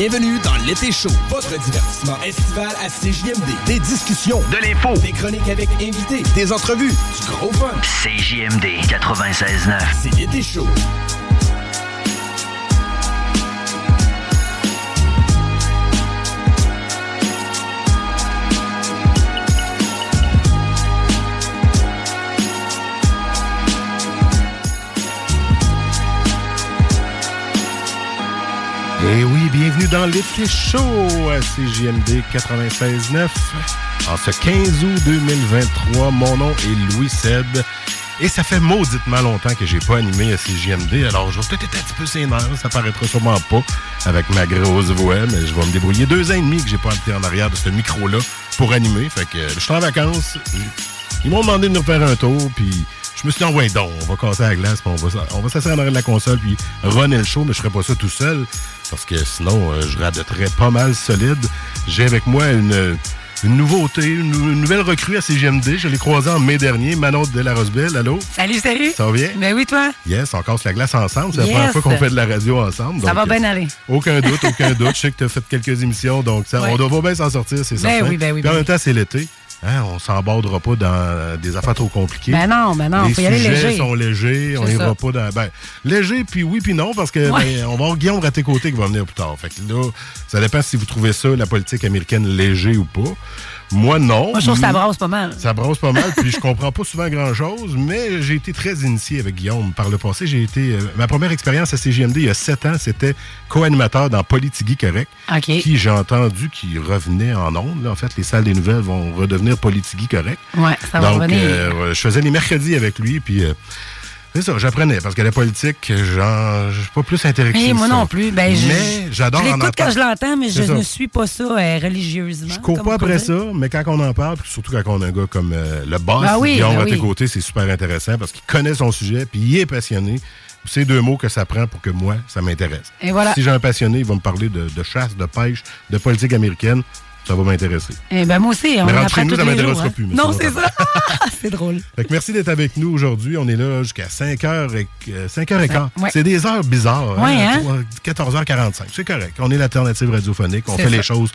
Bienvenue dans l'été chaud, votre divertissement estival à CJMD. Des discussions, de l'info, des chroniques avec invités, des entrevues, du gros fun. CJMD 96.9. C'est l'été chaud. Et oui, bienvenue dans l'été chaud à CJMD 96.9. En ce 15 août 2023, mon nom est Louis Seb. Et ça fait mauditement longtemps que j'ai pas animé à CJMD, alors je vais peut-être être un petit peu sénère, ça paraîtra sûrement pas avec ma grosse voix, mais je vais me débrouiller. Deux ans et demi que j'ai pas été en arrière de ce micro-là pour animer, fait que je suis en vacances. Ils m'ont demandé de nous faire un tour, puis je me suis dit, ah ouais, donc, on va casser la glace, puis on va, on va s'asseoir en arrière de la console, puis runner le show, mais je ferai pas ça tout seul, parce que sinon, euh, je radoterais pas mal solide. J'ai avec moi une, une nouveauté, une, une nouvelle recrue à CGMD. Je l'ai croisée en mai dernier, Manon de la Rosebelle. Allô? Salut, salut. Ça va bien? Ben oui, toi? Yes, on casse la glace ensemble. C'est Yes. la première fois qu'on fait de la radio ensemble. Ça donc, va bien euh, aller. Aucun doute, aucun doute. Je sais que tu as fait quelques émissions, donc ça, Ouais. on doit bien s'en sortir, c'est Ben certain. oui, ben oui, Puis en ben même temps, c'est l'été. Hein, on s'embordera pas dans des affaires trop compliquées. Ben non, ben non, Les faut y aller sujets léger. sont légers, on C'est ira ça. pas dans. Ben, léger, puis oui, puis non, parce que Ouais. ben, on va avoir Guillaume Raté-Côté qui va venir plus tard. Fait que là, ça dépend si vous trouvez ça, la politique américaine, léger ou pas. Moi, non. Moi, je trouve que ça Mm. brasse pas mal. Ça brosse pas mal, puis je comprends pas souvent grand-chose, mais j'ai été très initié avec Guillaume par le passé. J'ai été euh, ma première expérience à CGMD il y a sept ans, c'était co-animateur dans Politigui Correct, OK. qui j'ai entendu qui revenait en ondes. là. En fait, les salles des nouvelles vont redevenir Politigui Correct. Ouais, ça va Donc, revenir. euh, je faisais les mercredis avec lui, puis euh, c'est ça, j'apprenais, parce que la politique, genre, je suis pas plus intéressé. Moi ça. non plus. Ben, mais j'adore je l'écoute quand je l'entends, mais je ça. ne suis pas ça euh, religieusement. Je cours pas après ça, mais quand on en parle, puis surtout quand on a un gars comme euh, le boss, Ben oui, Guillaume ben à tes oui. côtés, c'est super intéressant parce qu'il connaît son sujet, puis il est passionné. C'est deux mots que ça prend pour que moi, ça m'intéresse. Et voilà. Si j'ai un passionné, il va me parler de, de chasse, de pêche, de politique américaine, ça va m'intéresser. Eh ben, moi aussi, on Mais en rentre chez nous, ça m'intéressera hein. plus, mais Non, c'est ça. c'est drôle. Fait que merci d'être avec nous aujourd'hui. On est là jusqu'à 5h et, euh, 5h15. Ouais. C'est des heures bizarres. Ouais, hein? 14h45. C'est correct. On est l'alternative radiophonique. On fait ça. les choses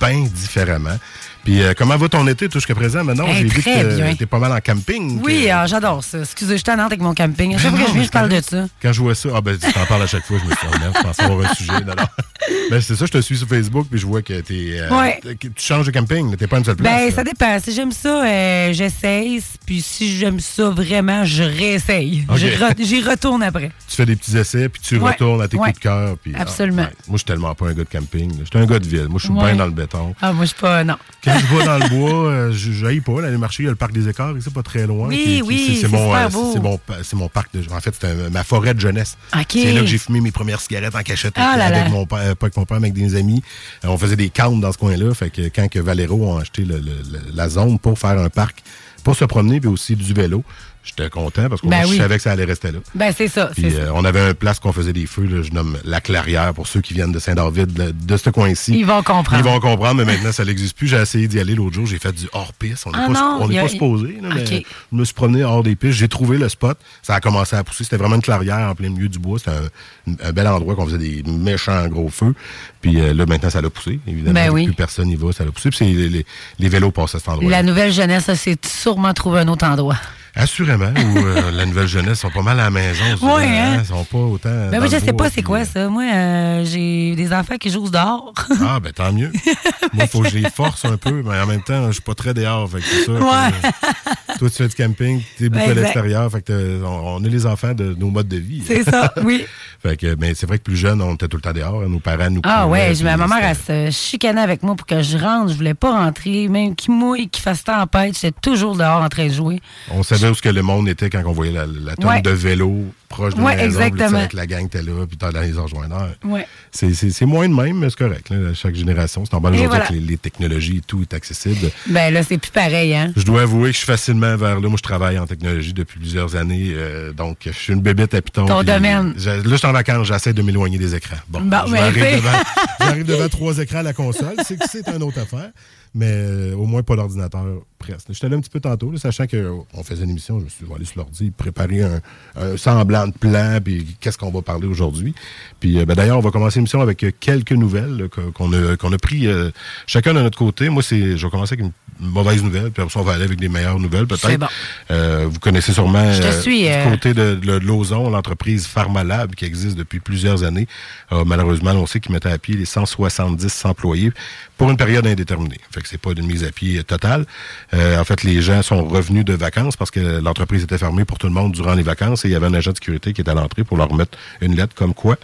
bien différemment. Puis euh, comment va ton été? Tout jusqu'à présent? Maintenant, Hey, j'ai vu que t'es pas mal en camping. Oui, que- ah, j'adore ça. Excusez, je suis avec mon camping. À chaque Ben fois que je viens, je parle de ça. Quand je vois ça, ah ben tu t'en parles à chaque fois, je me suis dit, oh, je pensais avoir un sujet. Non, non. Ben, c'est ça, je te suis sur Facebook, puis je vois que t'es. euh, Ouais. tu changes de camping, t'es pas une seule place. Ben, là. ça dépend. Si j'aime ça, euh, j'essaye. Puis si j'aime ça vraiment, je réessaye. Re- J'y retourne après. Tu fais des petits essais, puis tu Ouais. retournes à tes Ouais. coups de cœur. puis, ah, Absolument. Moi, je suis tellement pas un gars de camping. Je suis un gars de ville. Moi, je suis bien dans le béton. Ah, moi, je suis pas. Non. Je vais dans le bois, euh, je j'haïs pas. Là, les marchés, il y a le parc des écarts, ici, pas très loin. Oui, oui, c'est- c'est c'est mon, euh, c'est mon, c'est mon parc de. En fait, c'est ma forêt de jeunesse. C'est là que j'ai fumé mes premières cigarettes en cachette Ah avec, là avec là. mon père, pas avec mon père, mais avec des amis. Euh, on faisait des camps dans ce coin-là. Fait que quand que Valero a acheté le- le- le- la zone pour faire un parc, pour se promener, puis aussi du vélo. J'étais content parce que Ben oui. je savais que ça allait rester là. Ben, c'est ça. Puis c'est ça. euh, on avait un place qu'on faisait des feux, là, je nomme la Clairière pour ceux qui viennent de Saint-David, de, de ce coin-ci. Ils vont comprendre. Ils vont comprendre, mais maintenant ça n'existe plus. J'ai essayé d'y aller l'autre jour, j'ai fait du hors-piste. On n'est Ah pas, on n'est y a- pas supposé, là, mais je me suis promené hors des pistes. J'ai trouvé le spot. Ça a commencé à pousser. C'était vraiment une clairière en plein milieu du bois. C'était un, un bel endroit qu'on faisait des méchants gros feux. Puis euh, là, maintenant, ça l'a poussé. Évidemment, Ben oui. plus personne n'y va, ça l'a poussé. Puis les, les- les vélos passent à cet endroit. La nouvelle jeunesse, ça, c'est sûrement trouver un autre endroit. Assurément, ou euh, la nouvelle jeunesse sont pas mal à la maison. Ouais, hein? Ils sont pas autant. Ben, moi, je sais pas c'est quoi euh, ça. Moi, euh, j'ai des enfants qui jouent dehors. Ah, ben tant mieux. Moi, il faut que je les force un peu, mais en même temps, je suis pas très dehors. Fait que c'est ça. Ouais. euh, toi, tu fais du camping, tu es beaucoup à l'extérieur. Fait que euh, on, on est les enfants de nos modes de vie. c'est ça, oui. Fait que, mais c'est vrai que plus jeune, on était tout le temps dehors. hein, Nos parents nous Ah ouais, ma mère, elle se chicanait avec moi pour que je rentre. Je voulais pas rentrer. Même qu'il mouille, qu'il fasse tempête, j'étais toujours dehors en train de jouer. On savait où ce que le monde était quand on voyait la, la tonne Ouais. de vélo proche de Ouais, la maison. exactement. que la gang était là, puis t'as dans les rejoindeurs. Ouais. C'est- moins de même, mais c'est correct. là, à chaque génération. C'est normal aujourd'hui voilà. que les, les technologies et tout est accessible. Ben là, c'est plus pareil, hein. Je dois avouer que je suis facilement vers là. Moi, je travaille en technologie depuis plusieurs années. euh, donc, je suis une bébête à Python. Ton puis domaine. Là, je suis en vacances. J'essaie de m'éloigner des écrans. Bon, Bon, devant, j'arrive devant trois écrans à la console. C'est que c'est une autre affaire. Mais euh, au moins pas l'ordinateur presque. J'étais là un petit peu tantôt, là, sachant qu'on faisait une émission. Je me suis dit, allé sur l'ordi, préparer un, un semblant de plan, puis qu'est-ce qu'on va parler aujourd'hui. Puis euh, ben, d'ailleurs, on va commencer l'émission avec euh, quelques nouvelles qu'on a, qu'on a pris euh, chacun de notre côté. Moi, c'est, je vais commencer avec une mauvaise nouvelle, puis après ça, on va aller avec des meilleures nouvelles peut-être. Bon. Euh, vous connaissez sûrement Je te suis, du côté de, de l'Ozon, l'entreprise Pharmalab qui existe depuis plusieurs années. a malheureusement annoncé qu'ils mettaient à pied les 170 employés pour une période indéterminée. Fait que c'est pas une mise à pied totale. Euh, en fait, les gens sont revenus de vacances parce que l'entreprise était fermée pour tout le monde durant les vacances et il y avait un agent de sécurité qui était à l'entrée pour leur remettre une lettre comme quoi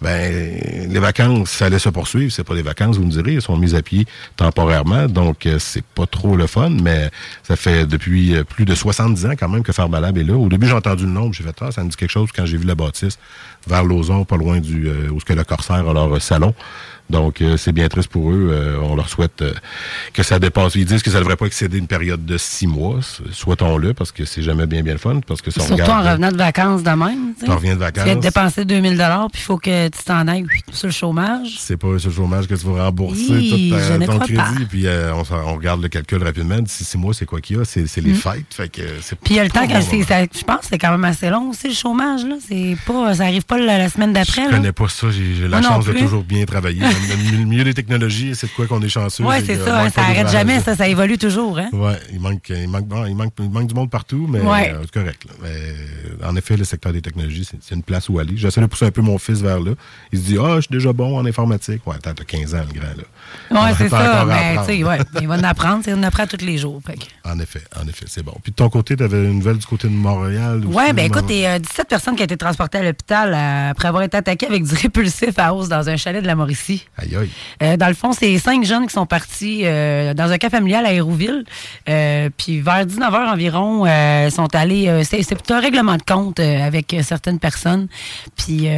ben, les vacances, ça allait se poursuivre. C'est pas des vacances, vous me direz. Ils sont mis à pied temporairement. Donc, euh, c'est pas trop le fun, mais ça fait depuis euh, plus de 70 ans quand même que Farbalab est là. Au début, j'ai entendu le nom, j'ai fait, ah, ça me dit quelque chose quand j'ai vu la bâtisse vers Lauson, pas loin du, euh, où ce que le Corsaire a leur salon. Donc, euh, c'est bien triste pour eux. Euh, on leur souhaite euh, que ça dépasse. Ils disent que ça devrait pas excéder une période de six mois. Souhaitons-le, parce que c'est jamais bien bien le fun. Parce que Surtout regarde, en revenant de vacances de même. tu reviens de Tu vacances. dépenser 2000 puis il faut que tu t'en ailles sur le chômage. c'est pas sur le chômage que tu vas rembourser Hi, tout ta- je ne ton crois crédit. pas. Puis on, regarde le calcul rapidement. D'ici six mois, c'est quoi qu'il y a? C'est les fêtes. Fait que Mm. Puis il y a le temps que c'est, ça- je pense que c'est quand même assez long aussi le chômage là. Pas, ça arrive pas la, la semaine d'après Je connais pas ça. J'ai la Moi chance de toujours bien travailler. Le milieu des technologies, c'est de quoi qu'on est chanceux. Ouais, c'est ça. ça arrête jamais, ça, ça évolue toujours. Hein? Ouais, il manque, il, manque, bon, il, manque, il manque du monde partout, mais Ouais. euh, c'est correct. là. Mais, en effet, le secteur des technologies, c'est une place où aller. J'essaie de pousser un peu mon fils vers là. Il se dit, ah, je suis déjà bon en informatique. Ouais, attends, t'as 15 ans, le grand, là. On c'est ça. Mais apprendre. tu sais, ouais, il va en apprendre. sais, On apprend tous les jours. fait. En effet, en effet, c'est bon. Puis de ton côté, tu avais une nouvelle du côté de Montréal. Aussi, ben écoute, il y a 17 personnes qui ont été transportées à l'hôpital euh, après avoir été attaquées avec du répulsif à hausse dans un chalet de la Mauricie. Aïe, aïe. Euh, dans le fond, c'est cinq jeunes qui sont partis euh, dans un cas familial à Hérouville. Puis vers 19h environ, ils sont allés. c'est c'est un règlement de compte avec certaines personnes. Puis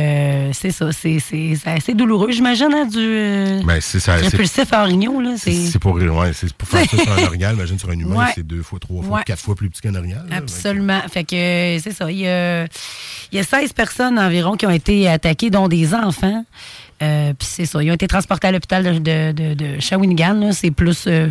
c'est ça, c'est assez douloureux, j'imagine, hein, du Ben, c'est ça. Répulsif à Orignon. Là, C'est pour, ouais, c'est pour faire ça sur un orignal. Imagine sur un humain, Ouais. c'est deux fois, trois fois, Ouais. quatre fois plus petit qu'un orignal. là. Absolument. Fait que c'est ça. Il y, a, il y a 16 personnes environ qui ont été attaquées, dont des enfants. Euh, Puis c'est ça. Ils ont été transportés à l'hôpital de, de, de, de Shawinigan. C'est plus, euh,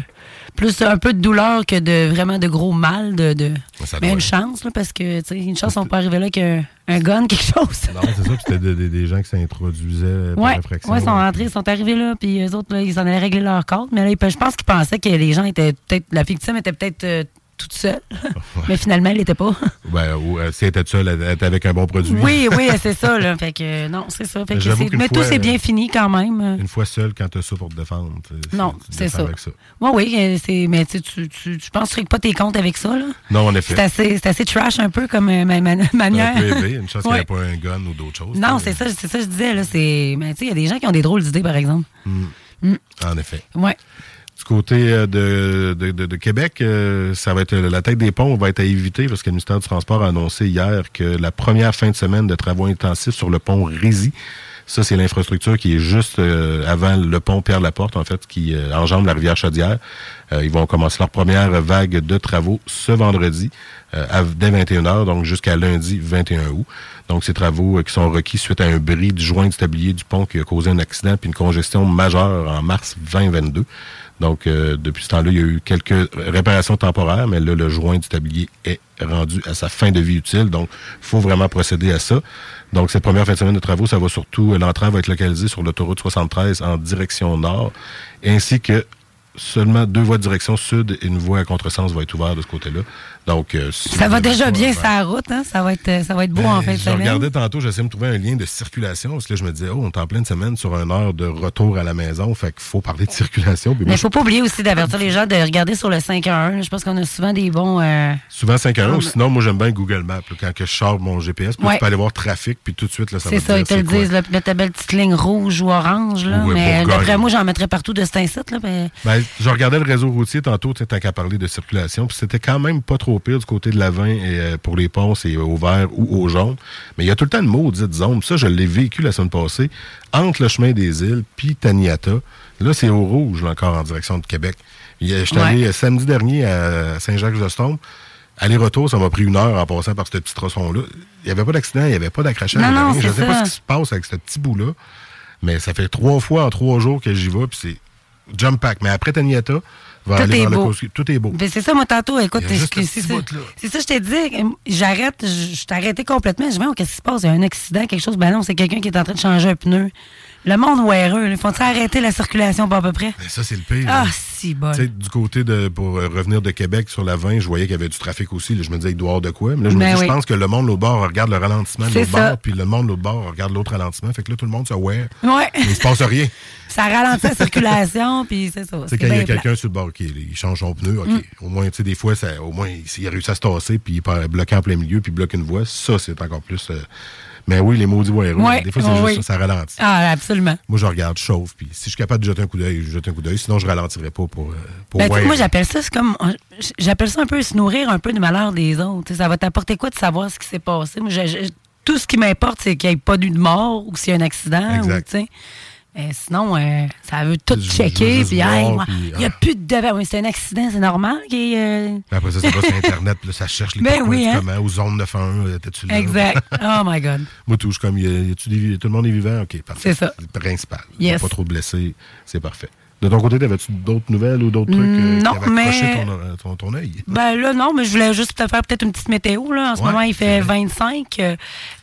plus un peu de douleur que de vraiment de gros mal. De, de... Ça Mais une chance, là, parce que une chance, on peut arriver là qu'un un gun, quelque chose. Non, c'est ça. Puis c'était des, des- des gens qui s'introduisaient par Ouais, infraction. ouais, ils sont rentrés, ils sont arrivés là, puis eux autres, là, ils en allaient régler leur compte. Mais là, je pense qu'ils pensaient que les gens étaient peut-être, la victime était peut-être euh, toute seule. Mais finalement, elle n'était pas. Ben, ou, euh, si elle était seule, elle était avec un bon produit. Oui, oui, c'est ça. Là. Fait que euh, non, c'est ça. Fait que mais tout s'est bien euh, fini quand même. Une fois seule, quand t'as ça pour te défendre. tu- Non, tu c'est ça. ça. Oui, oui, euh, c'est, mais tu, tu, tu, tu penses que pas tes comptes avec ça, là? Non, en effet. C'est assez, assez trash un peu comme ma- ma- manière. Un peu élevé. Une chance qu'il n'y Ouais. ait pas un gun ou d'autres choses. Non, c'est ça, c'est ça que je disais, tu il y a des gens qui ont des drôles d'idées, par exemple. En effet. Ouais. Côté euh, de, Québec, euh, ça va être la tête des ponts va être à éviter parce que le ministère du Transport a annoncé hier que la première fin de semaine de travaux intensifs sur le pont Rézy Ça, c'est l'infrastructure qui est juste euh, avant le pont Pierre-Laporte, en fait, qui euh, enjambe la rivière Chaudière. Euh, ils vont commencer leur première vague de travaux ce vendredi dès 21h, donc jusqu'à lundi 21 août. Donc, ces travaux qui sont requis suite à un bris du joint du tablier du pont qui a causé un accident puis une congestion majeure en mars 2022. Donc, depuis ce temps-là, il y a eu quelques réparations temporaires, mais là, le joint du tablier est rendu à sa fin de vie utile. Donc, il faut vraiment procéder à ça. Donc, cette première fin de semaine de travaux, ça va surtout, l'entrée va être localisée sur l'autoroute 73 en direction nord, ainsi que seulement deux voies de direction sud et une voie à contresens va être ouverte de ce côté-là. Donc, euh, ça va déjà bien sa route, hein? Ça va être, euh, ça va être beau ben, en fait. Je regardais tantôt, j'essayais de me trouver un lien de circulation parce que là, je me disais, oh, on est en pleine semaine sur une heure de retour à la maison, fait qu'il faut parler de circulation. Mais il faut pas oublier aussi d'avertir les gens de regarder sur le 511. Je pense qu'on a souvent des bons. Euh... Souvent 511, ou sinon, moi, j'aime bien Google Maps. quand que je sors mon GPS, puis ouais. tu peux aller voir trafic, puis tout de suite, là, ça va C'est ça, ils te le disent, là, ta belle petite ligne rouge ou orange. Là, mais d'après moi, j'en mettrais partout de cet incite. Là, ben, je regardais le réseau routier tantôt, tu qu'à parler de circulation, puis c'était quand même pas trop pire du côté de la et euh, pour les ponts, c'est au vert ou au jaune. Mais il y a tout le temps une maudite zone. Ça, je l'ai vécu la semaine passée, entre le chemin des îles puis Taniata. Là, c'est au rouge, là, encore en direction de Québec. Je suis allé euh, samedi dernier à Saint-Jacques-de-Stombe. Aller-retour, ça m'a pris une heure en passant par ce petit tronçon-là. Il n'y avait pas d'accident, il n'y avait pas d'accrachage. Je ne sais pas ce qui se passe avec ce petit bout-là. Mais ça fait trois fois en trois jours que j'y vais, puis c'est jump pack. Mais après Taniata, tout est beau. Tout est beau. c'est ça, moi, tantôt, écoute, c'est ça, ça, je t'ai dit, j'arrête, je t'ai arrêté complètement. Je dis, qu'est-ce qui se passe? Il y a un accident, quelque chose. Ben non, c'est quelqu'un qui est en train de changer un pneu. Le monde ouéreux, il faut arrêter la circulation pas à peu près? Ben, ça, c'est le pire. Ah, si bon. Du côté de, pour euh, revenir de Québec sur la 20, je voyais qu'il y avait du trafic aussi. je me disais, il doit y avoir de quoi. Mais là, je me ben je pense que le monde l'autre bord regarde le ralentissement de l'autre bord, puis le monde l'autre bord regarde l'autre ralentissement. Fait que là, tout le monde se wear. Ouais. Il se passe rien. ça ralentit la circulation, puis c'est ça. C'est quand il y a quelqu'un sur le bord qui il change son pneu, OK. Mm. Au moins, tu sais, des fois, ça, au moins, s'il a réussi à se tasser, puis il bloque en plein milieu, puis bloque une voie, ça, c'est encore plus. Euh, mais oui, les maudits voies ouais, Des fois, c'est juste ça, ça ralentit. Ah, absolument. Moi, je regarde, je chauffe, puis si je suis capable de jeter un coup d'œil, je jette un coup d'œil. Sinon, je ralentirai pas pour, euh, pour ben, Moi, j'appelle ça, c'est comme, j'appelle ça un peu se nourrir un peu du malheur des autres. ça va t'apporter quoi de savoir ce qui s'est passé? Moi, tout ce qui m'importe, c'est qu'il n'y ait pas eu de mort ou s'il y a un accident. Exact. Ou, euh, sinon, euh, ça veut tout checker. Puis, il n'y a ah. plus de. Oui, c'est un accident, c'est normal. Euh, après ça, ça va sur Internet. Là, ça cherche les ben oui, hein? comment, aux zones 911. T'es-tu là? Exact. Oh my God. Moi, tout, comme, y a, tout le monde est vivant? OK, parfait. C'est ça. Le principal. A pas trop de blessés. C'est parfait. De ton côté, avais-tu d'autres nouvelles ou d'autres trucs euh, non, qui mais... ton, ton, ton, œil? Ben là, non, mais je voulais juste te faire peut-être une petite météo. Là. En ce moment, il fait 25.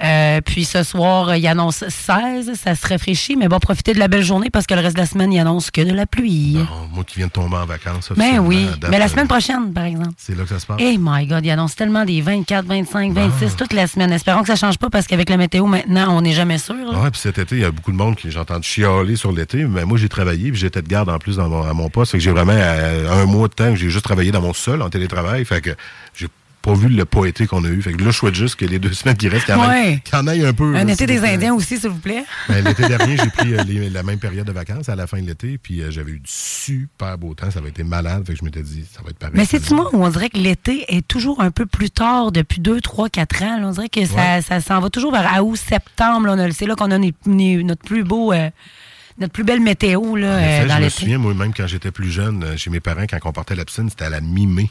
Euh, puis ce soir, il annonce 16. Ça se rafraîchit, mais bon, profiter de la belle journée parce que le reste de la semaine, il annonce que de la pluie. moi qui viens de tomber en vacances. Ben oui. Mais la semaine prochaine, par exemple. C'est là que ça se passe. Eh my God, il annonce tellement des 24, 25, 26 toute la semaine. Espérons que ça ne change pas parce qu'avec la météo, maintenant, on n'est jamais sûr. Oui, puis cet été, il y a beaucoup de monde qui, j'ai entendu chialer sur l'été. Mais moi, j'ai travaillé puis j'étais de garde en plus dans mon, à mon. C'est que j'ai vraiment euh, un mois de temps que j'ai juste travaillé dans mon sol en télétravail. Fait que j'ai pas vu le poété qu'on a eu. Fait que là, je souhaite juste que les deux semaines qui restent, qu'il y, en ait un peu. Un été des Indiens aussi, s'il vous plaît. Ben, l'été dernier, j'ai pris euh, la même période de vacances à la fin de l'été, puis euh, j'avais eu du super beau temps. Ça avait été malade. Fait que je m'étais dit, ça va être pareil. Mais c'est-tu moi où on dirait que l'été est toujours un peu plus tard depuis 2, 3, 4 ans? on dirait que ça, ça s'en va toujours vers août, septembre. C'est là qu'on a notre plus beau notre plus belle météo là, euh, dans Je me souviens, moi-même, quand j'étais plus jeune, euh, chez mes parents, quand on partait à la piscine, c'était à la mi-mai.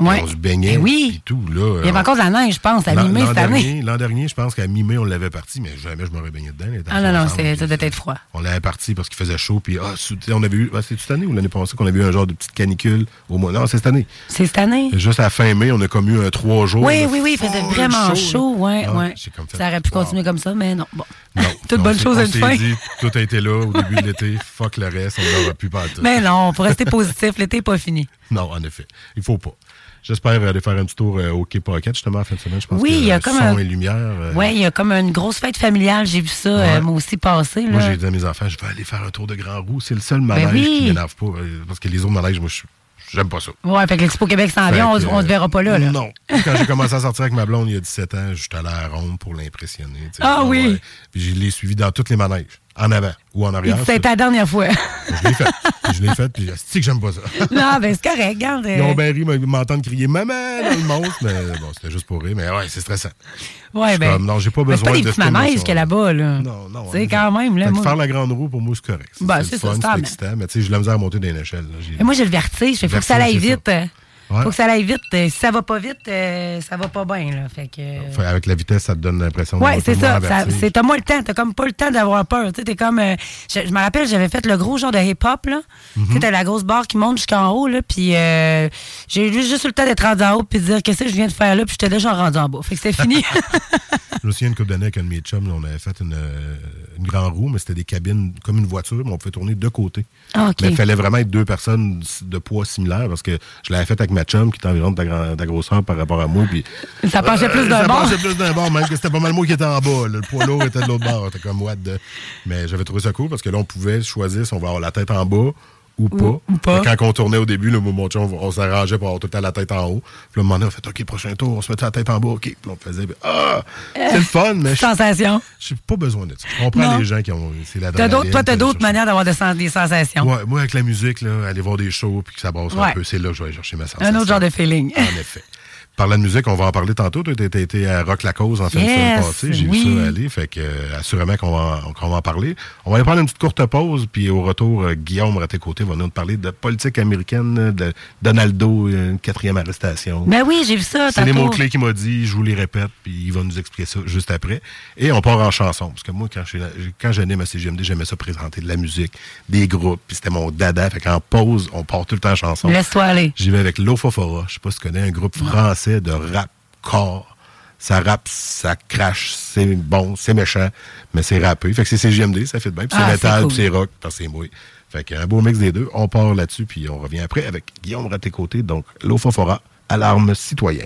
On se baignait oui. et tout. Là, Il y avait encore de la neige, je pense, à mi-mai cette année. L'an dernier, je pense qu'à mi-mai, on l'avait parti, mais jamais je m'aurais baigné dedans. Ah non, non, ça devait être froid. On l'avait parti parce qu'il faisait chaud. Puis, ah, on avait eu, ah, c'est cette année ou l'année passée qu'on avait eu un genre de petite canicule au mois. Non, c'est cette année. C'est cette année. Juste à la fin mai, on a comme eu un trois jours. Oui, oui, oui, il faisait vraiment chaud. ouais, ah, ouais. ça aurait pu continuer comme ça, mais non. Bon. Non. Toute bonne chose à une fin. Dit, tout a été là au début de l'été. Fuck le reste, on n'aura plus pas tout. Mais non, pour rester positif, l'été n'est pas fini. Non, en effet. Il faut pas. J'espère aller faire un petit tour euh, au Quai Pocket, justement, en fin de semaine. Je pense oui, il y a comme un... et lumière. Euh, oui, il y a comme une grosse fête familiale. J'ai vu ça, euh, moi aussi, passer. Moi, j'ai dit à mes enfants, je vais aller faire un tour de Grand Roue. C'est le seul ben manège qui m'énerve pas. Parce que les autres manèges, moi, j'aime pas ça. Ouais, fait que l'Expo Québec s'en vient, on, ne se verra pas là, là. Non. Quand j'ai commencé à sortir avec ma blonde il y a 17 ans, j'étais allé à Rome pour l'impressionner. Ah oui. Puis je l'ai suivi dans tous les manèges. En avant ou en arrière. C'est ta dernière fois. Je l'ai fait. je l'ai fait, puis c'est que j'aime pas ça? non, ben c'est correct, regarde. Ils ont bien ri, m'entendre crier maman dans le monstre, mais bon, c'était juste pour rire. Mais ouais, c'est stressant. Ouais, ben. Comme, non, j'ai pas besoin pas de. des petits manèges qu'il y a là-bas, là. Non, non. C'est quand même, là. Moi... Faire la grande roue, pour moi, c'est correct. Ben, c'est ça, c'est excitant, mais tu sais, j'ai la misère à monter des échelles. Mais moi, j'ai le vertige. Il faut que ça aille vite. Ouais. Faut que ça aille vite. Si ça va pas vite, euh, ça va pas bien. Là. Fait que, Avec la vitesse, ça te donne l'impression ouais, c'est ça. ça c'est, t'as moins le temps. T'as comme pas le temps d'avoir peur. T'es comme. Euh, je, je, me rappelle, j'avais fait le gros genre de hip-hop. là. Tu t'as la grosse barre qui monte jusqu'en haut. Là, puis euh, j'ai juste, juste eu le temps d'être rendu en haut puis de dire qu'est-ce que je viens de faire là. Puis j'étais déjà rendu en bas. Fait que c'était fini. je me souviens une couple d'années avec un de mes chums. Là, on avait fait une, une grande roue, mais c'était des cabines comme une voiture, mais on pouvait tourner de côté. Ah, okay. Mais il fallait vraiment être deux personnes de poids similaires parce que je l'avais fait avec ma chum qui était environ de ta, grand, ta grosseur par rapport à moi. Puis, ça penchait euh, plus d'un bord. Ça penchait plus d'un bord, même que c'était pas mal moi qui était en bas. Là. Le poids lourd était de l'autre bord. C'était comme what de... Mais j'avais trouvé ça cool parce que là, on pouvait choisir si on va avoir la tête en bas ou pas. Ou, ou pas. Quand on tournait au début, là, mon chum, on s'arrangeait pour avoir tout le temps la tête en haut. Puis un moment donné, on fait OK, prochain tour, on se mettait la tête en bas, OK. Puis on faisait Ah! C'est le fun, mais. Sensation. J'ai pas besoin de ça. Je comprends non. les gens qui ont. C'est la Toi, t'as d'autres manières d'avoir des sensations. Ouais, moi, avec la musique, là, aller voir des shows puis que ça brasse ouais. un peu, c'est là que je vais aller chercher ma sensation. Un autre genre de feeling. En effet. Parlant de musique, on va en parler tantôt. Tu été à Rock la Cause en fin yes, de semaine passée. J'ai oui. vu ça aller. Fait que, euh, assurément qu'on va, va en parler. On va aller prendre une petite courte pause. Puis au retour, euh, Guillaume, à tes côtés, va nous parler de politique américaine, de Donaldo, une quatrième arrestation. Ben oui, j'ai vu ça. C'est les mots-clés qu'il m'a dit. Je vous les répète. Puis il va nous expliquer ça juste après. Et on part en chanson. Parce que moi, quand, je, quand j'anime à CGMD, j'aimais ça présenter de la musique, des groupes. Puis c'était mon dada. Fait qu'en pause, on part tout le temps en chanson. Laisse-toi aller. J'y vais avec Lofofora. Je sais pas si tu connais un groupe français de rap corps. Ça rappe, ça crache, c'est bon, c'est méchant, mais c'est rappé. Fait que c'est CGMD, ça fait bien. Puis c'est ah, métal, cool. puis c'est rock, parce que c'est mouille. Fait qu'un beau mix des deux. On part là-dessus, puis on revient après avec Guillaume côtés. Donc, Lofofora, alarme citoyen.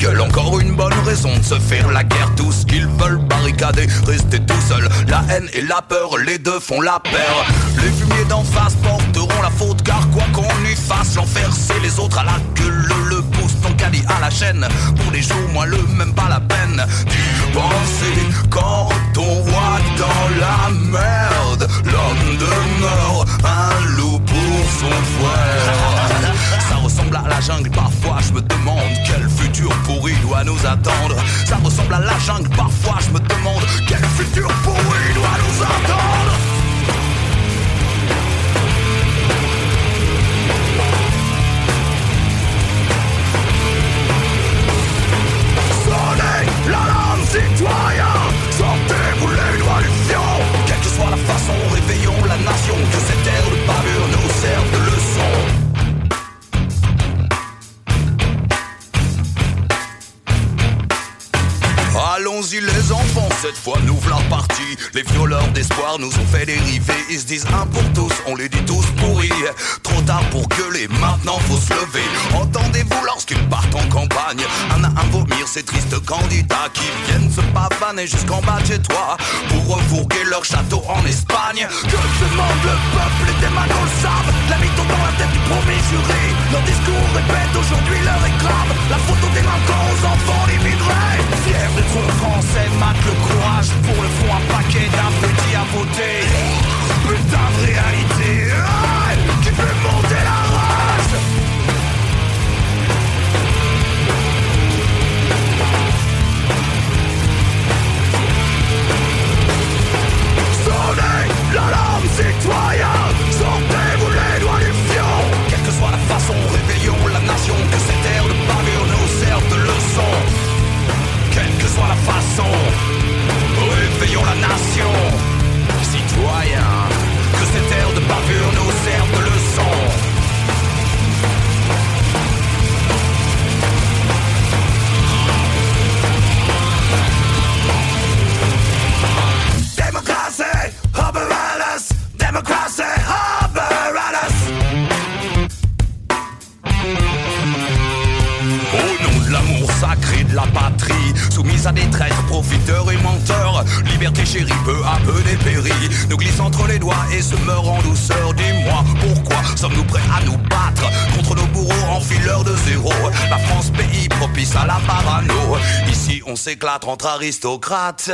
Gueule, encore une bonne raison de se faire la guerre. Tout ce qu'ils veulent barricader, rester tout seul. La haine et la peur, les deux font la paire. Les fumiers d'en face porteront la faute, car quoi qu'on y fasse, l'enfer c'est les autres à la gueule. Le pouce ton caddie à la chaîne. Pour les jours, moi le même pas la peine. Tu pensais quand on voit dans la merde, l'homme demeure un loup pour son frère. Ça ressemble à la jungle, parfois je me demande quel futur pourri doit nous attendre. Ça ressemble à la jungle, parfois je me demande quel futur pourri doit nous attendre. Sonnez l'alarme citoyen, Les enfants, cette fois nous v'là partis. Les violeurs d'espoir nous ont fait dériver. Ils se disent un pour tous, on les dit tous pourris. Trop tard pour gueuler, maintenant faut se lever. Entendez-vous lorsqu'ils partent en campagne. Un à un vomir ces tristes candidats Qui viennent se pavaner jusqu'en bas de chez toi Pour refourguer leur château en Espagne. Que demande le peuple, les démons le savent. La mytho dans la tête du premier juré Leur discours répète aujourd'hui leur réclame La photo délinquant aux enfants d'immigrés Fier d'être français, mate le courage Pour le fond un paquet petit à voter Putain de réalité. Hey, Qui fait monter la rage. Sonnez l'alarme citoyen nation. Citoyens de cette terre de bavure nous soumise à des traîtres, profiteurs et menteurs. Liberté chérie, peu à peu dépérit, nous glisse entre les doigts et se meurt en douceur. Dis-moi pourquoi sommes-nous prêts à nous battre contre nos bourreaux en fileur de zéro? La France, pays propice à la parano. Ici, on s'éclate entre aristocrates.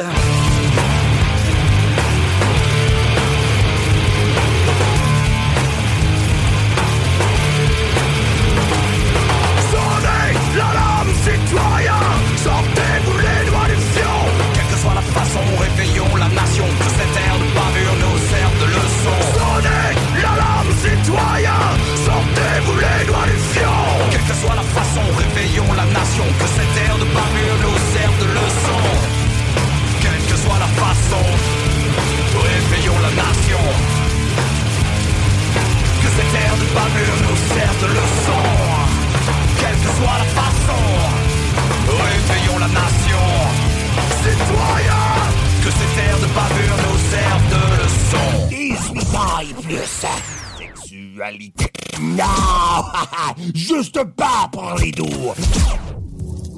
Sexualité. Non Juste pas par les doigts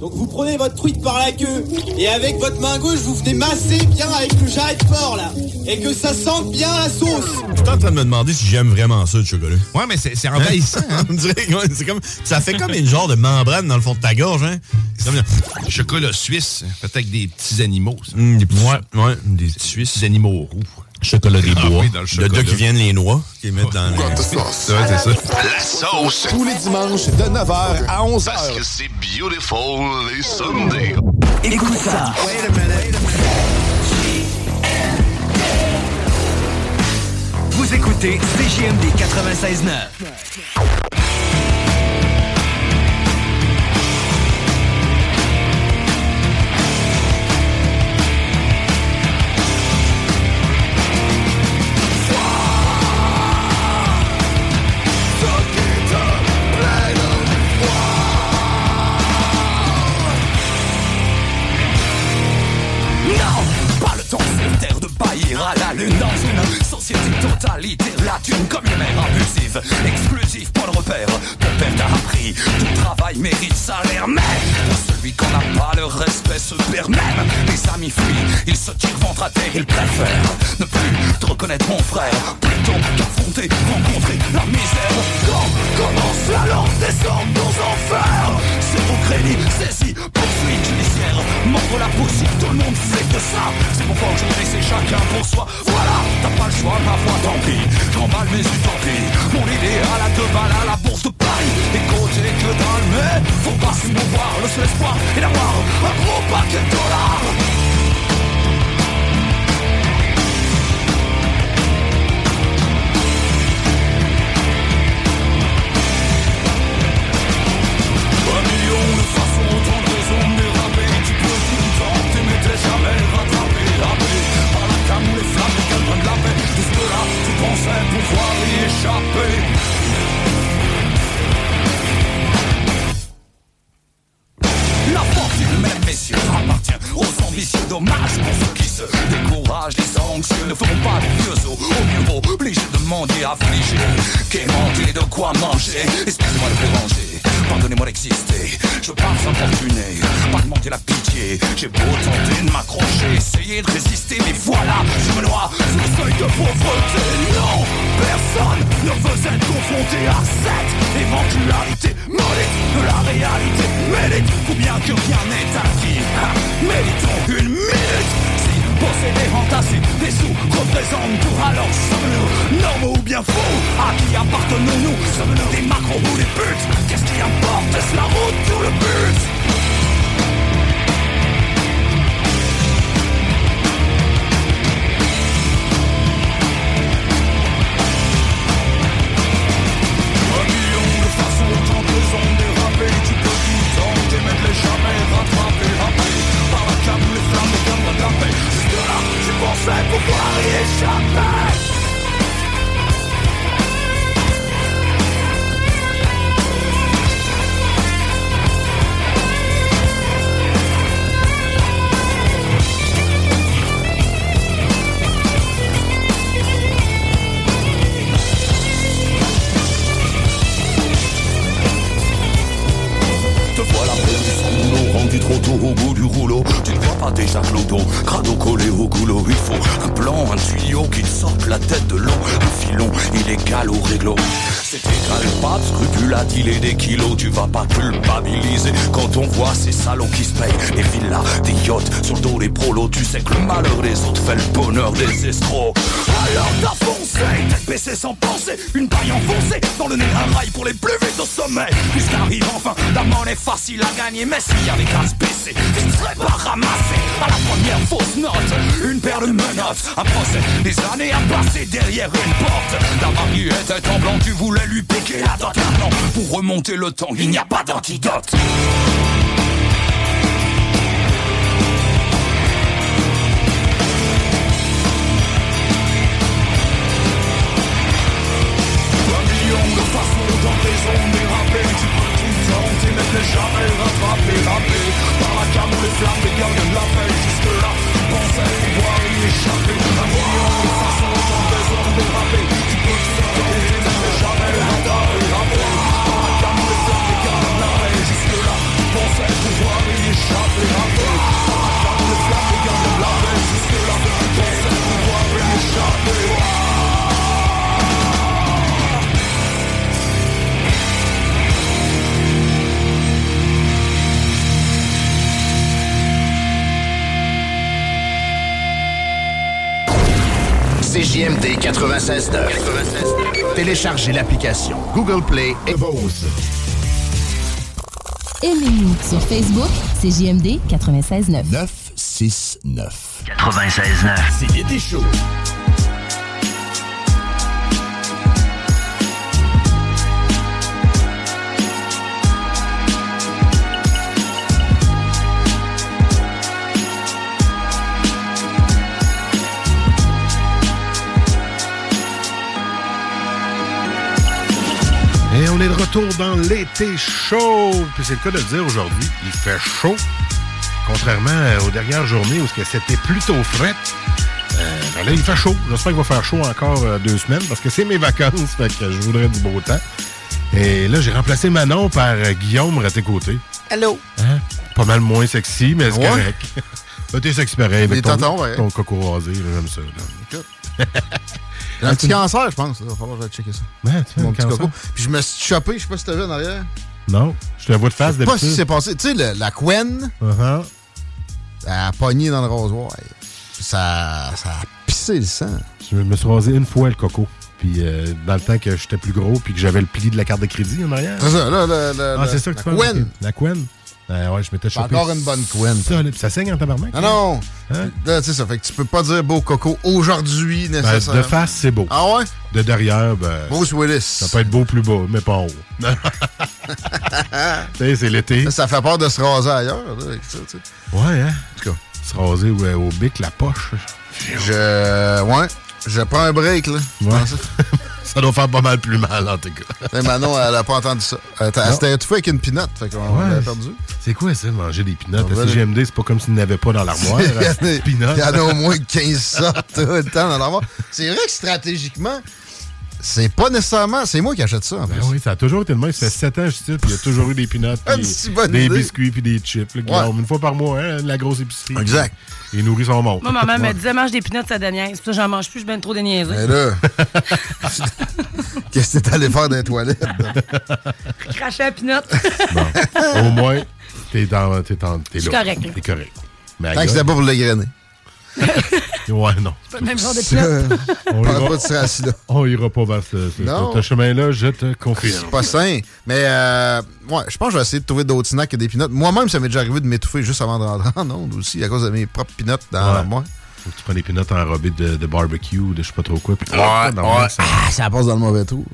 Donc vous prenez votre truite par la queue et avec votre main gauche vous venez masser bien avec le jarret de porc là et que ça sente bien la sauce. Je suis en train de me demander si j'aime vraiment ça, le chocolat. Ouais, mais c'est c'est envahissant. Hein? On dirait c'est comme, ça fait comme une genre de membrane dans le fond de ta gorge. Hein? C'est comme Chocolat suisse, fait avec des petits animaux. ça. Hum, des petits, Ouais. ouais, des Suisses, des animaux roux. Chocolats des Ah bois. dans le Il y a chocolat. qui viennent les noix, qui mettent dans les... Ouais, c'est ça. La sauce. Tous les dimanches de 9h à 11h. Parce que c'est beautiful les Sundays. Écoute ça. Vous écoutez CJMD 96.9. société totalitaire, la thune comme une mère abusive, exclusive, pas de repère. Ton père t'a appris, tout travail mérite salaire, mais pour celui qu'on n'a pas le respect se perd même. Les amis fuient, ils se tirent ventre à terre, ils préfèrent ne plus te reconnaître mon frère, plutôt qu'affronter, rencontrer la misère. Quand commence la lance des sommes aux enfers, c'est au crédit, saisi, poursuite judiciaire, mordre la poussière, tout le monde fait que ça. C'est pourquoi aujourd'hui c'est chacun pour soi. Voilà, t'as pas le choix, ma foi, tant pis. J'emballe mes utopies, mon idéal à deux balles à la bourse de Paris. Et côté que dalle, mais faut pas se mouvoir. Le seul espoir est d'avoir un gros paquet de dollars. La fortune, mesdames, messieurs, appartient aux ambitieux. Dommage pour ceux qui se découragent. Les anxieux ne feront pas de vieux os. Au mieux obligé de mendier, affligé. Quémander de quoi manger. Excusez-moi de déranger. Pardonnez-moi d'exister. Je passe infortuné. Pas demander la pitié. J'ai beau tenter de m'accrocher, essayer de résister. Mais voilà, je me noie sous le seuil de pauvreté. Non, personne ne veut être confronté à cette éventualité maudite de la réalité. Mérite, ou bien que rien n'est acquis. Méritons une minute. Si posséder, entasser des sous représente tout, alors sommes-nous normaux ou bien faux À qui appartenons-nous? Sommes-nous des macros ou des putes? Qu'est-ce qui importe? Est-ce la route ou le but? Autant pensais pouvoir y échapper Te voilà perdu sous l'eau, rendu trop tôt au bout du rouleau. Tu pas déjà l'auto Crado collé au goulot Il faut un plan, un tuyau qui te sorte la tête de l'eau. Un filon illégal au réglo. C'est égal, pas de scrupule à des kilos. Tu vas pas culpabiliser quand on voit ces salauds qui se payent Des villas, des yachts, sur le dos des prolos. Tu sais que le malheur des autres fait le bonheur des escrocs. Alors t'as foncé, tête baissée sans penser. Une paille enfoncée dans le nez un rail pour les plus au sommet. Puisqu'arrive enfin la monnaie facile à gagner. Mais s'il y avait qu'à se baisser, ne serais pas ramassé À la première fausse note, une paire de menottes. Un procès, des années à passer derrière une porte. La mariée était en blanc, tu voulais lui piquer la dot. Maintenant, pour remonter le temps, il n'y a pas d'antidote jamais rattrapé Rappé par la cam les flammes des gardiens de la paix Jusque là tu pensais pouvoir y échapper Un million de façons ondes CJMD 96.9. Téléchargez l'application Google Play et Bose. Aimez-nous sur Facebook, c'est JMD 96.9. 969. 96.9. C'est l'été chaud. Est de retour dans l'été chaud. Puis c'est le cas de le dire aujourd'hui. Il fait chaud. Contrairement euh, aux dernières journées où ce que c'était plutôt fret. Euh, ben là, il fait chaud. J'espère qu'il va faire chaud encore euh, deux semaines parce que c'est mes vacances. Fait que je voudrais du beau temps. Et là, j'ai remplacé Manon par euh, Guillaume à tes côtés. Allô? Hein? Pas mal moins sexy, mais c'est Ouais. correct. T'es sexy pareil. Avec ton, tontons, ouais. ton coco rasé, j'aime ça. là. Un petit cancer, je pense. Il va falloir checker ça. Ouais, tu fais Mon petit cancer? coco. Puis je me suis chopé, je sais pas si t'as vu en arrière. Non, je te la vois de face Je sais pas ce qui d'habitude. s'est passé. Tu sais, le- la couenne, Uh-huh. elle a pogné dans le rasoir. Ça, ça a pissé le sang. Je me suis rasé une fois le coco. Puis euh, dans le temps que j'étais plus gros, puis que j'avais le pli de la carte de crédit en arrière. C'est ça, là, Ah, c'est ça que la tu parles. couenne. La couenne. Euh, ouais, je m'étais C'est chopé. encore une bonne couenne. Ça, saigne en tabarnak. Ah non! Hein? C'est ça. Fait que tu peux pas dire beau coco aujourd'hui, Ben, nécessairement. de face, c'est beau. Ah ouais? De derrière, ben. Bruce Willis. Ça peut être beau plus bas, mais pas en haut. tu sais, c'est l'été. Ça, ça fait peur de se raser ailleurs, là, avec ça, tu sais. Ouais, hein? En tout cas. Se raser au, au bic, la poche. Je. Ouais. Je prends un break, là. Ouais. ça doit faire pas mal plus mal, en tout cas. Mais Manon, elle a pas entendu ça. Elle elle s'était étouffée avec une pinotte. Fait qu'on Ouais. l'a perdu. C'est quoi ça, manger des pinottes? La CGMD, c'est pas comme s'il n'avait pas dans l'armoire. Il y en a- hein, il y en a au moins 15 sortes tout le temps dans l'armoire. C'est vrai que stratégiquement, c'est pas nécessairement. C'est moi qui achète ça, en Ben plus. oui, ça a toujours été le même. Ça fait 7 ans que je suis puis il y a toujours eu des puis c'est bonne des idée. biscuits, puis des chips. là. Une fois par mois, hein, la grosse épicerie. Exact. Il nourrit son monde. Moi, maman Ouais. me disait, mange des pinottes, ça déniaise. Puis ça, j'en mange plus, je ben trop de niaiser. Mais là. Qu'est-ce que t'es allé faire dans les toilettes? Cracher la pinotte. Au moins, t'es dans, t'es dans, t'es là. correct, là. T'es correct. Mais Tant que c'était pas pour l'égrainer. Ouais, non. pas le même genre de Ça, pinotte. On ira, pas de ce on ira pas vers ce, ce- chemin-là, je te confirme. C'est pas sain. Mais euh, ouais, je pense que je vais essayer de trouver d'autres snacks que des pinottes. Moi-même, ça m'est déjà arrivé de m'étouffer juste avant de rentrer en onde aussi, à cause de mes propres pinottes dans Ouais. l'armoire. Faut que tu prennes des pinottes enrobées de, de barbecue, de je sais pas trop quoi. Puis, Ouais, non, ouais. ça- Ah, ça passe dans le mauvais tour.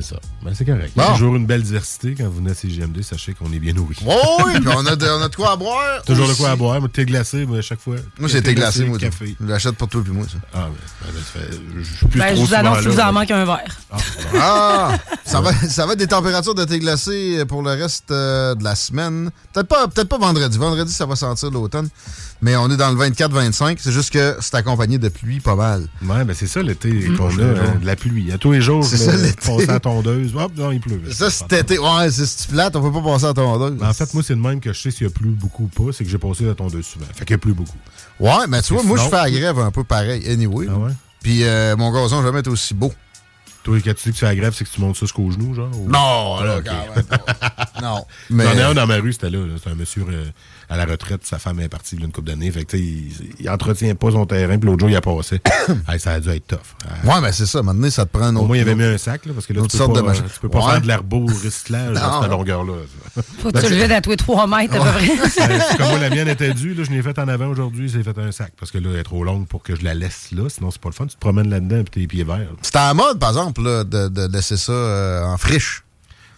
C'est ça. Ben, c'est correct. Bon. toujours une belle diversité quand vous venez à CGMD. Sachez qu'on est bien nourri. Oh oui, puis on a, de, on a de quoi à boire. Toujours de quoi à boire. Moi, thé glacé, moi, à chaque fois. Moi, c'est thé glacé, moi. café. Je l'achète pour toi puis moi, ça. Ah, ben, ben, là, ça fait- je suis plus Ben, trop je vous annonce qu'il vous en manque un verre. Ah! ça, va, ça va être des températures de thé glacé pour le reste euh, de la semaine. Peut-être pas, peut pas vendredi. Vendredi, ça va sentir l'automne. Mais on est dans le 24-25. C'est juste que c'est accompagné de pluie pas mal. Ouais, ben c'est ça l'été Mm. qu'on a, hein, de la pluie. À tous les jours, je ça, l'été. on s'entend tondeuse. Hop, non, il pleut. Ça, c'est été. Ouais, c'est stipulate, on peut pas passer à la tondeuse. En fait, moi, c'est le même que je sais s'il y a plus beaucoup ou pas, c'est que j'ai passé la tondeuse souvent. Fait qu'il y a plus beaucoup. Ouais, mais tu vois, moi, je fais la grève un peu pareil, anyway. Ah ouais? Puis euh, mon gazon, vais mettre aussi beau. Toi, quand tu dis que c'est la grève, c'est que tu montes ça jusqu'au genou, genre? ou- Non, Ah, là, ok. quand même pas. Non. Mais... J'en ai un dans ma rue, c'était là. là. C'est un monsieur euh, à la retraite, sa femme est partie là, une couple d'années. Fait que, tu sais, il, il entretient pas son terrain, puis l'autre jour, il a passé. Hey, ça a dû être tough. Euh, Ouais, mais c'est ça. Maintenant, ça te prend un autre. Au moins, il avait mis un sac, là, parce que là, tu peux, sorte pas, de machin. euh, tu peux pas Ouais. faire de l'herbeau recyclage à cette longueur-là. Faut que tu le vides à tous les 3 mètres, à peu près. Comme moi, la mienne était due, là, je l'ai faite en avant aujourd'hui, j'ai fait un sac. Parce que là, elle est trop longue pour que je la laisse là, sinon c'est pas le fun. Tu te promènes là-dedans puis tes pieds verts. C'était à mode, par exemple, là, de, de laisser ça euh, en friche.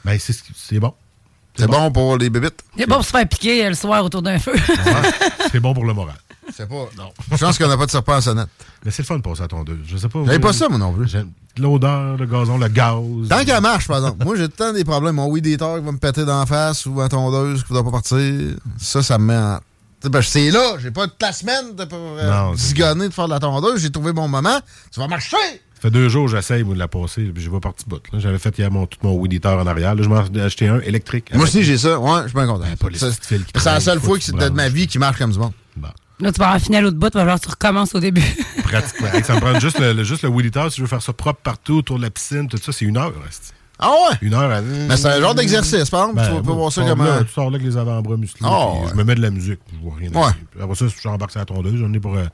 Ben, c'est c'est bon. C'est bon. pour les bébites? C'est bon pour se faire piquer euh, le soir autour d'un feu. C'est bon pour le moral. C'est pas. Non. Je pense qu'on n'a pas de serpent en sonnette. Mais c'est le fun de passer à tondeuse. Je sais pas. J'avais moi, pas ça, moi non plus. J'aime l'odeur, le gazon, le gaz. Tant qu'elle marche, par exemple. Moi, j'ai temps des problèmes. Mon weed eater qui va me péter dans la face ou ma tondeuse qui ne voudra pas partir. Ça, ça me met en. Ben, c'est là. J'ai pas toute la semaine de, pour euh, zigonner de faire de la tondeuse. J'ai trouvé mon moment. Tu vas marcher! Ça fait deux jours que j'essaye de la passer, puis j'ai pas parti bout. J'avais fait hier mon, tout mon weed eater en arrière. Là, je m'en ai acheté un électrique. Moi aussi, j'ai ça. Ouais, je suis bien content. qui C'est la seule fois que c'est de ma vie qui marche comme du monde. Là, tu vas avoir fini à l'autre bout, tu vas falloir que tu recommences au début. Pratiquement. Ça me prend juste le, le- juste le weed eater. Si je veux faire ça propre partout, autour de la piscine, tout ça, c'est une heure. reste. Ah ouais? Une heure à... Mais c'est un genre d'exercice, par exemple. Ben, tu peux moi, voir ça comme là, un. Tu sors là avec les avant-bras musclés. Ah, ouais. Je me mets de la musique. Je vois rien Ouais. Après ça, j'embarque sur la tondeuse. J'en ai pour euh,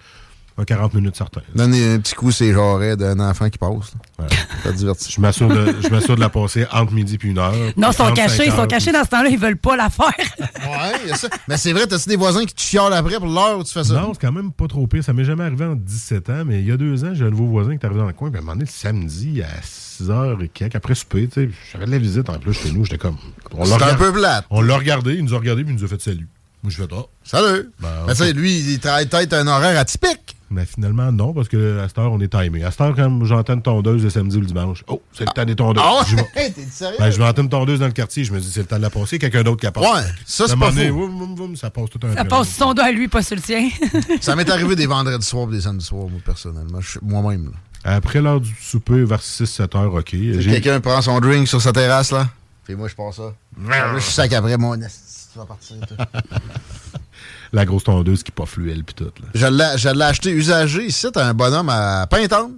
un 40 minutes certains. Donner un petit coup, c'est jarrets d'un enfant qui passe. Ouais. Ça te divertit. Je m'assure de, je m'assure de la passer entre midi puis une heure. Non, ils sont 35 cachés, ils sont cachés dans ce temps-là, ils veulent pas la faire. Ouais, il y a ça. Mais c'est vrai, t'as-tu des voisins qui te chialent après pour l'heure où tu fais ça? Non, c'est quand même pas trop pire. Ça m'est jamais arrivé en 17 ans, mais il y a deux ans, j'ai un nouveau voisin qui est arrivé dans le coin. Puis à un moment donné, le samedi, à 6h et quelques, après souper, tu sais, j'avais de la visite en plus chez nous. J'étais comme. on l'a C'est un regardé- peu plate. On l'a regardé, il nous a regardé, puis il nous a fait salut. Moi, je fais ah. Salut! Ben, Mais tu sais, lui, il travaille peut-être un horaire atypique. Mais finalement, non, parce que à cette heure, on est timé. À cette heure, quand j'entends une tondeuse le samedi ou le dimanche, oh, c'est le temps des tondeuses. Ah Je vais- ouais? T'es sérieux? Ben, entendre une tondeuse dans le quartier, je me dis, c'est le temps de la passer, quelqu'un d'autre qui la passe. Ouais, ça, c'est pas voum, voum, ça passe tout un Ça passe sur son dos à lui, pas sur le tien. Ça m'est arrivé des vendredis soirs et des samedis soirs, moi, personnellement. Moi-même. là. Après l'heure du souper, vers 6-7 heures, OK. Quelqu'un prend son drink sur sa terrasse, là. Puis moi, je passe ça. Là, je suis sac après mon esti, tu vas partir. La grosse tondeuse qui pas fluelle puis tout. Là. Je l'ai acheté usagé ici. T'as un bonhomme à Pintante.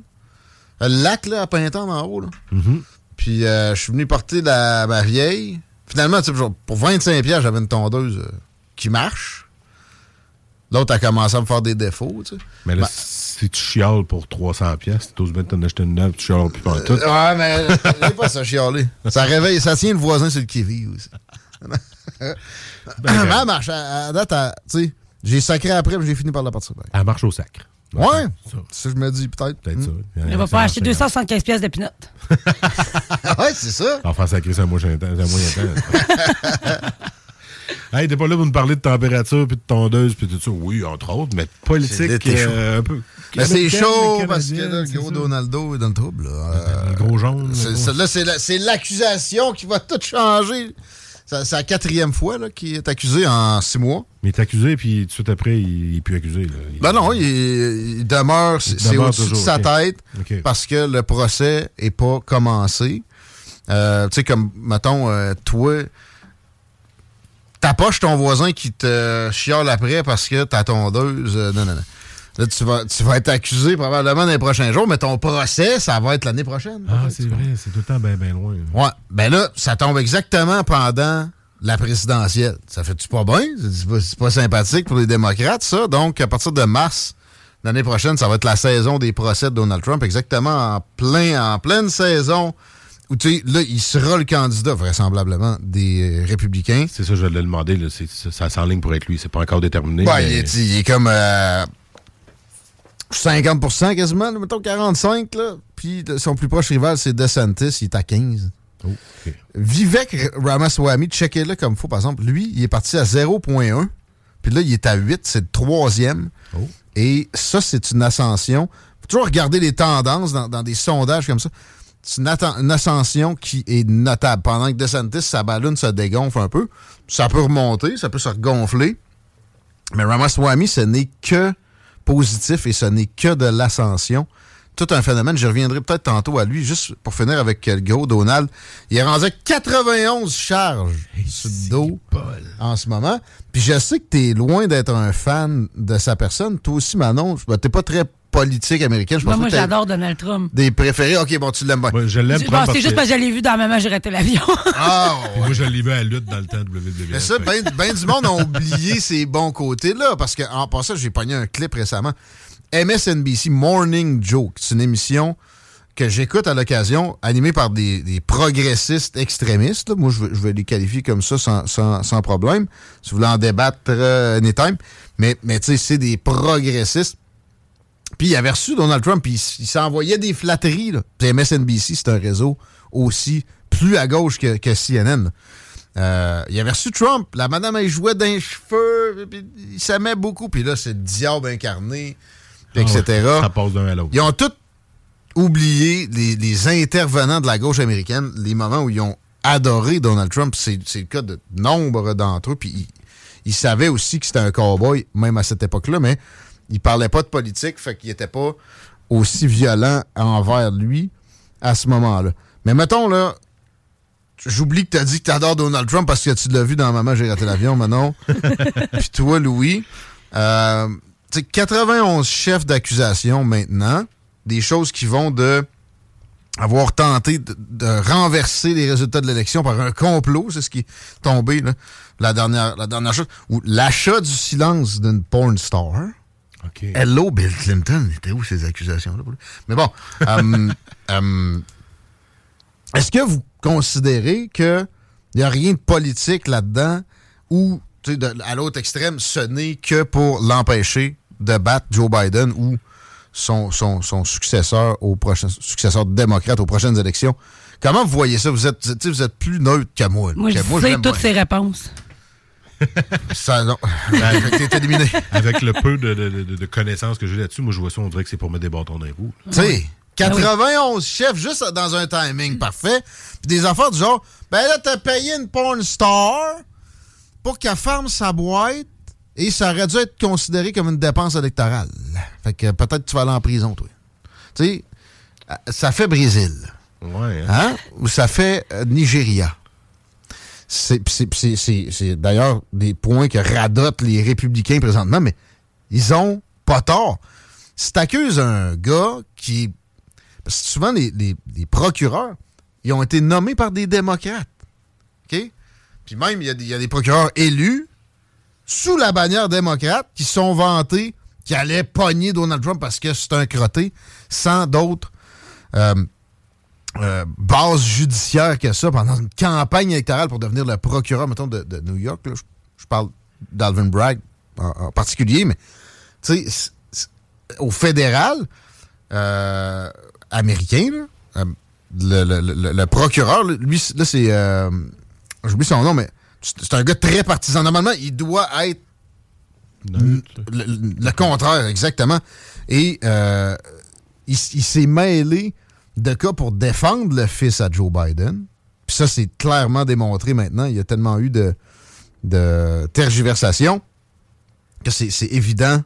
Le lac, là, à Pintante, en haut, là. Mhm. Puis euh, je suis venu porter la, ma vieille. Finalement, tu sais, genre, pour 25 pièces, j'avais une tondeuse euh, qui marche. L'autre a commencé à me faire des défauts, tu sais. Mais là, Ben, si tu chiales pour 300 pièces, tu oses bien t'en acheter une neuve, tu chiales plus pas tout. euh, ouais, mais j'ai pas ça chialer. Ça réveille, ça tient le voisin sur le qui aussi. Ben, mais elle marche. À, à date, tu sais, j'ai sacré après, puis j'ai fini par la partir. Elle marche au sacre. Ouais, Ça. ça je me dis peut-être. Peut-être Hmm. ça. Il va pas acheter 275 pièces de pinot. ouais, c'est ça. Enfin, sacré, c'est un moyen temps. Hey, t'es pas là pour nous parler de température, puis de tondeuse, puis tout ça. Oui, entre autres, mais politique, euh, un peu. Mais c'est chaud mais parce que là, le gros ça. Donaldo est dans le trouble. là. Euh, Le gros jaune. c'est- gros- là, la- c'est l'accusation qui va tout changer. C'est la quatrième fois qu'il est accusé en six mois. Mais il est accusé, puis tout de suite après, il n'est plus accusé. Là. Il- Ben non, il, il demeure, c'est au-dessus de sa tête parce que le procès n'est pas commencé. Euh, tu sais, comme, mettons, euh, toi, t'approches ton voisin qui te chiale après parce que ta tondeuse. euh, non, non, non. Là, tu vas, tu vas être accusé probablement dans les prochains jours, mais ton procès, ça va être l'année prochaine. Ah, c'est vrai, c'est tout le temps bien, bien loin. Ouais. Ben là, ça tombe exactement pendant la présidentielle. Ça fait-tu pas bien? C'est pas, sympathique pour les démocrates, ça. Donc, à partir de mars, l'année prochaine, ça va être la saison des procès de Donald Trump, exactement en plein, en pleine saison où, tu sais, là, il sera le candidat, vraisemblablement, des euh, républicains. C'est ça, je l'ai demandé. Là, ça, ça s'enligne pour être lui. C'est pas encore déterminé. Ouais, mais- il, est, il est comme euh, 50% quasiment, mettons 45 là. Puis son plus proche rival, c'est DeSantis, il est à 15. Oh, ok. Vivek Ramaswamy, checkez-le comme faut, par exemple, lui, il est parti à 0.1, puis là, il est à 8, c'est le troisième. Oh. Et ça, c'est une ascension. faut toujours regarder les tendances dans, dans des sondages comme ça. C'est une, une ascension qui est notable. Pendant que DeSantis, sa ballonne se dégonfle un peu, ça peut remonter, ça peut se regonfler. Mais Ramaswamy, ce n'est que positif et ce n'est que de l'ascension. Tout un phénomène. Je reviendrai peut-être tantôt à lui, juste pour finir avec le gros Donald. Il est rendu à 91 charges sur le dos en ce moment. Puis je sais que tu es loin d'être un fan de sa personne. Toi aussi, Manon, ben, t'es pas très politique américaine. Je Moi, pense j'adore Donald Trump. Des préférés. OK, bon, tu l'aimes bien. je l'aime Bon, c'est juste parce que je l'ai vu dans Maman, j'ai raté l'avion. Ah, Moi, je l'ai vu à la lutte dans le temps de WWE. Mais ça, ben, ben du monde ont oublié ces bons côtés-là, parce qu'en passant, j'ai pogné un clip récemment. MSNBC Morning Joke, c'est une émission que j'écoute à l'occasion, animée par des, progressistes extrémistes. Moi, je vais, les qualifier comme ça sans, problème. Si vous voulez en débattre euh. Mais, mais tu sais, c'est des progressistes. Puis il avait reçu Donald Trump, puis il, s'envoyait des flatteries. Là. Puis MSNBC, c'est un réseau aussi plus à gauche que, CNN. Euh, il avait reçu Trump. La madame, elle jouait d'un cheveu. puis Il s'aimait beaucoup. Puis là, c'est le diable incarné, etc. Ah ouais, ça passe d'un à l'autre. Ils ont tous oublié, les, les intervenants de la gauche américaine, les moments où ils ont adoré Donald Trump. C'est le cas de nombre d'entre eux. Puis ils, ils savaient aussi que c'était un cowboy, même à cette époque-là, mais il parlait pas de politique, fait qu'il était pas aussi violent envers lui à ce moment-là. Mais mettons, là, j'oublie que tu as dit que tu adores Donald Trump parce que tu l'as vu dans Maman, j'ai raté l'avion, Manon. Puis toi, Louis, euh, 91 chefs d'accusation maintenant, des choses qui vont de avoir tenté de, de renverser les résultats de l'élection par un complot, c'est ce qui est tombé, là, la dernière, la dernière chose, ou l'achat du silence d'une porn star. Hello, Bill Clinton. Était où ces accusations-là? pour lui? Mais bon, euh, euh, est-ce que vous considérez qu'il n'y a rien de politique là-dedans ou, de- à l'autre extrême, ce n'est que pour l'empêcher de battre Joe Biden ou son, son, son successeur au prochain successeur démocrate aux prochaines élections? Comment vous voyez ça? Vous êtes, sais, vous êtes plus neutre que moi. Moi, je Que sais l'aime toutes ses réponses. Ça, non. Que t'es éliminé. Avec le peu de, de- de- de connaissances que j'ai là-dessus, moi, je vois ça, on dirait que c'est pour mettre des bâtons dans les roues. Tu sais, 91 chefs juste dans un timing parfait. Puis des affaires du genre, ben là, t'as payé une porn star pour qu'elle ferme sa boîte et ça aurait dû être considéré comme une dépense électorale. Fait que peut-être tu vas aller en prison, toi. Tu sais, euh, ça fait Brésil. Ouais. Hein? Ou ça fait euh, Nigeria. C'est d'ailleurs des points que radotent les républicains présentement, mais ils ont pas tort. Si t'accuses un gars qui. Parce que souvent, les, les- les procureurs, ils ont été nommés par des démocrates. OK? Puis même, y, il y a des procureurs élus sous la bannière démocrate qui sont vantés qui allaient pogner Donald Trump parce que c'est un crotté, sans d'autres. euh, euh, base judiciaire que ça pendant une campagne électorale pour devenir le procureur, mettons, de, New York. Je, parle d'Alvin Bragg en, particulier, mais tu sais, au fédéral euh, américain, le, procureur, lui, là, c'est. J'oublie son nom, mais c'est un gars très partisan. Normalement, il doit être le, le- le contraire, exactement. Et euh, il, s'est mêlé de cas pour défendre le fils à Joe Biden. Puis ça, c'est clairement démontré maintenant. Il y a tellement eu de, de tergiversation que c'est évident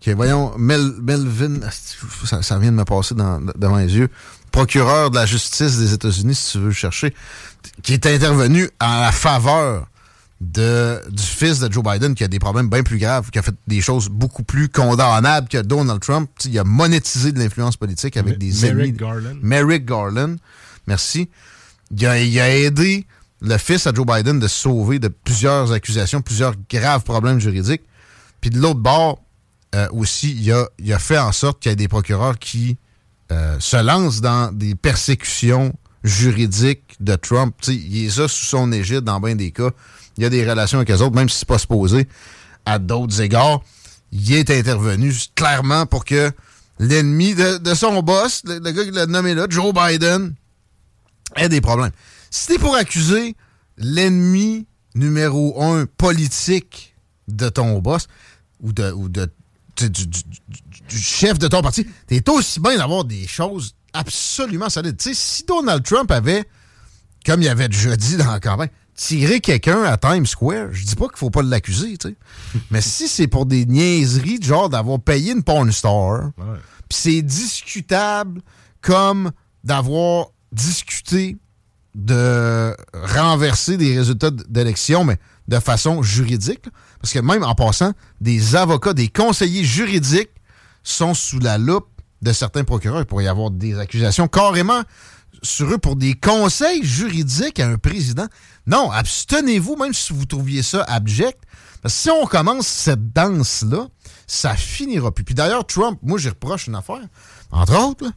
que, voyons, Mel- Melvin, asti, ça, ça vient de me passer dans- devant les yeux, procureur de la justice des États-Unis, si tu veux le chercher, qui est intervenu en la faveur de, du fils de Joe Biden qui a des problèmes bien plus graves, qui a fait des choses beaucoup plus condamnables que Donald Trump. Il a monétisé de l'influence politique avec des Merrick ennemis. Garland. Merrick Garland. Merci. Il a, il a aidé le fils à Joe Biden de se sauver de plusieurs accusations, plusieurs graves problèmes juridiques. Puis de l'autre bord, euh, aussi, il a, il a fait en sorte qu'il y ait des procureurs qui euh, se lancent dans des persécutions juridiques de Trump. Tu sais, il les a sous son égide dans bien des cas. Il y a des relations avec les autres, même si c'est pas supposé à d'autres égards. Il est intervenu clairement pour que l'ennemi de, son boss, le, gars qui l'a nommé là, Joe Biden, ait des problèmes. Si t'es pour accuser l'ennemi numéro un politique de ton boss ou de, du- du chef de ton parti, t'es aussi bien d'avoir des choses absolument solides. Tu sais, si Donald Trump avait, comme il avait déjà dit dans la campagne, tiré quelqu'un à Times Square, je dis pas qu'il faut pas l'accuser, tu sais. Mais si c'est pour des niaiseries, genre d'avoir payé une porn star, Puis c'est discutable comme d'avoir discuté de renverser des résultats d'élection, mais de façon juridique. là. Parce que même en passant, des avocats, des conseillers juridiques sont sous la loupe de certains procureurs. Il pourrait y avoir des accusations carrément sur eux pour des conseils juridiques à un président. Non, abstenez-vous, même si vous trouviez ça abject. Parce que si on commence cette danse-là, ça finira plus. Puis d'ailleurs, Trump, moi, j'y reproche une affaire, entre autres,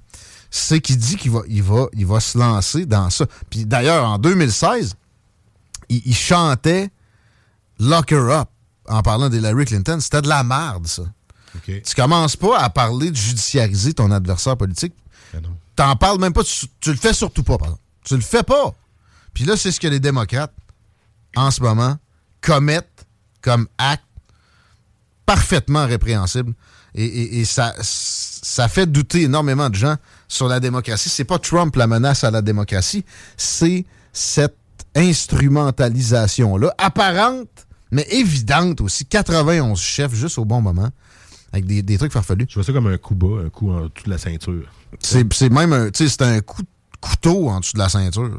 c'est qu'il dit qu'il va, il va, il se lancer dans ça. Puis d'ailleurs, en 2016, il, chantait Lock her up en parlant d'Hillary Clinton. C'était de la merde, ça. Tu commences pas à parler de judiciariser ton adversaire politique. T'en parles même pas. Tu, tu le fais surtout pas, pardon. Tu le fais pas. Puis là, c'est ce que les démocrates, en ce moment, commettent comme acte parfaitement répréhensible. Et, et- et ça, ça fait douter énormément de gens sur la démocratie. C'est pas Trump la menace à la démocratie, c'est cette instrumentalisation-là, apparente, mais évidente aussi. 91 chefs juste au bon moment, avec des, des trucs farfelus. Je vois ça comme un coup bas, un coup en dessous de la ceinture. C'est même un, c'est un coup de couteau en dessous de la ceinture. là.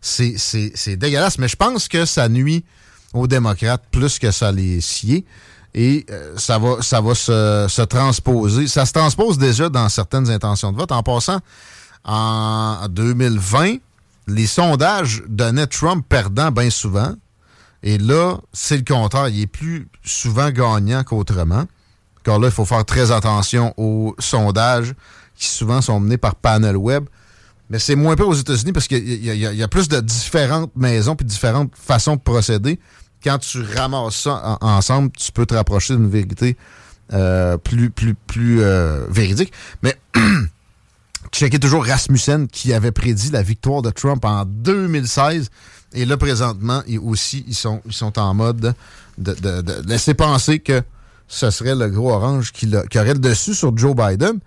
C'est- dégueulasse, mais je pense que ça nuit aux démocrates plus que ça les sied. Et euh, ça va, ça va se, se transposer. Ça se transpose déjà dans certaines intentions de vote. En passant, en 2020, les sondages donnaient Trump perdant bien souvent. Et là, c'est le contraire. Il est plus souvent gagnant qu'autrement. Car là, il faut faire très attention aux sondages qui souvent sont menés par panel web. Mais c'est moins peu aux États-Unis parce qu'il y, a- plus de différentes maisons puis différentes façons de procéder. Quand tu ramasses ça en- ensemble, tu peux te rapprocher d'une vérité euh, plus, plus, plus euh, véridique. Mais checkez toujours Rasmussen qui avait prédit la victoire de Trump en 2016. Et là, présentement, ils aussi, ils sont, ils sont en mode de, de- de laisser penser que ce serait le gros orange qui, qui aurait le dessus sur Joe Biden.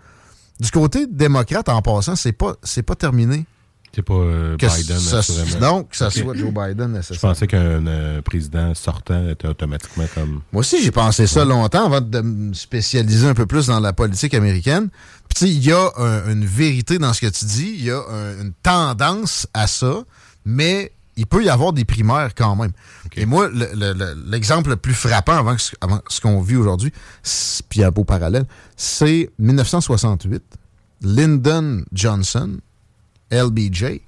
Du côté démocrate, en passant, c'est pas, c'est pas terminé. C'est pas euh, Que Biden, ça- non, que ça soit Joe Biden, Je nécessairement. pensais qu'un euh, président sortant était automatiquement comme. Moi aussi, j'ai pensé ça longtemps avant de me spécialiser un peu plus dans la politique américaine. Puis, tu sais, il y a un- une vérité dans ce que tu dis, il y a un- une tendance à ça, mais il peut y avoir des primaires quand même. Et moi, le- le- le- l'exemple le, plus frappant avant, que ce- avant ce qu'on vit aujourd'hui, puis un beau parallèle, c'est 1968. Lyndon Johnson, LBJ,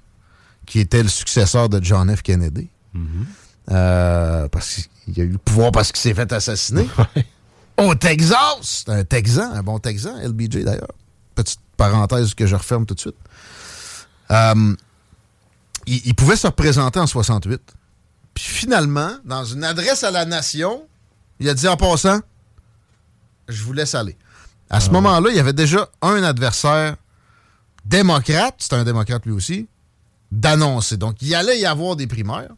qui était le successeur de John F. Kennedy. Euh, parce qu'il a eu le pouvoir parce qu'il s'est fait assassiner. Au Texas! C'est un Texan, un bon Texan, LBJ d'ailleurs. Petite parenthèse que je referme tout de suite. Euh, il, il pouvait se représenter en 68. Puis finalement, dans une adresse à la nation, il a dit en passant, je vous laisse aller. À ce moment-là, il y avait déjà un adversaire démocrate, c'est un démocrate lui aussi, d'annoncer. Donc, il allait y avoir des primaires.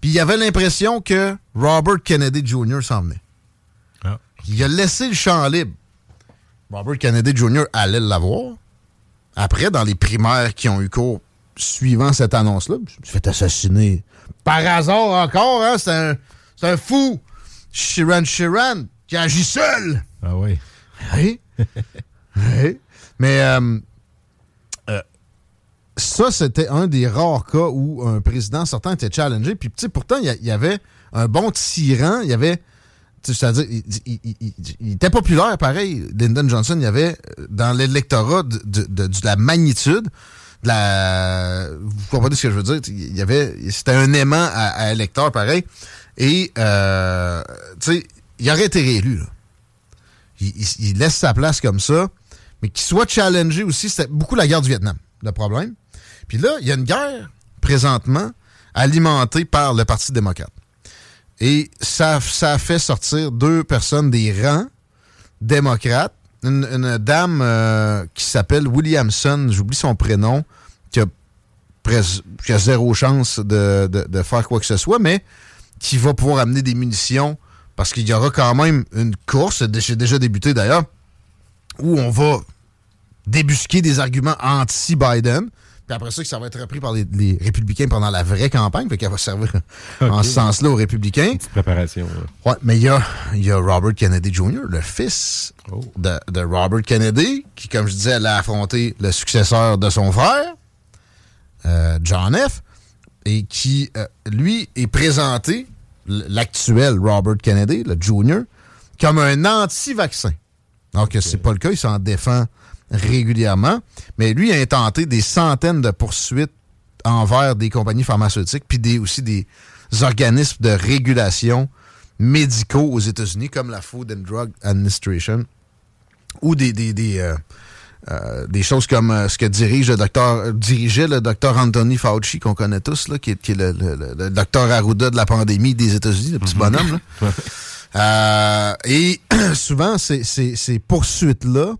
Puis il y avait l'impression que Robert Kennedy Jr. s'en venait. Il a laissé le champ libre. Robert Kennedy Jr. allait l'avoir. Après, dans les primaires qui ont eu cours suivant cette annonce-là, je me suis fait assassiner. Par hasard encore, hein? C'est un, c'est un fou. Shiran Shiran, qui agit seul. Ah oui. Oui. Oui. Mais euh, euh, ça, c'était un des rares cas où un président sortant était challengé. Puis, tu sais, pourtant, il y, avait un bon tyran. Il y avait. C'est-à-dire, il, il- il- il- il était populaire, pareil. Lyndon Johnson, il y avait euh, dans l'électorat de, de- de- de la magnitude, Vous comprenez ce que je veux dire? Il y avait. C'était un aimant à, à électeur, pareil. Et, euh, tu sais, il aurait été réélu, là il laisse sa place comme ça, mais qu'il soit challengé aussi, c'était beaucoup la guerre du Vietnam, le problème. Puis là, il y a une guerre présentement alimentée par le Parti démocrate. Et ça, ça a fait sortir deux personnes des rangs démocrates. Une, dame euh, qui s'appelle Williamson, j'oublie son prénom, qui a, pres- zéro chance de faire quoi que ce soit, mais qui va pouvoir amener des munitions parce qu'il y aura quand même une course, j'ai déjà débuté d'ailleurs, où on va débusquer des arguments anti-Biden, Puis après ça, que ça va être repris par les, les républicains pendant la vraie campagne. Fait qu'elle va servir en ce sens-là aux républicains. Petite préparation. Ouais, mais il y a, y a Robert Kennedy Jr., le fils Oh. de, de Robert Kennedy, qui, comme je disais, allait affronter le successeur de son frère, euh, John F., et qui, euh, lui, est présenté, l'actuel Robert Kennedy, le Jr., comme un anti-vaccin. Alors que c'est pas le cas, il s'en défend régulièrement. Mais lui a intenté des centaines de poursuites envers des compagnies pharmaceutiques, puis des, aussi des organismes de régulation médicaux aux États-Unis, comme la Food and Drug Administration, ou des, des, des, euh, euh, des choses comme euh, ce que dirige le docteur, dirigeait le docteur Anthony Fauci, qu'on connaît tous, là, qui est, qui est le, le- le- le docteur Arruda de la pandémie des États-Unis, le petit bonhomme. là. Euh, et souvent, ces, ces- ces poursuites-là,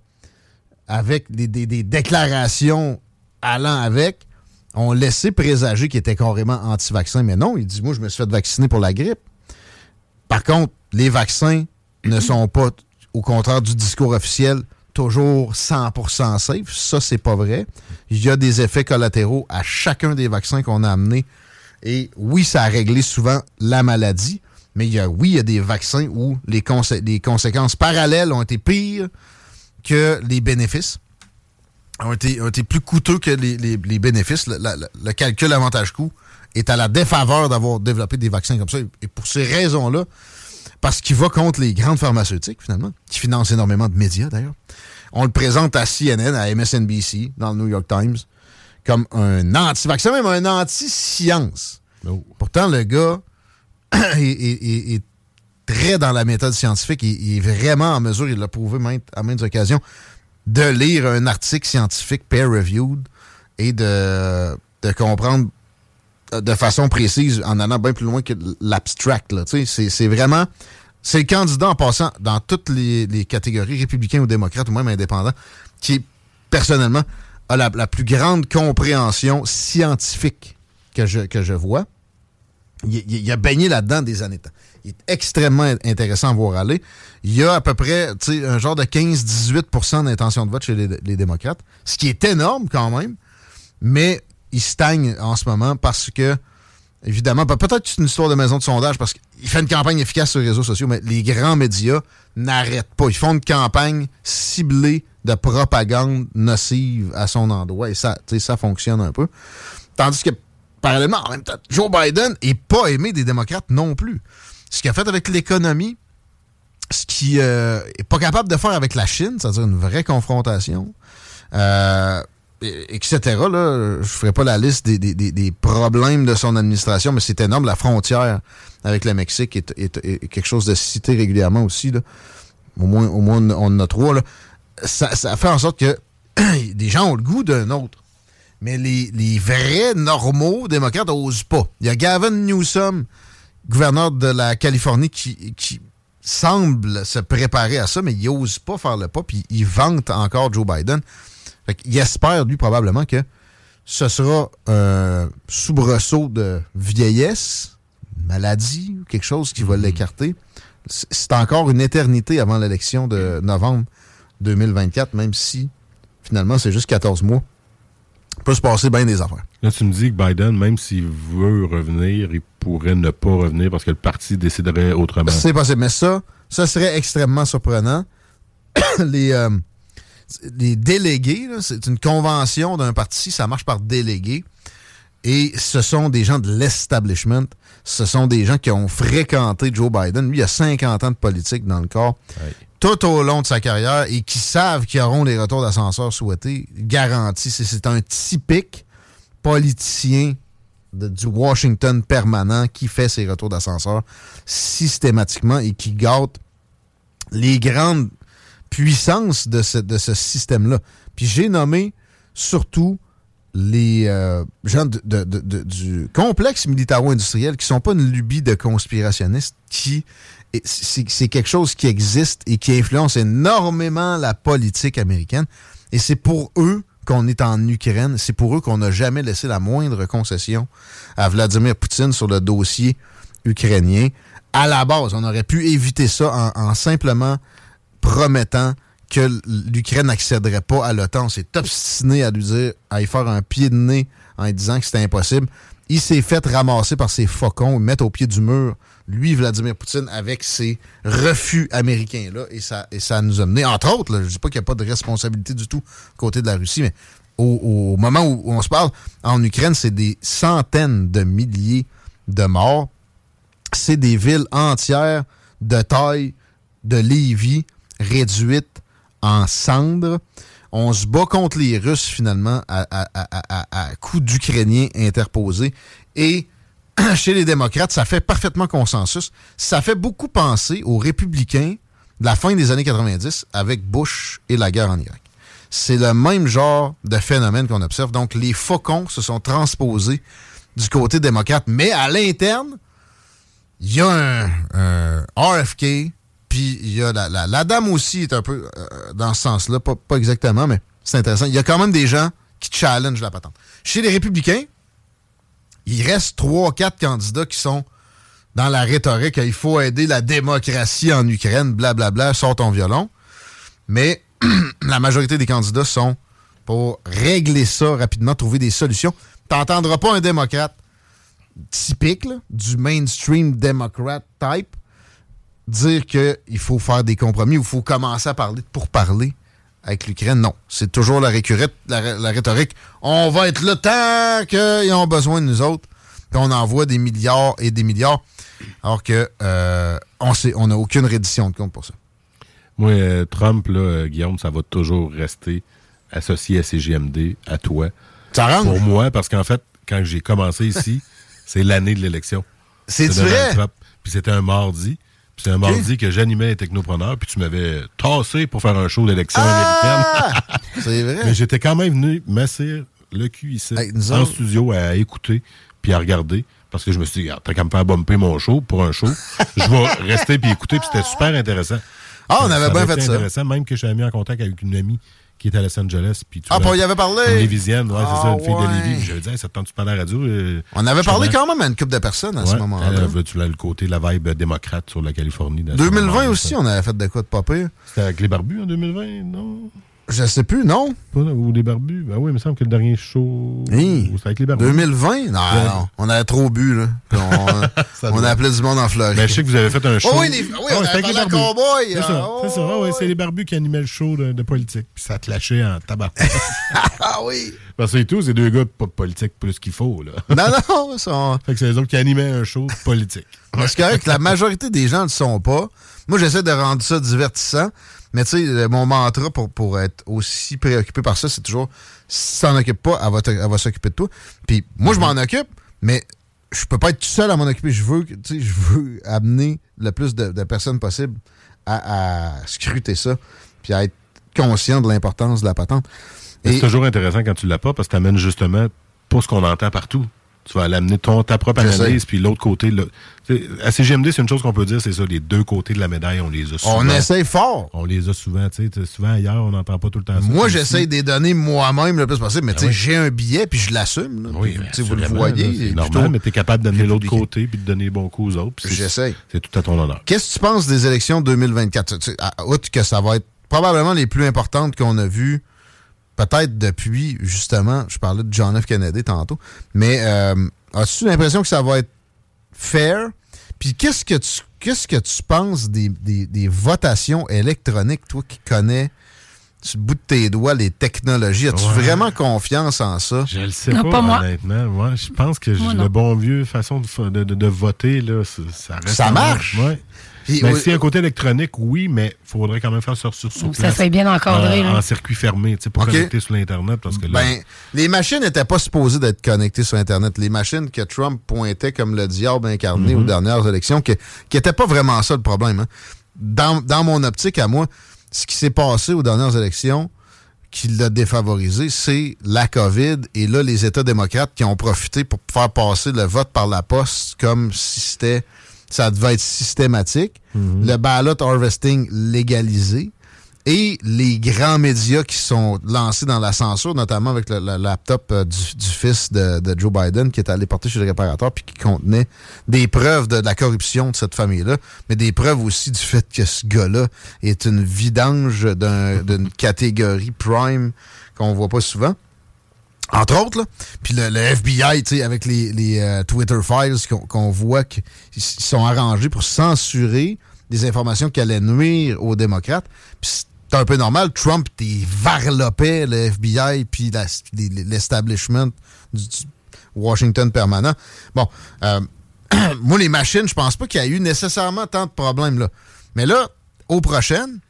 avec des, déclarations allant avec, ont laissé présager qu'il était carrément anti-vaccin. Mais non, il dit, moi, je me suis fait vacciner pour la grippe. Par contre, les vaccins ne sont pas, au contraire du discours officiel, toujours 100% safe. Ça, c'est pas vrai. Il y a des effets collatéraux à chacun des vaccins qu'on a amenés. Et oui, ça a réglé souvent la maladie, mais il y a, oui, il y a des vaccins où les conséquences parallèles ont été pires que les bénéfices, ont été, ont été plus coûteux que les, les- les bénéfices. Le, la- le calcul avantage-coût est à la défaveur d'avoir développé des vaccins comme ça. Et pour ces raisons-là, parce qu'il va contre les grandes pharmaceutiques, finalement, qui financent énormément de médias, d'ailleurs. On le présente à CNN, à MSNBC, dans le New York Times, comme un anti-vaccin, même un anti-science. Pourtant, le gars est, est- est- est très dans la méthode scientifique. Il, il est vraiment en mesure, il l'a prouvé à maintes occasions, de lire un article scientifique peer-reviewed et de, comprendre euh, de façon précise en allant bien plus loin que l'abstract. C'est vraiment... C'est le candidat en passant dans toutes les, catégories, républicains ou démocrates ou même indépendants, qui, personnellement, a la, plus grande compréhension scientifique que je, que je vois. Il, il- a baigné là-dedans des années de temps. Il est extrêmement intéressant à voir aller. Il y a à peu près un genre de 15-18% d'intention de vote chez les, démocrates, ce qui est énorme quand même, mais il stagne en ce moment parce que, évidemment, pe- peut-être c'est une histoire de maison de sondage parce qu'il fait une campagne efficace sur les réseaux sociaux, mais les grands médias n'arrêtent pas. Ils font une campagne ciblée de propagande nocive à son endroit et ça, ça fonctionne un peu. Tandis que, parallèlement, en même temps, Joe Biden n'est pas aimé des démocrates non plus. Ce qu'il a fait avec l'économie, ce qu'il n'est pas capable de faire avec la Chine, c'est-à-dire une vraie confrontation, euh, et- etc. Là, je ne ferai pas la liste des, des- des- problèmes de son administration, mais c'est énorme. La frontière avec le Mexique est, est- quelque chose de cité régulièrement aussi. là. Au moins, au moins on en a trois. Ça, ça fait en sorte que des gens ont le goût d'un autre. Mais les, les vrais normaux démocrates n'osent pas. Il y a Gavin Newsom, gouverneur de la Californie, qui, qui semble se préparer à ça, mais il n'ose pas faire le pas, puis il vante encore Joe Biden. Fait il espère, lui, probablement que ce sera un soubresaut de vieillesse, maladie, ou quelque chose qui va l'écarter. C'est c'est encore une éternité avant l'élection de novembre 2024, même si, finalement, c'est juste 14 mois. Peut se passer bien des affaires. Là, tu me dis que Biden, même s'il veut revenir, il pourrait ne pas revenir parce que le parti déciderait autrement. C'est possible, mais ça, ça serait extrêmement surprenant. les, euh, les délégués, c'est une convention d'un parti, ça marche par délégués. Et ce sont des gens de l'establishment. Ce sont des gens qui ont fréquenté Joe Biden. Lui, il a 50 ans de politique dans le corps. Tout au long de sa carrière et qui savent qu'ils auront les retours d'ascenseur souhaités, garantis. C'est- un typique politicien du Washington permanent qui fait ses retours d'ascenseur systématiquement et qui gâte les grandes puissances de ce, système-là. Puis j'ai nommé surtout les euh, gens du complexe militaro-industriel qui sont pas une lubie de conspirationnistes, qui c'est quelque chose qui existe et qui influence énormément la politique américaine. Et c'est pour eux qu'on est en Ukraine. C'est pour eux qu'on n'a jamais laissé la moindre concession à Vladimir Poutine sur le dossier ukrainien. À la base, on aurait pu éviter ça en, en simplement promettant que l'Ukraine n'accéderait pas à l'OTAN. On s'est obstiné à lui dire, à y faire un pied de nez en lui disant que c'était impossible. Il s'est fait ramasser par ses faucons, mettre au pied du mur, lui, Vladimir Poutine, avec ses refus américains-là. Et ça, et ça nous a mené, entre autres, je ne dis pas qu'il n'y a pas de responsabilité du tout côté de la Russie, mais au, moment où, on se parle, en Ukraine, c'est des centaines de milliers de morts. C'est des villes entières de taille de Lévis réduites en cendres. On se bat contre les Russes, finalement, à, à, à, à coups d'Ukrainiens interposés. Et chez les démocrates, ça fait parfaitement consensus. Ça fait beaucoup penser aux républicains de la fin des années 90 avec Bush et la guerre en Irak. C'est le même genre de phénomène qu'on observe. Donc, les faucons se sont transposés du côté démocrate, mais à l'interne, il y a un, RFK, puis il y a la, la, dame aussi est un peu euh, dans ce sens-là, pas, pas, exactement, mais c'est intéressant. Il y a quand même des gens qui challenge la patente. Chez les républicains, il reste trois, quatre candidats qui sont dans la rhétorique. Il faut aider la démocratie en Ukraine, blablabla, bla, bla, sort ton violon. Mais la majorité des candidats sont pour régler ça rapidement, trouver des solutions. T'entendras pas un démocrate typique du mainstream démocrate type dire qu'il faut faire des compromis ou il faut commencer à parler pour parler avec l'Ukraine. Non. C'est toujours la, la, la, rhétorique. On va être là tant qu'ils ont besoin de nous autres. Puis on envoie des milliards et des milliards. Alors que euh, on n'a aucune reddition de compte pour ça. Moi, euh, Trump, là, euh, Guillaume, ça va toujours rester associé à CGMD, à toi. Ça Pour moi, parce qu'en fait, quand j'ai commencé ici, c'est l'année de l'élection. C'est vrai? Puis c'était un mardi. Puis c'est un mardi que j'animais les technopreneurs, puis tu m'avais tassé pour faire un show d'élection ah! américaine. c'est vrai. Mais j'étais quand même venu m'asseoir le cul ici, en studio, à écouter, puis à regarder. Parce que je me suis dit, t'as qu'à me faire bumper mon show pour un show. je vais rester puis écouter, puis c'était super intéressant. Ah, on avait bien fait ça. intéressant, même que j'avais mis en contact avec une amie qui est à Los Angeles. Puis tu ah, pour y avait parlé? Une Lévisienne, ouais, c'est ça, une fille ah, de Lévis. Dit, ça te tente-tu parler à la radio? Euh, on avait parlé quand même à une couple de personnes à ce moment-là. tu l'as le côté, la vibe démocrate sur la Californie. 2020 aussi, on avait fait de quoi de pas pire. C'était avec les barbus en 2020, non? Je sais plus, non? ou les barbus. Ben oui, il me semble que le dernier show. C'était avec les barbus. 2020? Non, non. On avait trop bu, là. on, a appelé du monde en Floride. Ben, je sais que vous avez fait un show. Oh oui, les, oui on à Cowboy. C'est ça. c'est ça. Ah c'est les barbus qui animaient le show de, politique. Puis ça te lâchait en tabac. ah oui! Parce que c'est tout, c'est deux gars pas de politique plus qu'il faut, là. non, non. Ça... Fait que c'est les autres qui animaient un show politique. Correct que la majorité des gens ne le sont pas. Moi, j'essaie de rendre ça divertissant. Mais tu sais, mon mantra pour, pour être aussi préoccupé par ça, c'est toujours si t'en occupes pas, elle va, elle va s'occuper de toi. Puis moi, je m'en occupe, mais je peux pas être tout seul à m'en occuper. Je veux, je veux amener le plus de, personnes possible à, scruter ça, puis à être conscient de l'importance de la patente. C'est toujours intéressant quand tu l'as pas parce que tu amènes justement pas ce qu'on entend partout tu vas l'amener ton ta propre analyse, puis l'autre côté. Là, à CGMD, c'est une chose qu'on peut dire, c'est ça, les deux côtés de la médaille, on les a souvent. On essaye fort. On les a souvent, tu sais, souvent ailleurs, on n'entend pas tout le temps ça. Moi, j'essaye de les donner moi-même le plus possible, mais ben tu sais, j'ai un billet, puis je l'assume. Oui, vous le voyez. C'est normal, mais tu es capable d'amener l'autre côté, puis de donner bon coup aux autres. J'essaye. C'est tout à ton honneur. Qu'est-ce que tu penses des élections 2024? Outre que ça va être probablement les plus importantes qu'on a vues peut-être depuis, justement, je parlais de John F. Kennedy tantôt, mais euh, As-tu l'impression que ça va être fair? Puis qu'est-ce que tu qu'est-ce que tu penses des, votations électroniques, toi qui connais sur le bout de tes doigts les technologies? As-tu vraiment confiance en ça? Je le sais pas, honnêtement. Moi, je pense que le bon vieux façon de, voter, là, ça, reste. Ça marche? Ouais. Ben, si un côté électronique, oui, mais il faudrait quand même faire ça sur, sur Ça serait bien encadré. en circuit fermé, pour connecter sur l'Internet. Parce que ben, les machines n'étaient pas supposées d'être connectées sur Internet. Les machines que Trump pointait comme le diable incarné aux mhm. dernières élections, qui n'étaient pas vraiment ça le problème. Hein. Dans, dans mon optique, à moi, ce qui s'est passé aux dernières élections, qui l'a défavorisé, c'est la COVID et là, les États démocrates qui ont profité pour faire passer le vote par la poste comme si c'était ça devait être systématique. Mhm. Le ballot harvesting légalisé. et les grands médias qui sont lancés dans la censure, notamment avec le, le laptop euh, du, du fils de, de Joe Biden qui est allé porter chez le réparateur puis qui contenait des preuves de, la corruption de cette famille-là, mais des preuves aussi du fait que ce gars-là est une vidange d'un- d'une catégorie prime qu'on voit pas souvent. Entre autres, là. Puis le, FBI, tu sais, avec les, euh, Twitter files qu'on voit qu'ils sont arrangés pour censurer des informations qui allaient nuire aux démocrates. C'est un peu normal. Trump, il varlopait le FBI puis l'establishment du, du Washington permanent. Bon, euh, moi, les machines, je pense pas qu'il y a eu nécessairement tant de problèmes là. Mais là, aux prochaines,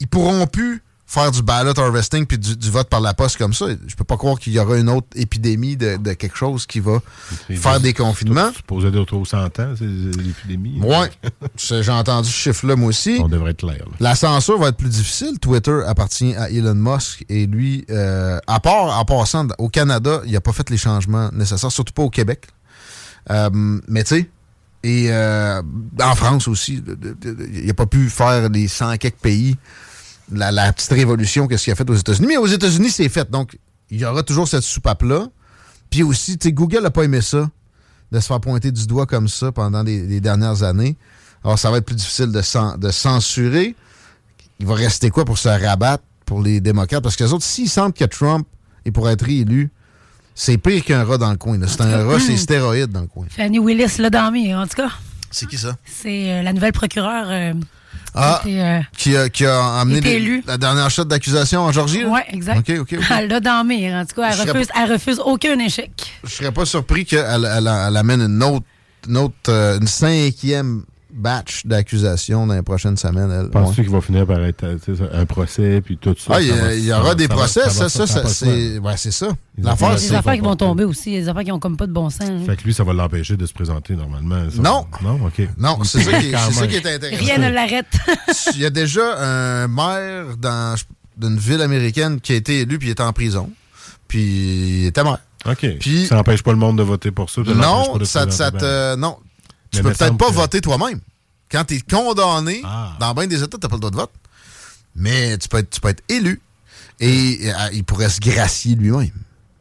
ils pourront plus faire du ballot harvesting puis du, du vote par la poste comme ça. Je peux pas croire qu'il y aura une autre épidémie de, de quelque chose qui va faire des confinements. Supposé d'être aux 100 ans, c'est l'épidémie. Ouais, C'est- j'ai entendu ce chiffre-là moi aussi. On devrait être clair. là. La censure va être plus difficile. Twitter appartient à Elon Musk et lui, euh, à part en passant au Canada, il n'a pas fait les changements nécessaires, surtout pas au Québec. Euh, mais tu sais, et euh, en France aussi, il n'a pas pu faire les 100 quelques pays, la, la petite révolution qu'est-ce qu'il a fait aux États-Unis? Mais aux États-Unis, c'est fait. Donc, il y aura toujours cette soupape-là. Puis aussi, tu sais, Google n'a pas aimé ça, de se faire pointer du doigt comme ça pendant les, les dernières années. Alors, ça va être plus difficile de, cen- de censurer. Il va rester quoi pour se rabattre pour les démocrates? Parce que les autres, s'ils sentent que Trump est pour être réélu, c'est pire qu'un rat dans le coin. C'est un rat, c'est stéroïde dans le coin. Fanny Willis l'a dormi, en tout cas. C'est qui ça? C'est euh, la nouvelle procureure. euh, Ah, était, euh, qui a, qui a amené les- la dernière shot d'accusation en Georgie? Oui, exact. Elle l'a dormi, en tout cas. Elle refuse, elle refuse aucun échec. Je serais pas surpris qu'elle elle, elle amène une autre, une, autre, euh, une cinquième batch d'accusations dans les prochaines semaines. Elle. Penses-tu Ouais. qu'il va finir par être euh, un procès puis tout ça? Ah, il y, ça ça aura des ça procès, va- ça, ça, ça, pas c'est ouais, c'est ça. Les L'affaire, Il y a c'est des affaires qui vont tomber aussi, des affaires qui n'ont comme pas de bon sens. hein. Fait que lui, ça va l'empêcher de se présenter normalement. ça. Non. Non, OK. Non, c'est ça, qui est- ça qui est intéressant. Rien ne l'arrête. Il y a déjà un maire dans- d'une ville américaine qui a été élu puis il était en prison. Puis il était maire. OK. Puis- ça n'empêche pas le monde de voter pour ça. ça Non, ça, ça présenter. te. Non. Tu peux peut-être pas que- voter toi-même. Quand tu es condamné, Ah. dans bien des États, tu pas le droit de vote. Mais tu peux être, tu peux être élu. Et euh, il pourrait se gracier lui-même.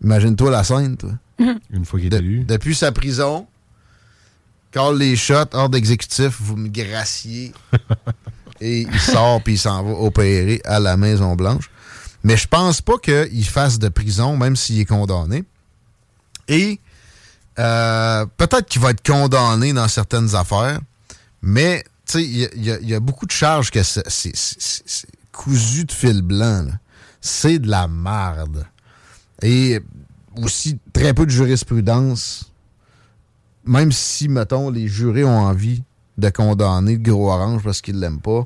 Imagine-toi la scène, toi. Une fois qu'il est De- élu. Depuis sa prison, call les shots, ordre d'exécutif, vous me graciez. et il sort puis il s'en va opérer à la Maison-Blanche. Mais je pense pas qu'il fasse de prison, même s'il est condamné. Et euh, peut-être qu'il va être condamné dans certaines affaires, mais il y, y y a beaucoup de charges que c'est cousu de fil blanc. C'est de la marde. Et aussi très peu de jurisprudence, même si, mettons, les jurés ont envie de condamner gros orange parce qu'ils l'aiment pas.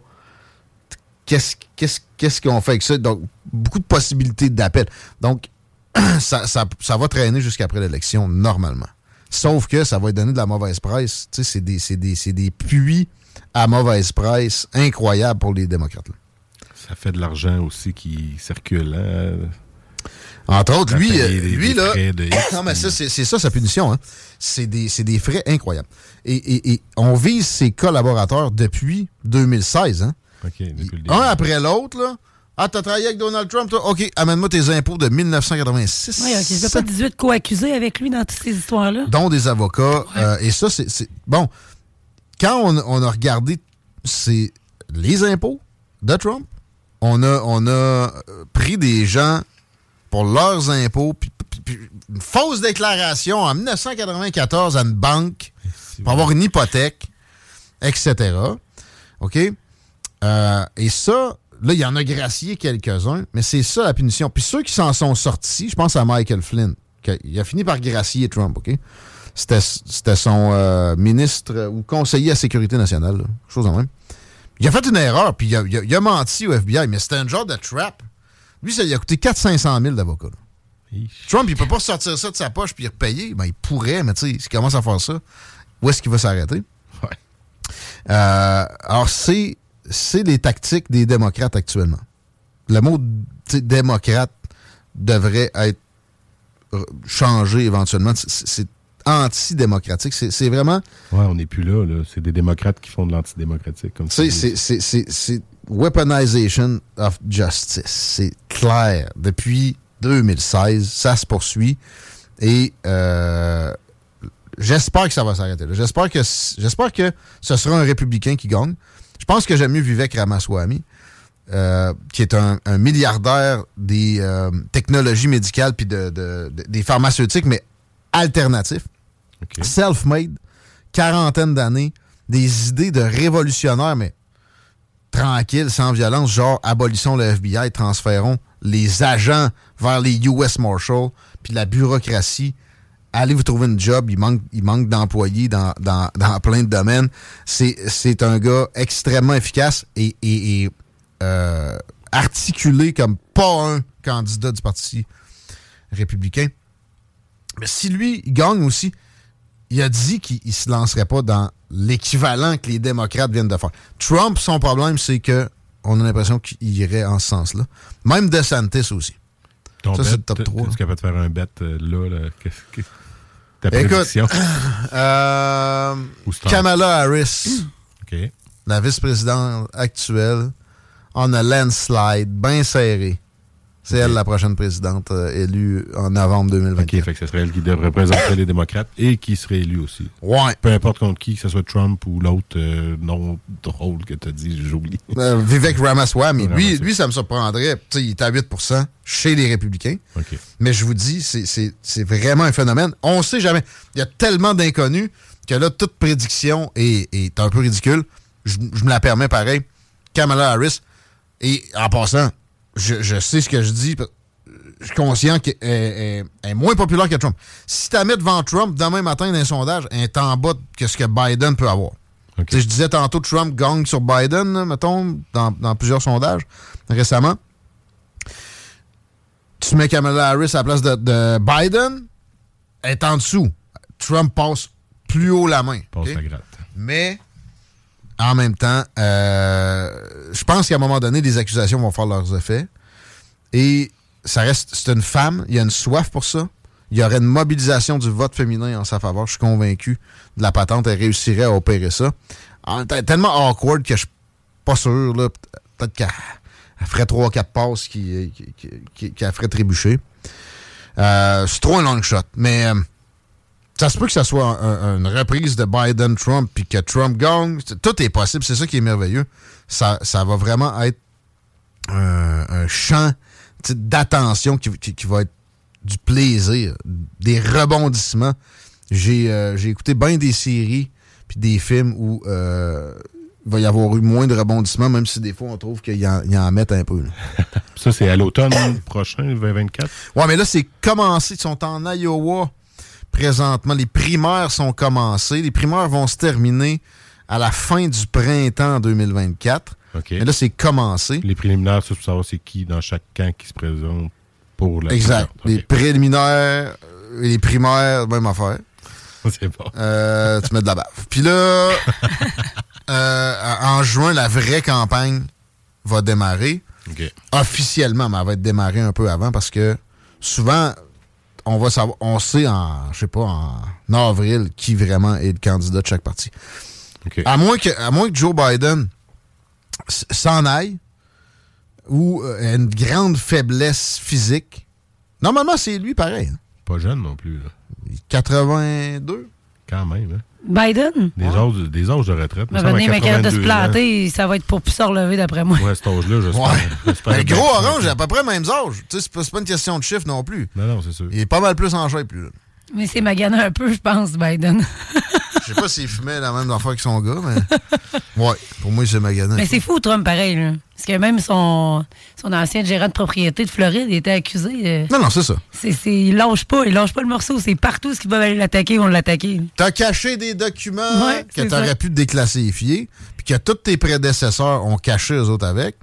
Qu'est-ce qu'est-ce- qu'est-ce qu'on fait avec ça? Donc, beaucoup de possibilités d'appel. Donc, ça va traîner jusqu'après l'élection, normalement. Sauf que ça va lui donner de la mauvaise presse. Tu sais, c'est des, c'est des, c'est des puits à mauvaise presse incroyables pour les démocrates. là. Ça fait de l'argent aussi qui circule. hein. Entre autres, lui, euh, des- lui des là. non, mais ça, c'est ça sa punition. Hein. C'est des, c'est des frais incroyables. Et, et- et on vise ses collaborateurs depuis 2016. Hein. Depuis le. Un après l'autre, là. Ah, t'as travaillé avec Donald Trump, toi? OK, amène-moi tes impôts de 1986. Oui, OK. Il n'y a pas 18 co-accusés avec lui dans toutes ces histoires-là. dont des avocats. Euh, et ça, c'est. Bon, quand on, on a regardé c'est les impôts de Trump, on a, on a euh, pris des gens pour leurs impôts, puis, puis- puis une fausse déclaration en 1994 à une banque pour avoir une hypothèque, etc. OK? Euh, et ça, là, il y en a gracié quelques-uns, mais c'est ça la punition. Puis ceux qui s'en sont sortis, je pense à Michael Flynn, il a fini par gracier Trump, OK? C'était son euh, ministre ou conseiller à sécurité nationale, là, chose en même. Il a fait une erreur, puis il a, il a- il a menti au FBI, mais c'était un genre de trap. Lui, ça lui a coûté 400-500 000 d'avocat. là. Trump, il peut pas sortir ça de sa poche puis repayer. Ben, il pourrait, mais tu sais, s'il commence à faire ça, où est-ce qu'il va s'arrêter? Euh, alors, c'est c'est les tactiques des démocrates actuellement. Le mot démocrate devrait être changé éventuellement. C'est- antidémocratique. C'est vraiment... Ouais, on n'est plus là, là. C'est des démocrates qui font de l'antidémocratique. c'est- weaponization of justice. C'est clair. Depuis 2016, ça se poursuit. Et euh, j'espère que ça va s'arrêter. J'espère que, j'espère que ce sera un républicain qui gagne. Je pense que j'aime mieux Vivek Ramaswamy, euh, qui est un, un milliardaire des euh, technologies médicales puis de, de- de- des pharmaceutiques, mais alternatifs. Self-made, quarantaine d'années, des idées de révolutionnaires, mais tranquille, sans violence, genre abolissons le FBI, transférons les agents vers les US Marshals, puis la bureaucratie. Allez vous trouver une job, il manque, il manque d'employés dans, dans- dans plein de domaines. C'est c'est un gars extrêmement efficace et, et- et, euh, articulé comme pas un candidat du Parti républicain. Mais si lui, il gagne aussi, il a dit qu'il ne se lancerait pas dans l'équivalent que les démocrates viennent de faire. Trump, son problème, c'est que on a l'impression qu'il irait en ce sens-là. Même DeSantis aussi. Ton ça, bet, c'est le top t'es- 3. t'es-tu capable de faire un bet euh, là? Écoute, euh, Kamala Harris, la vice-présidente actuelle, on a landslide bien serré. C'est elle la prochaine présidente euh, élue en novembre 2024. OK, fait que ce serait elle qui devrait représenter les démocrates et qui serait élue aussi. Ouais. Peu importe contre qui, que ce soit Trump ou l'autre euh, nom drôle que tu as dit, j'oublie. Euh, Vivek Ramaswamy, lui, lui, ça me surprendrait. Tu sais, il est à 8% chez les républicains. OK. Mais je vous dis, c'est vraiment un phénomène. On ne sait jamais. Il y a tellement d'inconnus que là, toute prédiction est, est un peu ridicule. Je, je me la permets pareil. Kamala Harris. Et en passant, je, je sais ce que je dis. Je suis conscient qu'elle est, est- est moins populaire que Trump. Si tu la mets devant Trump demain matin dans un sondage, elle est en bas que ce que Biden peut avoir. Sais, Je disais tantôt Trump gagne sur Biden, là, mettons, dans, dans plusieurs sondages récemment. Tu mets Kamala Harris à la place de, de Biden, elle est en dessous. Trump passe plus haut la main. Passe la gratte. Mais en même temps, euh, je pense qu'à un moment donné, les accusations vont faire leurs effets. Et ça reste, c'est une femme, il y a une soif pour ça. Il y aurait une mobilisation du vote féminin en sa faveur. Je suis convaincu de la patente. Elle réussirait à opérer ça. Tellement awkward que je suis pas sûr. là. Peut-être qu'elle elle ferait 3-4 passes qui, qui, qui, qui- ferait trébucher. Euh, c'est trop un long shot. Mais euh, ça se peut que ça soit un- un- une reprise de Biden-Trump puis que Trump gagne. Tout est possible. C'est ça qui est merveilleux. Ça, ça va vraiment être un, un champ d'attention qui, qui- qui va être du plaisir, des rebondissements. J'ai euh, j'ai écouté bien des séries puis des films où euh, il va y avoir eu moins de rebondissements, même si des fois on trouve qu'il y, en- en mettent un peu. là. Ça, c'est à l'automne prochain, 2024. Ouais, mais là, c'est commencé. Ils sont en Iowa présentement. Les primaires sont commencées. Les primaires vont se terminer à la fin du printemps 2024. OK. Mais là, c'est commencé. Les préliminaires, ça, pour savoir c'est qui dans chaque camp qui se présente pour la Exact. Les préliminaires et les primaires, même affaire. C'est bon. Euh, tu mets de la bave. Puis là, euh, en juin, la vraie campagne va démarrer. Officiellement, mais elle va être démarrée un peu avant parce que souvent, on va savoir, on sait en, je sais pas, en avril qui vraiment est le candidat de chaque parti. À, moins que, à moins que Joe Biden s'en aille ou euh, ait une grande faiblesse physique. Normalement, c'est lui pareil. hein. Pas jeune non plus. Là. 82? Quand même. Hein? Biden? Des, âges, des âges de retraite. À mais capable de se 82 ans. planter, ça va être pour plus se relever d'après moi. Ouais, cet âge-là, j'espère. Ouais. j'espère Mais gros orange, à peu près même âge. Tu sais, C'est pas, une question de chiffre non plus. Non, non, c'est sûr. Il est pas mal plus en shape, lui. là. Mais c'est magané un peu, je pense, Biden. Je sais pas s'il fumait la même affaire que son gars, mais. Ouais, pour moi, c'est magané. Mais c'est fou, Trump, pareil. Là. Parce que même son, son ancien gérant de propriété de Floride il était accusé. euh, Non, non, c'est ça. c'est, c'est- il lâche pas, il lâche pas le morceau. C'est partout ce qu'ils veulent aller l'attaquer, vont l'attaquer. T'as caché des documents Ouais, que t'aurais pu déclassifier, puis que tous tes prédécesseurs ont caché eux autres avec.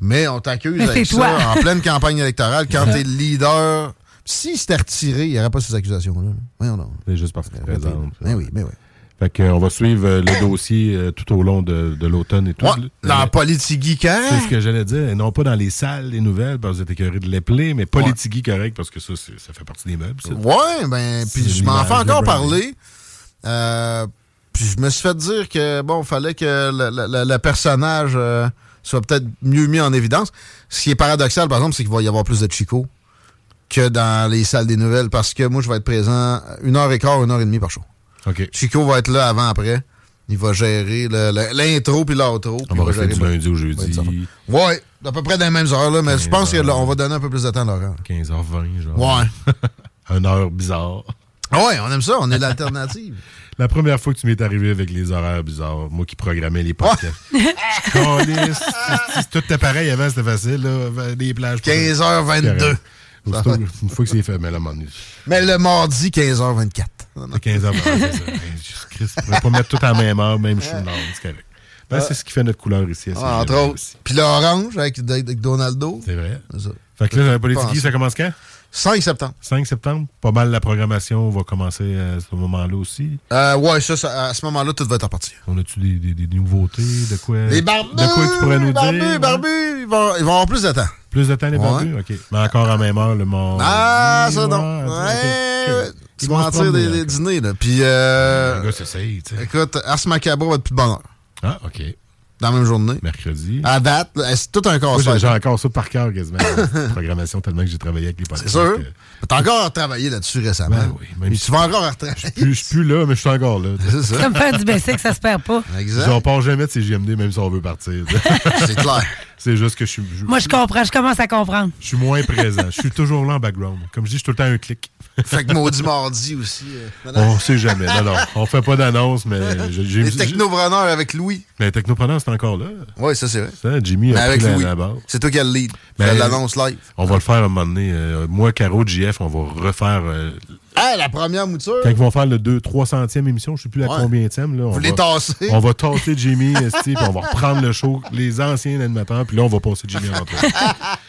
Mais on t'accuse avec ça toi. en pleine campagne électorale quand t'es le leader. S'il s'était retiré, il n'y aurait pas ces accusations-là. Voyons donc. C'est juste parce qu'il présente. Ben oui, ben oui. Fait que, on va suivre euh, le dossier euh, tout au long de, de l'automne et tout. Ouais, dans Euh, Politigui? C'est ce que j'allais dire. Et non pas dans les salles des nouvelles, parce que vous êtes écœurés de l'épeler, mais Politigui correct, parce que ça, ça fait partie des meubles. ça. Ouais, ben, puis je m'en fais encore parler. Euh, puis je me suis fait dire que, bon, fallait que le personnage euh, soit peut-être mieux mis en évidence. Ce qui est paradoxal, par exemple, c'est qu'il va y avoir plus de Chico que dans les salles des nouvelles parce que moi, je vais être présent une heure et quart, une heure et demie par show. OK. Chico va être là avant, après. Il va gérer le- le- l'intro puis l'outro. On va rester du lundi au jeudi. Ouais, à peu près dans les mêmes heures, là, mais je pense qu'on va donner un peu plus de temps à Laurent. 15h20, genre. Ouais. Une heure bizarre. Ah ouais, on aime ça, on est l'alternative. La première fois que tu m'es arrivé avec les horaires bizarres, moi qui programmais les podcasts. Je si tout était pareil avant, c'était facile, là. Des plages. 15h22. Une fois que c'est fait, mais là, mon Mais le mardi, 15h24. 15h, c'est ça. Christ, on pourrait pas mettre tout à la même heure, même je suis c'est correct. Ben, c'est ce qui fait notre couleur ici. Ah, entre autres. Puis l'orange avec, avec Donaldo. C'est vrai. Ça. Fait que là, j'avais pas les ça commence quand? 5 septembre. 5 septembre. Pas mal la programmation va commencer à ce moment-là aussi. Euh, ouais, ça, ça, à ce moment-là, tout va être reparti. On a-tu des, des- des nouveautés? De quoi? Les barbus! De quoi tu pourrais nous les barbus, dire? barbus, ils vont, ils vont avoir plus de temps. Plus de temps, les Ouais. barbus? OK. Mais encore à même heure, le monde. Ah, ça, non. Ouais, ok. Tu Ils vont mentir des, dîners, là. Puis, euh, Le gars s'essaye, tu sais. écoute, Ars Macabre va être plus de bonheur. Ah, OK. Dans la même journée. Mercredi. À date, c'est tout un Moi, j'ai encore ça par cœur quasiment. la programmation tellement que j'ai travaillé avec les C'est podcasts. sûr. que- T'as encore travaillé là-dessus récemment. Ben oui, même Mais si- tu vas encore retravailler. Je suis plus là, mais je suis encore là. C'est ça. Comme faire du basic, ça se perd pas. Exact. On part jamais de ces JMD, même si on veut partir. C'est clair. C'est juste que je suis, Moi, je comprends, je commence à comprendre. je suis moins présent. Je suis toujours là en background. Comme je dis, je suis tout le temps un clic. Fait que maudit mardi aussi. euh. On sait jamais. Non, non. On fait pas d'annonce, mais j'ai. Les technopreneurs avec Louis. Mais Technopreneur, c'est encore là. Oui, ça, c'est vrai. Ça, Jimmy Mais a avec pris la, Louis. la barre. C'est toi qui as le lead. L'annonce live. On va le faire à un moment donné. Euh, moi, Caro, JF, on va refaire. euh, Ah, la première mouture. quand ils vont faire le 2 300e émission, je sais plus la Ouais. combien là. on Vous les va- tassez. On va tasser Jimmy, puis on va reprendre le show, les anciens animateurs, puis là, on va passer Jimmy en entrée.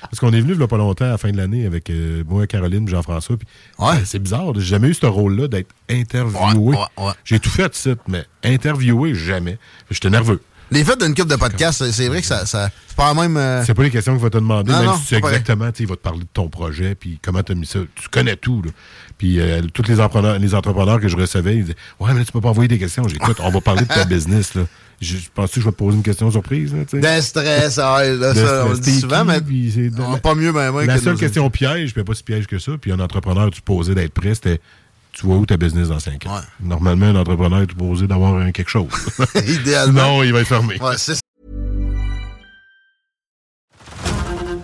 Parce qu'on est venu il y a pas longtemps, à la fin de l'année, avec euh, moi, Caroline, Jean-François, Ouais. euh, c'est bizarre, j'ai jamais eu ce rôle-là d'être interviewé. Ouais. J'ai tout fait, ça, mais interviewé, jamais. J'étais nerveux. Les fêtes d'une coupe de podcast, c'est- vrai que ça, ça c'est pas la même. euh, C'est pas les questions qu'il va te demander, Non, même non, si tu sais exactement, il va te parler de ton projet, puis comment tu as mis ça. Tu connais tout, là. Puis euh, tous les entrepreneurs, les entrepreneurs que je recevais, ils disaient Ouais, mais là, tu peux pas envoyer des questions. J'écoute, on va parler de ta business, là. Je, je pense que je vais te poser une question surprise, là, stress, ah, là, De ça, on le dit souvent, mais puis on pas mieux, ben, ben, La que seule question piège, puis pas si piège que ça, puis un entrepreneur, tu posais d'être prêt, c'était tu vois où ta business dans 5 ans? Normalement, un entrepreneur est supposé d'avoir quelque chose. Idéalement. non, il va être fermé. Ouais,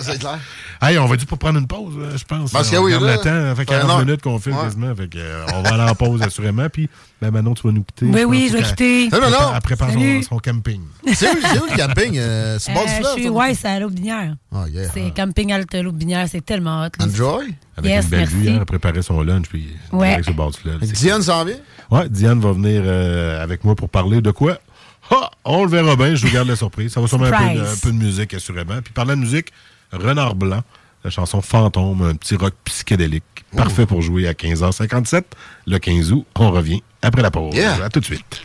C'est clair. Hey, on va dû pas prendre une pause, euh, je pense? Parce On que oui, regarde là, le temps, ça fait ça fait une 40 heure. minutes qu'on filme Ouais. quasiment. Fait que, euh, on va aller en pause assurément. Puis, ben, Manon, tu vas nous quitter. Oui, Je oui, pense je vais quitter. Elle Non, non, non. Elle prépare son, son camping. C'est où, c'est où le camping? Euh, c'est bord du Euh, fleuve? je suis, ça? ouais, c'est à l'Aubinière. Ah, yeah. C'est camping Alta l'Aubinière, c'est tellement hot. là. Enjoy? Avec Yes, une belle vue, merci. hein, elle préparait son lunch. Puis, Ouais. sur le bord du fleuve. C'est- Diane s'en vient? Ouais, Diane va venir euh, avec moi pour parler de quoi? Ah, on le verra bien, je vous garde la surprise. Ça va sûrement un peu, de, un peu de musique, assurément. Puis parlant de musique, Renard Blanc, la chanson Fantôme, un petit rock psychédélique. Parfait pour jouer à 15h57, le 15 août. On revient après la pause. Yeah. À tout de suite.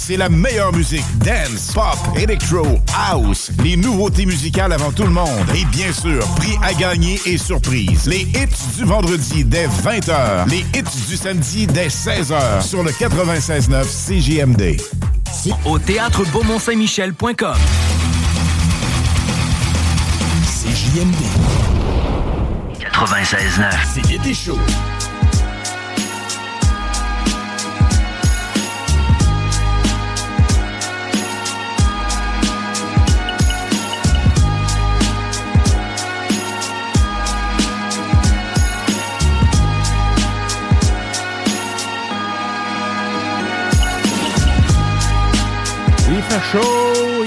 c'est la meilleure musique. Dance, pop, electro, house. Les nouveautés musicales avant tout le monde. Et bien sûr, prix à gagner et surprise. Les hits du vendredi dès 20h. Les hits du samedi dès 16h sur le 96.9 CJMD. Au théâtre Beaumont-Saint-Michel.com. CJMD. 96.9. C'est l'été chaud.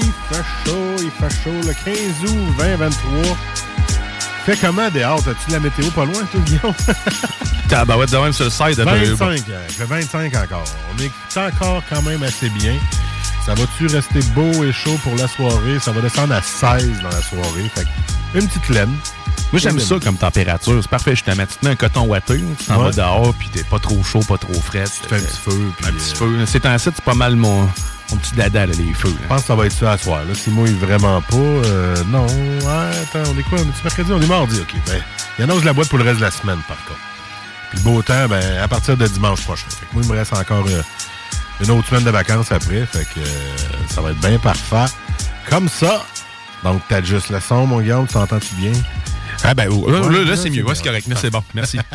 Chaud, il fait chaud, il fait chaud. Le 15 août 2023. Fait comment dehors? As-tu de la météo pas loin, toi, Guillaume? Tabarouette de même sur le site. 25, euh, il fait 25 encore. On est encore quand même assez bien. Ça va-tu rester beau et chaud pour la soirée? Ça va descendre à 16 dans la soirée. Fait que une petite laine. Moi, j'aime ça comme température. C'est parfait. Tu te mets un coton ouaté, tu t'en Ouais. vas dehors, puis t'es pas trop chaud, pas trop frais. Tu fais un petit feu. un petit feu. C'est temps c'est pas mal mon, mon petit dada, là, les feux. Je pense que ça va être ça à soir. Là. S'il mouille vraiment pas, euh, non. Ouais, attends, on est quoi? On est mercredi? On est mardi, OK. Ben, il annonce la boîte pour le reste de la semaine, par contre. Puis le beau temps, ben, à partir de dimanche prochain. Fait que moi, il me reste encore euh, une autre semaine de vacances après. Fait que euh, ça va être bien parfait. Comme ça. Donc, t'ajustes le son, mon Guillaume, tu t'entends-tu bien? Ah ben, oh, là, Ouais, là, là, c'est mieux. Ouais, c'est correct. Merci, c'est bon. Merci.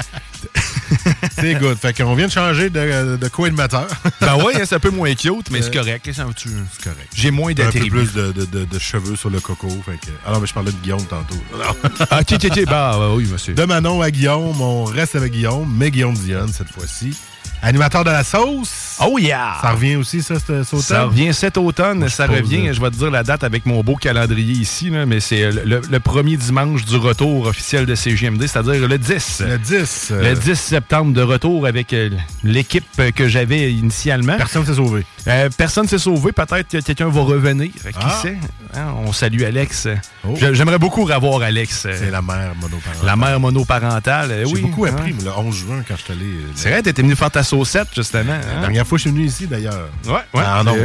C'est good. Fait qu'on vient de changer de, de co-animateur. ben oui, hein, c'est un peu moins cute, mais c'est correct. ça, tu- C'est correct. J'ai moins Un peu d'attributs. plus de, de- de- de cheveux sur le coco. Fait que... Ah je parlais de Guillaume tantôt. Ah, ok, ok, ok. Bah, bah, oui, monsieur. De Manon à Guillaume, on reste avec Guillaume, mais Guillaume Dionne cette fois-ci. Animateur de la sauce. Oh yeah! Ça revient aussi, ça, cet cet automne? Ça revient cet automne, ça revient, là. je vais te dire la date avec mon beau calendrier ici, là, mais c'est le, premier dimanche du retour officiel de CGMD, c'est-à-dire le 10. Le 10. euh, Le 10 septembre de retour avec euh, l'équipe euh, que j'avais initialement. Personne s'est sauvé. Euh, personne s'est sauvé. Peut-être que quelqu'un va revenir. Qui Ah. sait? Hein, on salue Alex. Oh. J'a- J'aimerais beaucoup revoir Alex. euh, C'est la mère monoparentale. la mère monoparentale. euh, J'ai oui, beaucoup hein? appris, le 11 juin, quand je suis allé. euh, C'est vrai, t'étais venu faire ta saucette, justement. La hein? dernière fois je suis venu ici, d'ailleurs. Ouais, ouais. Ah non.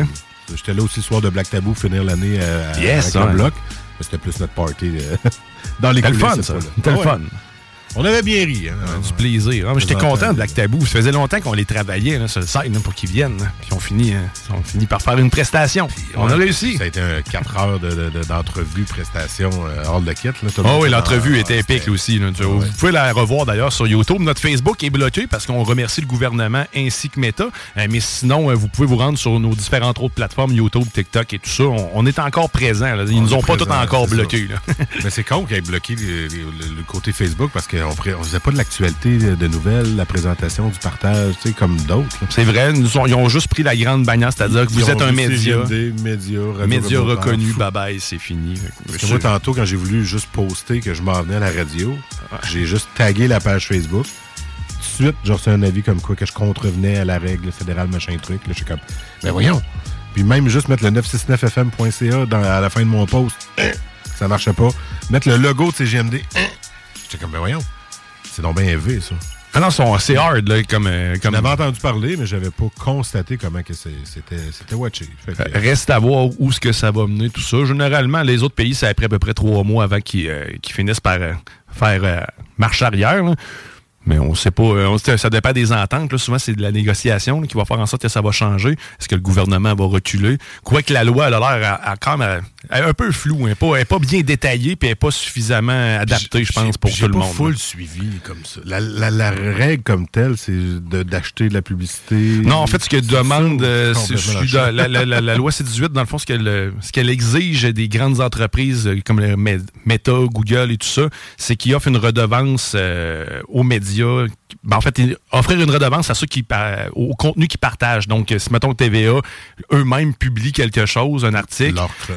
J'étais là aussi le soir de Black Tabou, finir l'année euh, Yes, avec ouais. le bloc. C'était plus notre party euh, dans les C'était le coulisses. fun, ça. C'était le Ouais. fun. On avait bien ri. Hein? Du plaisir. Ah, J'étais content de Black Tabou. Ça faisait longtemps qu'on les travaillait là, sur le site là, pour qu'ils viennent. là. Puis on finit, euh, on finit par faire une prestation. on a réussi. Ça a été un 4 heures de- de- de- d'entrevue, prestation euh, hors de kit. Là, Tout Oh oui, l'entrevue en- était épique aussi. là. Vous pouvez la revoir d'ailleurs sur YouTube. Notre Facebook est bloqué parce qu'on remercie le gouvernement ainsi que Meta. Euh, mais sinon, euh, vous pouvez vous rendre sur nos différentes autres plateformes, YouTube, TikTok et tout ça. On, on est encore présents. Ils On nous ont pas tout encore bloqués. Mais c'est con qu'ils aient bloqué le, le- le côté Facebook parce qu'on on faisait pas de l'actualité de, de nouvelles, la présentation, du partage, tu sais, comme d'autres. C'est vrai, nous ils ont juste pris la grande bannière, c'est-à-dire que vous êtes un média. Média, Média reconnu, bye bye, c'est fini. Parce que moi, tantôt, quand j'ai voulu juste poster que je m'en venais à la radio, j'ai juste tagué la page Facebook. Tout de suite, j'ai reçu un avis comme quoi que je contrevenais à la règle fédérale, machin truc. Là, je suis comme, ben voyons. Puis même juste mettre le 969fm.ca dans, à la fin de mon post, ça marchait pas. Mettre le logo de CGMD, j'étais comme, ben voyons. C'est donc bien élevé, ça. Ah non, c'est hard, là, comme... euh, comme... J'en avais entendu parler, mais j'avais pas constaté comment que c'est- c'était c'était watché. Que- Euh, Reste à voir où ce que ça va mener, tout ça. Généralement, les autres pays, ça après à peu près trois mois avant qu'ils euh, finissent par euh, faire euh, marche arrière. là. Mais on sait pas. euh, on ça dépend des ententes. là. Souvent, c'est de la négociation là, qui va faire en sorte que ça va changer. Est-ce que le gouvernement va reculer? Quoique la loi, elle a l'air quand même un peu floue. Elle n'est pas, elle est pas bien détaillée puis elle n'est pas suffisamment adaptée, je pense, pour tout le pas monde. full suivi comme ça. La, la- la règle comme telle, c'est d'acheter de la publicité. Non, en fait, ce que demande, euh, la, la- loi C-18, dans le fond, ce qu'elle exige des grandes entreprises euh, comme Meta, Google et tout ça, c'est qu'ils offrent une redevance euh, aux médias médias ben, en fait, offrir une redevance à ceux qui au contenu qu'ils partagent. Donc, si mettons TVA eux-mêmes publient quelque chose, un article,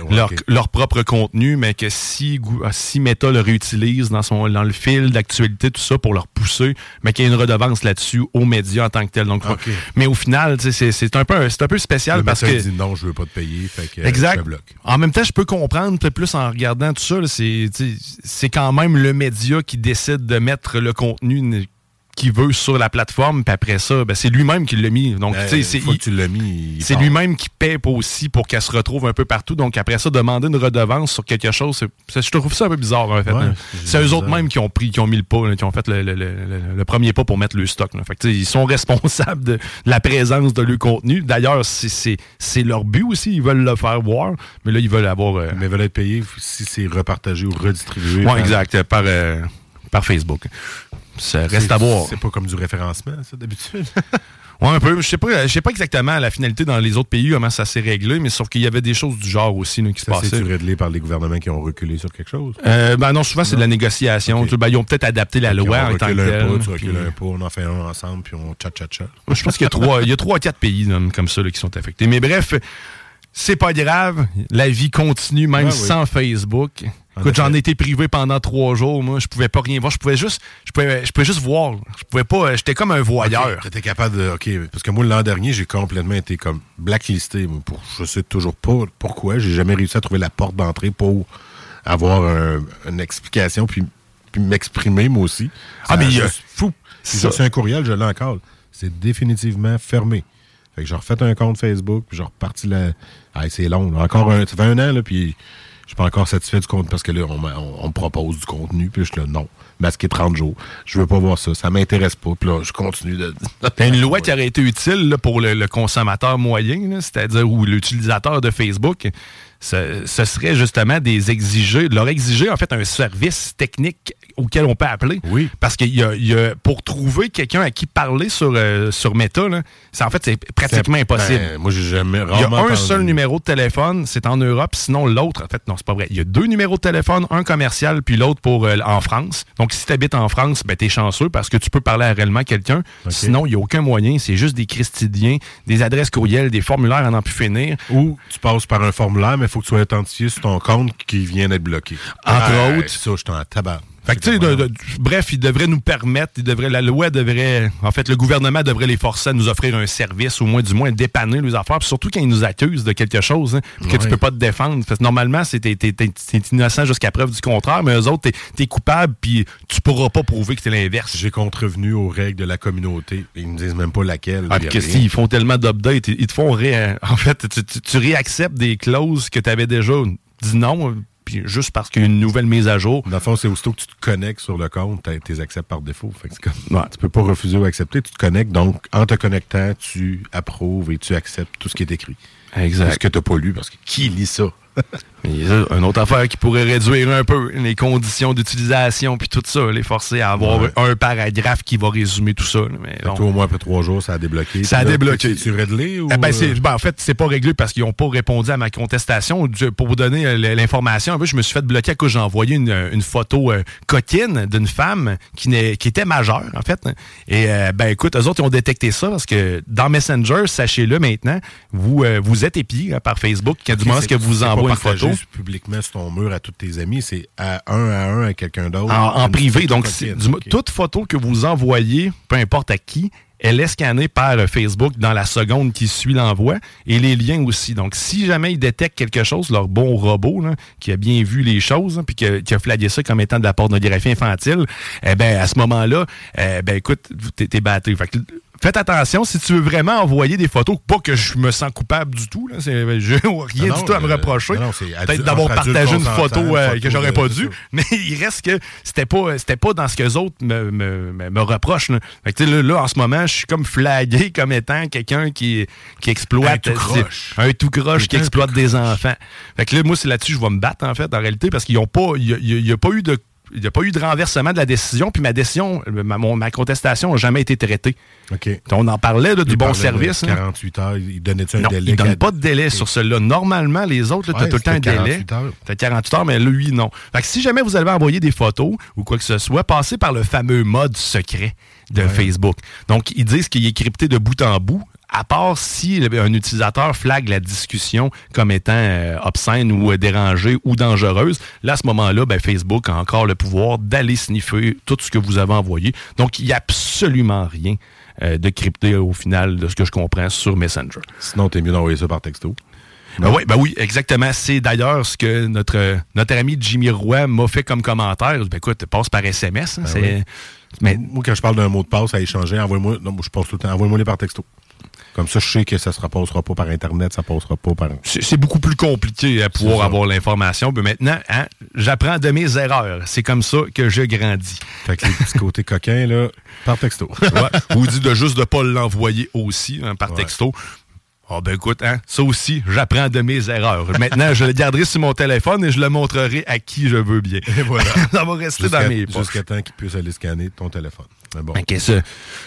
Leur- leur, propre contenu, mais que si, Gou- si Meta le réutilise dans, son, dans le fil d'actualité, tout ça, pour leur pousser, mais qu'il y ait une redevance là-dessus aux médias en tant que tel. Donc. Mais au final, c'est un, peu, c'est un peu spécial Le parce que... dit non, je veux pas te payer, fait que euh, Exact. je te bloque. En même temps, je peux comprendre plus en regardant tout ça. C'est quand même le média qui décide de mettre le contenu qu'il veut sur la plateforme. Puis après ça, ben, c'est lui-même qui l'a mis. Donc, Ben, c'est il- tu l'as mis, c'est lui-même qui paie aussi pour qu'elle se retrouve un peu partout. Donc, après ça, demander une redevance sur quelque chose, c'est- je trouve ça un peu bizarre, en fait. Ouais, hein. c'est eux autres mêmes qui ont pris, qui ont mis le pas, là, qui ont fait le, le- le- premier pas pour mettre le stock. là. Fait que, ils sont responsables de, de la présence de leur contenu. D'ailleurs, c'est- leur but aussi. Ils veulent le faire voir, mais là, ils veulent avoir. euh, Mais veulent être payés si c'est repartagé ou redistribué. Par- exact, par, euh, par Facebook. Ça reste C'est- à voir. C'est pas comme du référencement, ça, d'habitude. Ouais, un peu. Je sais pas, je sais pas exactement la finalité dans les autres pays, comment ça s'est réglé, mais sauf qu'il y avait des choses du genre aussi là, qui se passaient. s'est réglé par les gouvernements qui ont reculé sur quelque chose? Euh, ben non, souvent c'est de la négociation. Ben, ils ont peut-être adapté la loi en tant que telle. pas, tu puis- recules un pas, on en fait un ensemble, puis on tcha-tcha-tcha. Je pense qu'il y a trois, il y a trois, quatre pays comme ça là, qui sont affectés. Mais bref, c'est pas grave. La vie continue même oui. sans Facebook. Écoute, j'en été privé pendant trois jours. Moi, je pouvais pas rien voir. Je pouvais juste, je pouvais, je pouvais juste voir. Je pouvais pas. J'étais comme un voyeur. Tu étais capable de. OK, parce que moi, l'an dernier, j'ai complètement été comme blacklisté. Pour, je sais toujours pas pourquoi. J'ai jamais réussi à trouver la porte d'entrée pour avoir un- une explication, puis, puis m'exprimer, moi aussi. Ah, mais il y a- c'est fou. Ça- j'ai reçu un courriel, je l'ai encore. C'est définitivement fermé. Fait que j'ai refait un compte Facebook, puis j'ai reparti la. Ah, c'est long. là. Encore un. Ça fait un an, là, puis je suis pas encore satisfait du contenu parce que là, on, me propose du contenu, puis je suis là, non. Masqué 30 jours. Je veux pas voir ça. Ça m'intéresse pas. Puis là, je continue de. Une loi qui aurait été utile pour le, consommateur moyen, c'est-à-dire ou l'utilisateur de Facebook. Ce, serait justement des exiger, de leur exiger en fait un service technique auquel on peut appeler. Oui. Parce qu'il y a, il y a- pour trouver quelqu'un à qui parler sur, euh, sur Meta, là, c'est en fait c'est pratiquement impossible. ben, moi, j'ai jamais Il y a un seul numéro de téléphone, c'est en Europe. Sinon, l'autre, en fait, non, c'est pas vrai. Il y a deux numéros de téléphone, un commercial, puis l'autre pour euh, en France. Donc, si tu habites en France, ben, t'es chanceux parce que tu peux parler à réellement quelqu'un. Sinon, il n'y a aucun moyen. C'est juste des christidiens, des adresses courriels, des formulaires à n'en plus finir. Ou tu passes par un formulaire, mais il faut que tu sois authentifié sur ton compte qui vient d'être bloqué. Entre Ouais, autres. Ça, je suis en tabac. Fait que, tu sais, bref, il devrait nous permettre, il devrait, la loi devrait, en fait, le gouvernement devrait les forcer à nous offrir un service, au moins, du moins, dépanner les affaires, puis surtout quand ils nous accusent de quelque chose, hein, que tu peux pas te défendre. Parce que normalement, c'est t'es- t'es- t'es- t'es innocent jusqu'à preuve du contraire, mais eux autres, t'es es coupable, puis tu pourras pas prouver que c'est l'inverse. J'ai contrevenu aux règles de la communauté. Ils me disent même pas laquelle. Ah, a que rien. s'ils font tellement d'updates, ils ils te font ré... En fait, tu, tu- tu réacceptes des clauses que tu avais déjà dit non, puis juste parce qu'il y a une nouvelle mise à jour. Dans le fond, c'est aussitôt que tu te connectes sur le compte, tu les acceptes par défaut. Fait que comme, Tu peux pas refuser ou accepter, tu te connectes. Donc, en te connectant, tu approuves et tu acceptes tout ce qui est écrit. Exact. Ce que tu n'as pas lu, parce que qui lit ça? Une autre affaire qui pourrait réduire un peu les conditions d'utilisation puis tout ça, les forcer à avoir Ouais. un paragraphe qui va résumer tout ça. Mais bon. toi, au moins, après trois jours, ça a débloqué. Ça a là, débloqué. Tu réglé ou? Eh ben, euh, ben, en fait, c'est pas réglé parce qu'ils n'ont pas répondu à ma contestation. Pour vous donner euh, l'information, un peu, je me suis fait bloquer à cause j'ai envoyé une, une photo euh, coquine d'une femme qui, qui était majeure, en fait. Et euh, ben écoute, eux autres, ils ont détecté ça parce que dans Messenger, sachez-le maintenant, vous, euh, vous êtes épié hein, par Facebook. Quand du moment que vous c'est pas partagé photo. publiquement sur ton mur à tous tes amis, c'est à un à un à quelqu'un d'autre. En, privé. Donc, du- toute photo que vous envoyez, peu importe à qui, elle est scannée par Facebook dans la seconde qui suit l'envoi et les liens aussi. Donc, si jamais ils détectent quelque chose, leur bon robot, là, qui a bien vu les choses, hein, puis qui a, qui a flagué ça comme étant de la pornographie infantile, eh ben, à ce moment-là, eh ben, écoute, t'es t'es battu. Fait que, Faites attention, si tu veux vraiment envoyer des photos, pas que je me sens coupable du tout, là, c'est- j'ai rien Non, du tout à me euh, reprocher. Peut-être d'avoir partagé une photo euh, que j'aurais pas dû, mais il reste que c'était pas c'était pas dans ce que les autres me, me, me- reprochent. Là. Fait que, là, là, en ce moment, je suis comme flagué comme étant quelqu'un qui, qui exploite. Un tout croche. Un tout croche qui exploite des enfants. Fait que là, moi, c'est là-dessus que je vais me battre, en fait, en réalité, parce qu'ils ont pas. Il y a, il y a pas eu de. Il n'y a pas eu de renversement de la décision, puis ma décision, ma, mon- ma contestation n'a jamais été traitée. On en parlait là, du bon service. hein. 48 heures, il donnait-tu un Non, délai? il donne qu'à- pas de délai sur celui-là. Normalement, les autres, tu as Ouais, tout le temps un délai. 48 heures. T'as 48 heures, mais lui, non. Fait que si jamais vous allez envoyer des photos ou quoi que ce soit, passez par le fameux mode secret. de Facebook. Donc, ils disent qu'il est crypté de bout en bout, à part si un utilisateur flague la discussion comme étant euh, obscène ou euh, dérangée ou dangereuse. Là, à ce moment-là, ben, Facebook a encore le pouvoir d'aller sniffer tout ce que vous avez envoyé. Donc, il n'y a absolument rien euh, de crypté au final, de ce que je comprends, sur Messenger. Sinon, t'es mieux d'envoyer ça par texto. Ben oui, ben oui, exactement. C'est d'ailleurs ce que notre, notre ami Jimmy Roy m'a fait comme commentaire. Ben écoute, passe par SMS. hein, Ben oui. Mais Moi, quand je parle d'un mot de passe à échanger, envoie-moi. Non, je passe tout le temps. Envoie-moi les par texto. Comme ça, je sais que ça se passera pas par Internet, ça passera pas par. c'est beaucoup plus compliqué à pouvoir avoir l'information. Mais maintenant, hein, j'apprends de mes erreurs. C'est comme ça que je grandis. Fait que les petits côtés coquins, là, par texto. Ouais. Ou dit de juste de pas l'envoyer aussi hein, par texto. Ah ben écoute, hein, ça aussi, j'apprends de mes erreurs. Maintenant, je le garderai sur mon téléphone et je le montrerai à qui je veux bien. Et voilà. ça va rester dans mes poches. Jusqu'à temps qu'ils puissent aller scanner ton téléphone. Bon.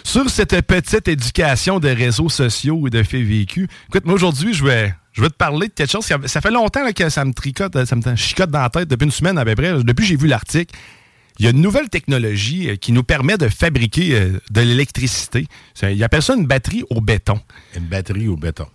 Sur cette petite éducation des réseaux sociaux et de faits vécus, écoute, moi aujourd'hui, je vais, je vais te parler de quelque chose. Ça fait longtemps là, que ça me tricote, ça me chicote dans la tête depuis une semaine à peu près. Depuis que j'ai vu l'article, il y a une nouvelle technologie euh, qui nous permet de fabriquer euh, de l'électricité. Ils appellent ça une batterie au béton. Une batterie au béton.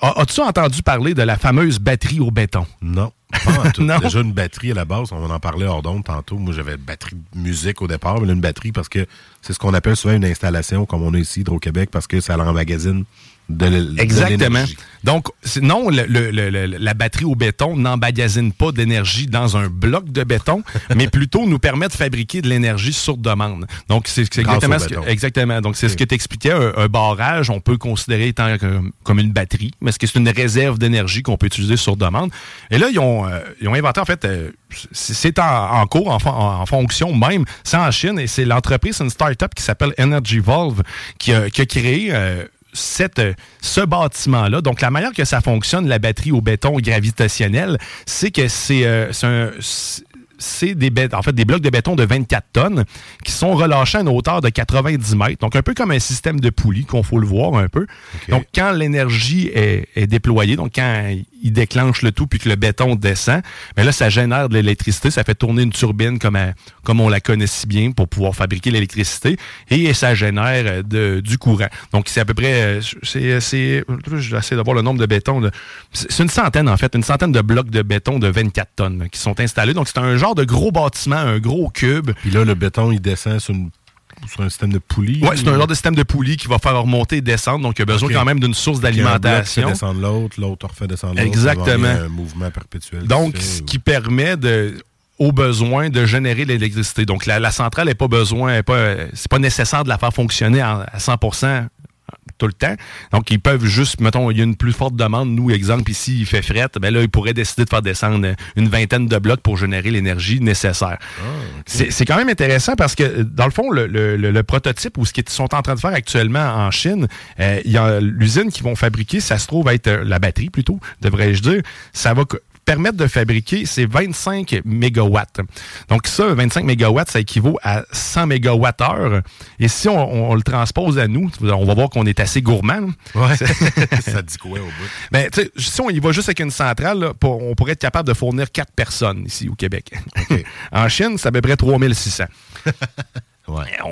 T'as- a- As-tu entendu parler de la fameuse batterie au béton? Non. Pas en tout. Non? Déjà, une batterie à la base, on en parlait hors d'onde tantôt. Moi, j'avais une batterie de musique au départ, mais là, une batterie parce que c'est ce qu'on appelle souvent une installation, comme on a ici Hydro-Québec, parce que ça l'emmagasine de l- de Exactement. Donc, non, le- le- le- la batterie au béton n'emmagasine pas d'énergie dans un bloc de béton, mais plutôt nous permet de fabriquer de l'énergie sur demande. Donc, c'est exactement ce que, exactement. Donc, c'est ce que tu expliquais. Un, un barrage, on peut considérer étant comme, une batterie, mais ce que c'est une réserve d'énergie qu'on peut utiliser sur demande? Et là, ils ont, euh, ils ont inventé, en fait, euh, c'est en, en cours, en, fon- en fonction même. C'est en Chine et c'est l'entreprise, c'est une start-up qui s'appelle Energy Valve qui a, qui a créé euh, cette, euh, ce bâtiment-là. Donc, la manière que ça fonctionne, la batterie au béton gravitationnel, c'est que c'est euh, un- c'est- des, en fait, des blocs de béton de 24 tonnes qui sont relâchés à une hauteur de 90 mètres. Donc, un peu comme un système de poulie, qu'on faut le voir un peu. Donc, quand l'énergie est, est déployée, donc quand il déclenche le tout puis que le béton descend, mais là, ça génère de l'électricité. Ça fait tourner une turbine comme, comme on la connaît si bien pour pouvoir fabriquer l'électricité et ça génère euh, de- du courant. Donc, c'est à peu près, euh, c'est, c'est, j'essaie de voir le nombre de béton. là. C'est une centaine, en fait, une centaine de blocs de béton de 24 tonnes qui sont installés. Donc, c'est un genre de gros bâtiment, un gros cube. Puis là, le béton, il descend sur, une- sur un système de poulie. Oui, c'est un genre de système de poulie qui va faire remonter et descendre. Donc, il y a besoin quand même d'une source Puis un d'alimentation. descendre l'autre, l'autre refait descendre l'autre. Exactement. Un mouvement perpétuel. Donc, qui se fait, ce ou- qui permet de au besoin de générer l'électricité. Donc, la, la centrale n'est pas besoin, pas, c'est pas nécessaire de la faire fonctionner à 100 tout le temps. Donc, ils peuvent juste, mettons, il y a une plus forte demande. Nous, exemple, ici, il fait fret. Ben là, ils pourraient décider de faire descendre une vingtaine de blocs pour générer l'énergie nécessaire. C'est c'est quand même intéressant parce que, dans le fond, le, le- le- le prototype ou ce qu'ils sont en train de faire actuellement en Chine, euh, il y a l'usine qu'ils vont fabriquer, ça se trouve être euh, la batterie plutôt, devrais-je dire. Ça va permettre de fabriquer ces 25 mégawatts. Donc ça, 25 mégawatts, ça équivaut à 100 mégawatts-heure. Et si on, on le transpose à nous, on va voir qu'on est assez gourmand. Ouais. ça dit quoi au bout? Ben, tu sais, si on y va juste avec une centrale, là, pour- on pourrait être capable de fournir quatre personnes ici au Québec. en Chine, c'est à peu près 3600.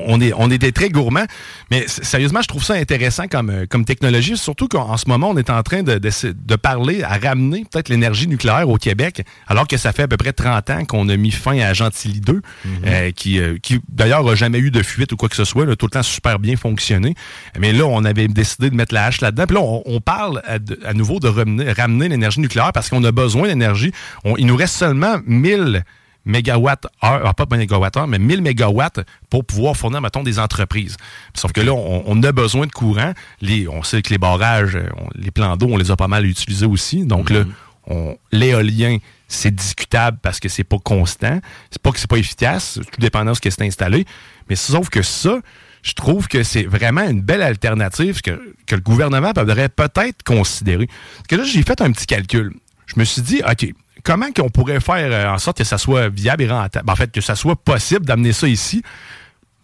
On, est, on était très gourmands, mais sérieusement, je trouve ça intéressant comme, euh, comme technologie, surtout qu'en ce moment, on est en train de, de, de parler à ramener peut-être l'énergie nucléaire au Québec, alors que ça fait à peu près 30 ans qu'on a mis fin à Gentilly 2, euh, qui, euh, qui d'ailleurs n'a jamais eu de fuite ou quoi que ce soit, là, tout le temps super bien fonctionné. Mais là, on avait décidé de mettre la hache là-dedans. Puis là, on, on parle à, de- à nouveau de ramener, ramener l'énergie nucléaire parce qu'on a besoin d'énergie. Il nous reste seulement 1000 mégawatts heure, ah, pas mégawatts heure, mais 1000 mégawatts pour pouvoir fournir, mettons, des entreprises. Sauf que là, on, on a besoin de courant. Les, on sait que les barrages, euh, on- les plans d'eau, on les a pas mal utilisés aussi. Donc là, on- l'éolien, c'est discutable parce que c'est pas constant. C'est pas que c'est pas efficace, tout dépendant de ce qui est installé. Mais sauf que ça, je trouve que c'est vraiment une belle alternative que, que le gouvernement devrait peut-être considérer. Parce que là, j'ai fait un petit calcul. Je me suis dit, OK, comment qu'on pourrait faire euh, en sorte que ça soit viable et rentable? En fait, que ça soit possible d'amener ça ici?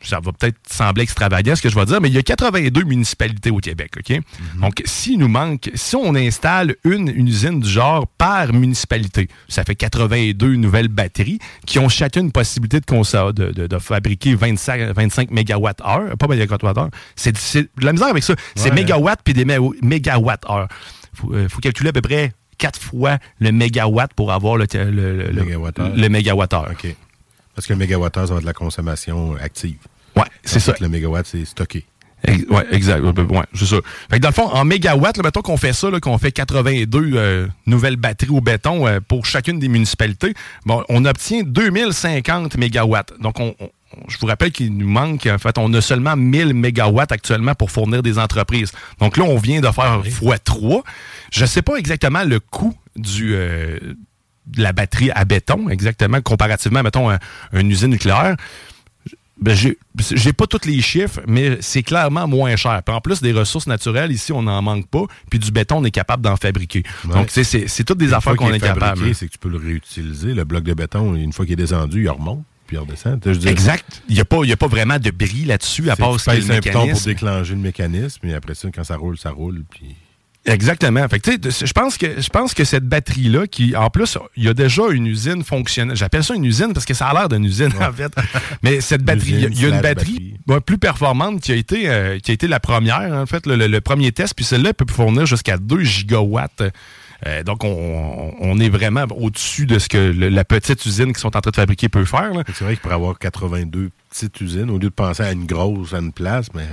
Ça va peut-être sembler extravagant ce que je vais dire, mais il y a 82 municipalités au Québec, OK? Mhm. Donc, s'il nous manque, si on installe une, une usine du genre par municipalité, ça fait 82 nouvelles batteries qui ont chacune une possibilité de, de, de- de fabriquer 25, 25 mégawatts-heure, pas mégawatts-heure, c'est de la misère avec ça. C'est mégawatts puis des mé- mégawatts-heure. Faut, euh, faut calculer à peu près quatre fois le mégawatt pour avoir le, le, le, Mégawattheure. le mégawattheure. OK. Parce que le mégawattheure, ça va être de la consommation active. Ouais, c'est ça. Le mégawatt, c'est stocké. Ouais, exact. Ouais, c'est ça. Fait que dans le fond, en mégawatts, là, mettons qu'on fait ça, qu'on fait 82 euh, nouvelles batteries au béton euh, pour chacune des municipalités, bon, on obtient 2050 mégawatts. Donc, on, on- je vous rappelle qu'il nous manque, en fait, on a seulement 1000 mégawatts actuellement pour fournir des entreprises. Donc là, on vient de faire x3. Je ne sais pas exactement le coût du, euh, de la batterie à béton, exactement, comparativement, mettons, à une usine nucléaire. Ben, j'ai pas tous les chiffres, mais c'est clairement moins cher. Puis en plus des ressources naturelles, ici, on n'en manque pas. Puis du béton, on est capable d'en fabriquer. Donc, c'est toutes des Une affaires qu'on qu'il est, capable. fabriqué, C'est que tu peux le réutiliser. Le bloc de béton, une fois qu'il est descendu, il remonte, Je Exact. Il n'y a, pas- y a pas vraiment de bris là-dessus, à c'est- part tu ce que pèses le bouton pour mécanisme. déclencher le mécanisme, et après ça, quand ça roule, ça roule. Puis... Exactement. Fait que, je pense que je pense que cette batterie là qui en plus il y a déjà une usine fonctionnelle. J'appelle ça une usine parce que ça a l'air d'une usine en fait. Mais cette batterie, il y a- il y, a une batterie ouais, plus performante qui a été euh, qui a été la première en fait le, le- le premier test puis celle-là peut fournir jusqu'à 2 gigawatts. Euh, donc, on, on est vraiment au-dessus de ce que le- la petite usine qui sont en train de fabriquer peut faire. C'est vrai qu'il pourrait avoir 82 petites usines, au lieu de penser à une grosse, à une place, mais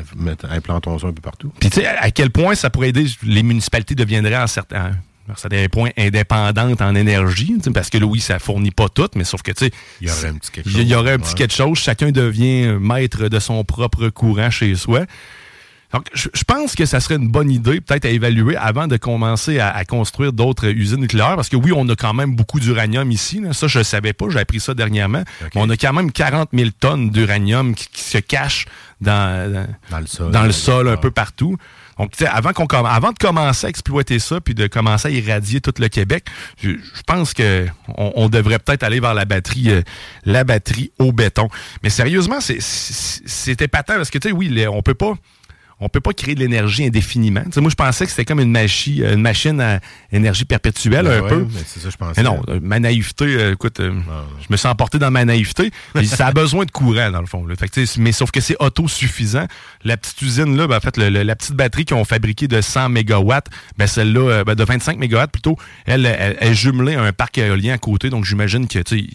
implantons ça un peu partout. Puis tu sais, à quel point ça pourrait aider, les municipalités deviendraient en certains, à certains points indépendantes en énergie, parce que là, oui, ça fournit pas tout, mais sauf que, tu sais, Il y aurait un petit quelque y- il y chose, aurait un petit ouais. quelque chose, chacun devient maître de son propre courant chez soi. Donc, je, pense que ça serait une bonne idée, peut-être à évaluer avant de commencer à, à construire d'autres usines nucléaires, parce que oui, on a quand même beaucoup d'uranium ici. là. Ça, je ne savais pas, j'ai appris ça dernièrement. Mais on a quand même 40 000 tonnes d'uranium qui, qui se cachent dans, dans, Dans le sol. dans le sol un peu partout. Donc, tu sais, avant, qu'on avant de commencer à exploiter ça puis de commencer à irradier tout le Québec, je, je pense que on, on devrait peut-être aller vers la batterie, euh, la batterie au béton. Mais sérieusement, c'est- c'est c'est épatant parce que, tu sais, oui, les- on peut pas on peut pas créer de l'énergie indéfiniment. Moi, je pensais que c'était comme une, machi- une machine à énergie perpétuelle, Ben un ouais, peu. mais c'est ça, je pensais. Mais non, euh, ma naïveté, euh, écoute, euh, je me suis emporté dans ma naïveté. Ça a besoin de courant, dans le fond. là. Fait que, tu sais, mais sauf que c'est autosuffisant. La petite usine, là, ben, en fait, le- le- la petite batterie qu'ils ont fabriquée de 100 mégawatts, ben, celle-là, euh, ben, de 25 mégawatts plutôt, elle, elle, elle est jumelée à un parc éolien à côté. Donc, j'imagine que, tu sais,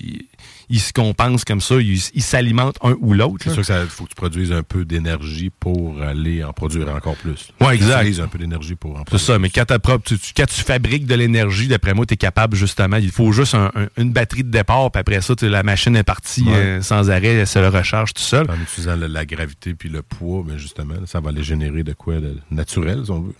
ils, se compensent comme ça. Ils s'alimentent un ou l'autre. C'est sûr qu'il faut que tu produises un peu d'énergie pour aller en produire encore plus. Ouais, exact. Tu un peu d'énergie pour en C'est produire. ça, mais quand, propre- tu, tu- quand tu fabriques de l'énergie, d'après moi, tu es capable justement. Il faut juste un- un- une batterie de départ, puis après ça, la machine est partie Ouais. euh, sans arrêt, elle se recharge tout seul. En utilisant la gravité puis le poids, mais justement, ça va aller générer de quoi de naturel, si on veut.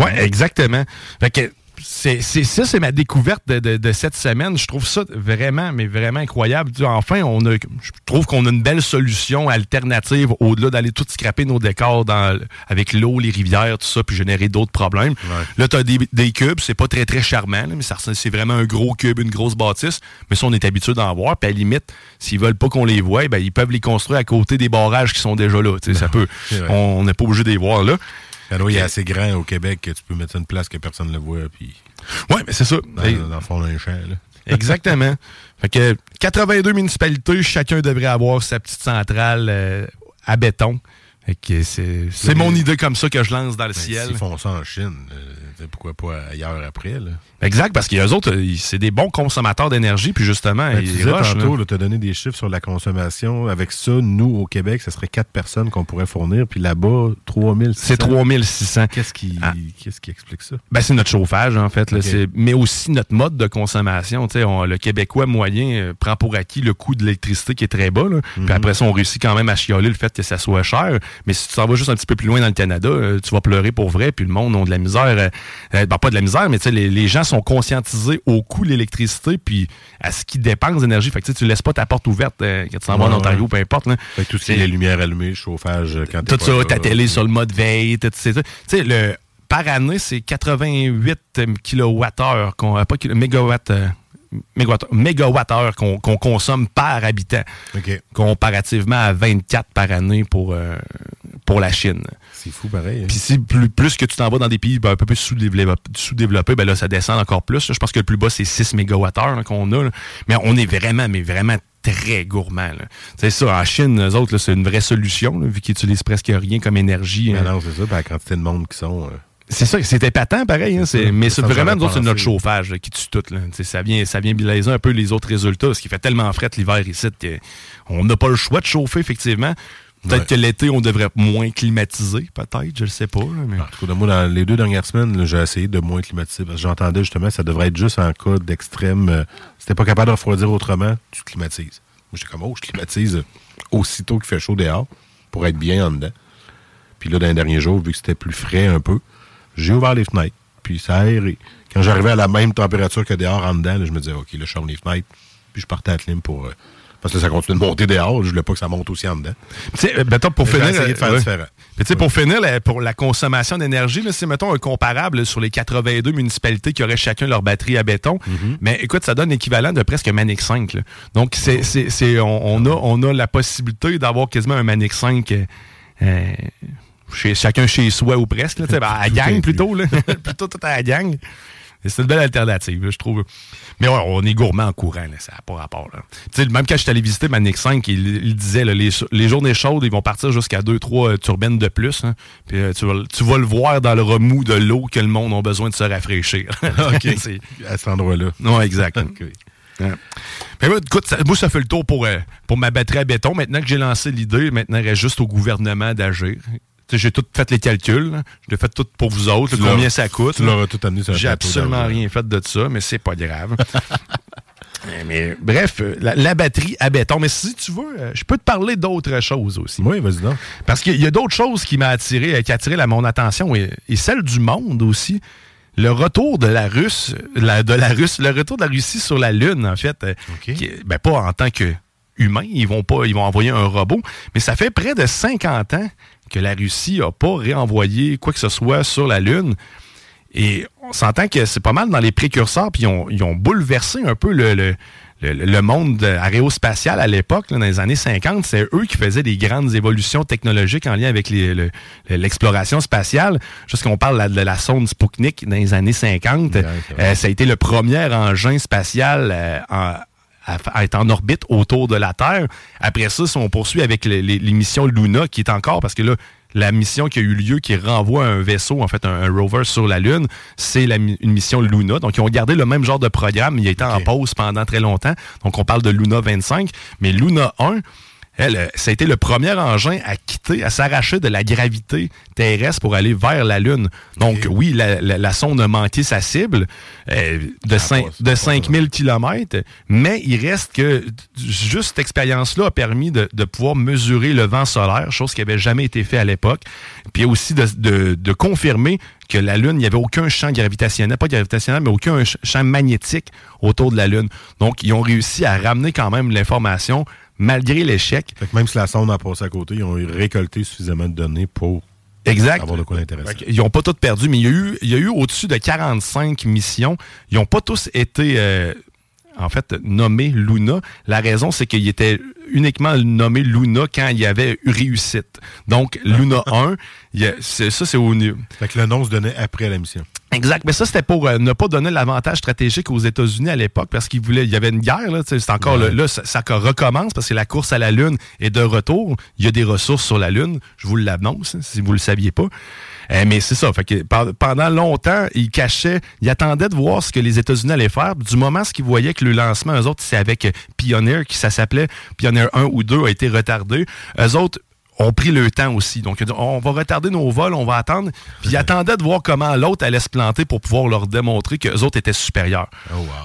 Oui, exactement. Fait que c'est, c'est- ça, c'est ma découverte de, de- de cette semaine. Je trouve ça vraiment, mais vraiment incroyable. Enfin, on a, je trouve qu'on a une belle solution alternative au-delà d'aller tout scraper nos décors dans, avec l'eau, les rivières, tout ça, puis générer d'autres problèmes. Là, tu as des, des cubes, c'est pas très, très charmant, là, mais ça, c'est vraiment un gros cube, une grosse bâtisse. Mais ça, on est habitué d'en voir. Puis à la limite, s'ils veulent pas qu'on les voie, ben, ils peuvent les construire à côté des barrages qui sont déjà là. Ça peut, c'est vrai. on n'est pas obligé de les voir là. Alors, il est assez grand au Québec que tu peux mettre ça une place que personne ne le voit, puis Ouais, mais c'est ça. dans, le fond d'un champ. Là. Exactement. fait que 82 municipalités, chacun devrait avoir sa petite centrale euh, à béton. Fait que c'est c'est mon idée comme ça que je lance dans le Ben, ciel. S'ils font ça en Chine, euh, pourquoi pas ailleurs après? Là? Exact, parce qu'il y a eux autres, euh, c'est des bons consommateurs d'énergie, puis justement, Ben, tu ils disais rushent, tantôt, tu as donné des chiffres sur la consommation. Avec ça, nous, au Québec, ce serait quatre personnes qu'on pourrait fournir. Puis là-bas, 3600. C'est 3600. Qu'est-ce qui, Ah. qu'est-ce qui explique ça? Ben, c'est notre chauffage, en fait. Là, Ok. C'est- mais aussi notre mode de consommation. On- le Québécois moyen euh, prend pour acquis le coût de l'électricité qui est très bas. là. Mhm. Puis après ça, on réussit quand même à chioler le fait que ça soit cher. Mais si tu t'en vas juste un petit peu plus loin dans le Canada, euh, tu vas pleurer pour vrai. Puis le monde a de la misère. ben, pas de la misère, mais les, les gens sont conscientisés au coût de l'électricité puis à ce qu'ils dépensent d'énergie. Fait que tu laisses pas ta porte ouverte euh, quand tu t'en vas en Ontario, peu importe. Là. Fait que tout ce qui est les lumières allumées, le chauffage, euh, quand tout ça, ta télé sur le mode veille, tout ça. Tu sais, le, par année, c'est 88 kWh, qu'on, euh, pas mégawatt- mégawattheures qu'on consomme par habitant, comparativement à 24 par année pour, euh, pour la Chine. C'est fou pareil. hein. Puis si plus, plus que tu t'en vas dans des pays ben, un peu plus sous-développés, sous-développés, ben là, ça descend encore plus. là. Je pense que le plus bas, c'est 6 mégawattheures qu'on a. là. Mais on est vraiment, mais vraiment très gourmand. C'est ça, en Chine, eux autres, c'est une vraie solution, là, vu qu'ils utilisent presque rien comme énergie. Mais hein. non, c'est ça, la quantité de monde qui sont. C'est ça, c'est épatant pareil. hein, C'est mais c'est me vraiment, nous autres, c'est notre chauffage là, qui tue tout. Là. Ça vient, ça vient bilaiser un peu les autres résultats, parce qu'il fait tellement fret l'hiver ici on n'a pas le choix de chauffer, effectivement. Peut-être Ouais. que l'été, on devrait moins climatiser, peut-être, je ne sais pas. là, mais... En tout cas, moi, dans les deux dernières semaines, j'ai essayé de moins climatiser parce que j'entendais justement que ça devrait être juste en cas d'extrême. euh, si t'es pas capable de refroidir autrement, tu climatises. Moi, j'étais comme, oh, je climatise aussitôt qu'il fait chaud dehors pour être bien en dedans. Puis là, dans les derniers jours, vu que c'était plus frais un peu, j'ai ouvert les fenêtres. Puis ça a aéré. Quand j'arrivais à la même température que dehors en dedans, là, je me disais, OK, là, je ferme les fenêtres. Puis je partais à la clim pour. euh, parce que ça continue de monter dehors. Je voulais pas que ça monte aussi en dedans. Tu sais, euh, mettons, pour finir. essayé de faire euh, ouais. différent. Pour finir, là, pour la consommation d'énergie, c'est, mettons, un comparable sur les 82 municipalités qui auraient chacun leur batterie à béton. Mm-hmm. Mais écoute, ça donne l'équivalent de presque un Manic 5. là. Donc, c'est, on, on a, on a la possibilité d'avoir quasiment un Manic 5 euh, euh, chez, chacun chez soi ou presque. Là, ben, à la gang plutôt. Là. plutôt tout à la gang. C'est une belle alternative, là, je trouve. Mais ouais, on est gourmand en courant, là, ça n'a pas rapport. Là. Même quand je suis allé visiter Manic 5, il, il disait là, les, les journées chaudes, ils vont partir jusqu'à 2-3 turbines de plus. hein. Puis euh, tu, vas, tu vas le voir dans le remous de l'eau que le monde a besoin de se rafraîchir. OK. À cet endroit-là. non, exact. Ouais. Mais ouais, écoute, ça- moi, ça fait le tour pour, euh, pour ma batterie à béton. Maintenant que j'ai lancé l'idée, maintenant, il reste juste au gouvernement d'agir. J'ai tout fait les calculs. là. Je l'ai fait tout pour vous autres. Là, combien ça coûte. tu là. l'auras tout amené sur un J'ai absolument rien fait de ça, mais c'est pas grave. Euh, mais bref, euh, la, la batterie à béton. Mais si tu veux, euh, je peux te parler d'autres choses aussi. Oui, vas-y donc. Parce qu'il y a d'autres choses qui m'a attiré, qui a attiré la, mon attention et, et celle du monde aussi. Le retour de la Russe, la- de la Russe, le retour de la Russie sur la Lune, en fait, qui- ben pas en tant que humain, ils vont pas, ils vont envoyer un robot, mais ça fait près de 50 ans que la Russie a pas réenvoyé quoi que ce soit sur la Lune. Et on s'entend que c'est pas mal dans les précurseurs, puis ils ont, ils ont bouleversé un peu le, le- le- le monde aérospatial à l'époque, dans les années 50. C'est eux qui faisaient des grandes évolutions technologiques en lien avec l'exploration spatiale. Jusqu'on parle de la sonde Sputnik dans les années 50. Euh, ça a été le premier engin spatial euh, en- à, être en orbite autour de la Terre. Après ça, si on poursuit avec les, missions Luna, qui est encore, parce que là, la mission qui a eu lieu, qui renvoie un vaisseau, en fait, un, un rover sur la Lune, c'est une mission Luna. Donc, ils ont gardé le même genre de programme, il a été en pause pendant très longtemps. Donc, on parle de Luna 25. Mais Luna 1, elle, euh, ça a été le premier engin à quitter, à s'arracher de la gravité terrestre pour aller vers la Lune. Donc, oui, la, la- la sonde a manqué sa cible euh, de, cinq- de 5000 km, mais il reste que juste cette expérience-là a permis de, de pouvoir mesurer le vent solaire, chose qui n'avait jamais été fait à l'époque, puis aussi de, de- de confirmer que la Lune, il n'y avait aucun champ gravitationnel, pas gravitationnel, mais aucun ch- champ magnétique autour de la Lune. Donc, ils ont réussi à ramener quand même l'information malgré l'échec. Fait que même si la sonde a passé à côté, ils ont récolté suffisamment de données pour Exact. avoir de quoi. Ils n'ont pas tout perdu, mais il y a eu, il y a eu au-dessus de 45 missions. Ils n'ont pas tous été, euh, en fait, nommés Luna. La raison, c'est qu'ils étaient uniquement nommés Luna quand il y avait eu réussite. Donc, Luna 1, il y a- c'est- ça, c'est au niveau. Fait que le nom se donnait après la mission. Exact. Mais ça, c'était pour euh, ne pas donner l'avantage stratégique aux États-Unis à l'époque parce qu'ils voulaient. Il y avait une guerre, là. C'est encore Ouais. le- là, ça, ça recommence parce que la course à la Lune est de retour. Il y a des ressources sur la Lune. Je vous l'annonce, hein, si vous le saviez pas. Euh, mais c'est ça. Fait que pe- pendant longtemps, ils cachaient, ils attendaient de voir ce que les États-Unis allaient faire. Du moment ce qu'ils voyaient que le lancement, eux autres, c'est avec Pioneer, qui ça s'appelait Pioneer 1 ou 2 a été retardé. Eux autres ont pris le temps aussi. Donc, on va retarder nos vols, on va attendre. Puis ils attendaient de voir comment l'autre allait se planter pour pouvoir leur démontrer qu'eux autres étaient supérieurs.